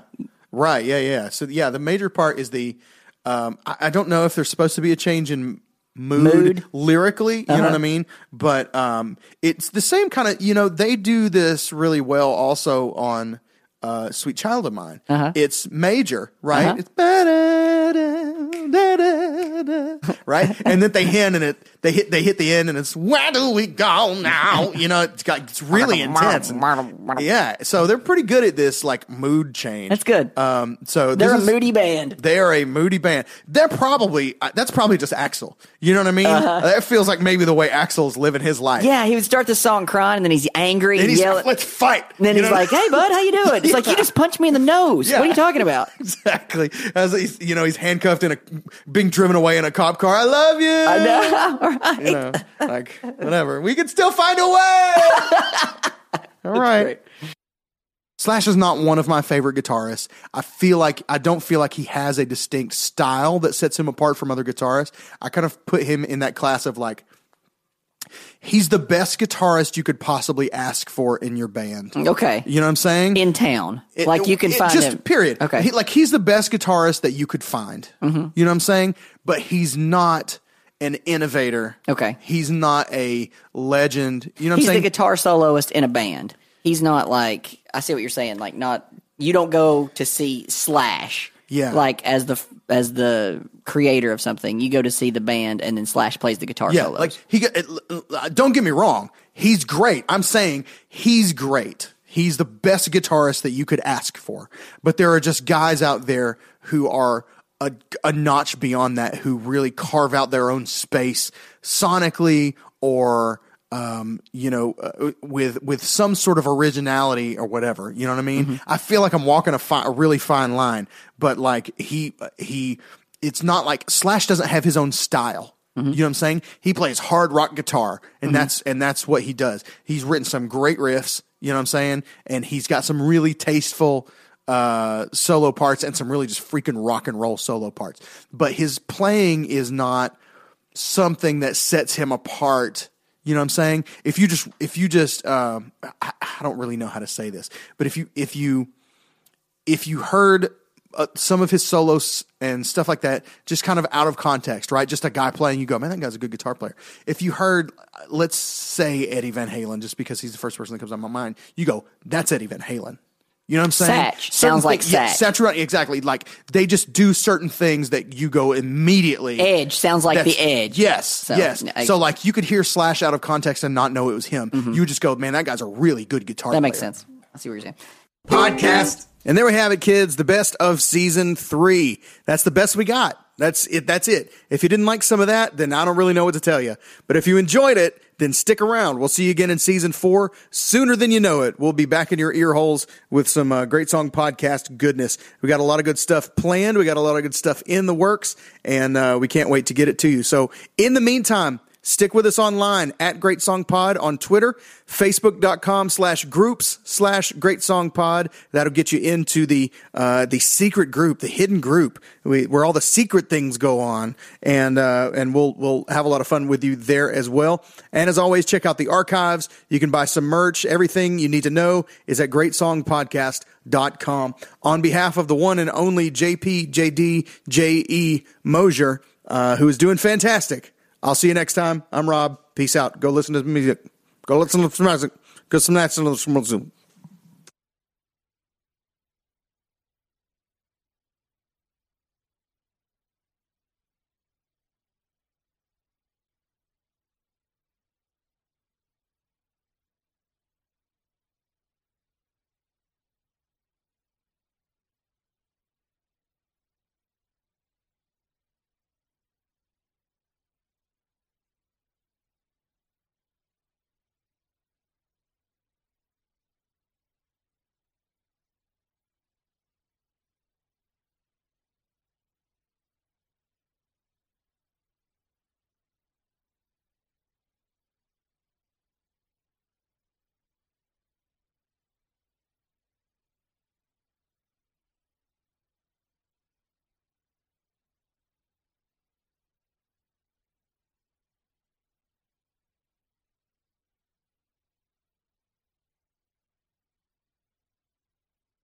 Right. Yeah. Yeah. So yeah, the major part is the. Um, I, I don't know if there's supposed to be a change in mood, Mood. lyrically. You know Uh-huh. what I mean? But um, it's the same kind of. You know, they do this really well also on uh, "Sweet Child of Mine." Uh-huh. It's major, right? Uh-huh. It's ba-da-da-da-da-da, right, and then they hand and it they hit they hit the end and it's where do we go now? You know, it's got it's really intense. and- yeah, so they're pretty good at this like mood change. That's good. Um, so They're a is- moody band. They are a moody band. They're probably uh, that's probably just Axl. You know what I mean? Uh-huh. That feels like maybe the way Axl's living his life. Yeah, he would start the song crying, and then he's angry And and, he's yell. like, "Let's fight." And then You he's like, "Hey, bud, how you doing?" It's like you just punched me in the nose. Yeah. What are you talking about? exactly. As he's you know he's handcuffed in a being driven away in a cop car. I love you. I know. Right. You know, like whatever. We can still find a way. All right. Slash is not one of my favorite guitarists. I feel like I don't feel like he has a distinct style that sets him apart from other guitarists. I kind of put him in that class of like he's the best guitarist you could possibly ask for in your band. Okay. You know what I'm saying? In town, It- like you can it- find just him. period. Okay. He, like he's the best guitarist that you could find. Mhm. You know what I'm saying? But he's not an innovator. Okay. He's not a legend. You know what he's I'm saying? the guitar soloist in a band. He's not like I see what you're saying. Like not you don't go to see Slash. Yeah. Like as the as the creator of something, you go to see the band, and then Slash plays the guitar yeah, solos. like he. got- it- Don't get me wrong. He's great. I'm saying he's great. He's the best guitarist that you could ask for. But there are just guys out there who are a, a notch beyond that, who really carve out their own space sonically or. Um, you know, uh, with with some sort of originality or whatever, you know what I mean. I feel like I'm walking a, fi- a really fine line, but like he he, it's not like Slash doesn't have his own style. You know what I'm saying? He plays hard rock guitar, and that's and that's what he does. He's written some great riffs. You know what I'm saying? And he's got some really tasteful uh, solo parts and some really just freaking rock and roll solo parts. But his playing is not something that sets him apart. You know what I'm saying? If you just if you just um, I, I don't really know how to say this, but if you if you if you heard uh, some of his solos and stuff like that, just kind of out of context, right? Just a guy playing, you go, man, that guy's a good guitar player. If you heard, let's say Eddie Van Halen, just because he's the first person that comes on my mind, you go, that's Eddie Van Halen. You know what I'm saying? Satch. Certain Sounds like things- yeah, Satch. Satch, right, exactly. Like they just do certain things that you go immediately. Edge sounds like the Edge. Yes, So, yes. I- so like you could hear Slash out of context and not know it was him. You would just go, man, that guy's a really good guitar. Mm-hmm. That makes sense. I see what you're saying. podcast. And there we have it, kids. The best of season three. That's the best we got. That's it. That's it. If you didn't like some of that, then I don't really know what to tell you. But if you enjoyed it, then stick around. We'll see you again in season four sooner than you know it. We'll be back in your ear holes with some uh, great song podcast goodness. We got a lot of good stuff planned. We got a lot of good stuff in the works, and uh, we can't wait to get it to you. So in the meantime, Stick with us online at Great Song Pod on Twitter, Facebook.com slash groups slash Great Song Pod. That'll get you into the uh, the secret group, the hidden group, we, where all the secret things go on, and uh, and we'll we'll have a lot of fun with you there as well. And as always, check out the archives. You can buy some merch. Everything you need to know is at great song GreatSongPodcast.com. On behalf of the one and only JP JD JE Mosier, uh, who is doing fantastic. I'll see you next time. I'm Rob. Peace out. Go listen to music. Go listen to some music. Go some music.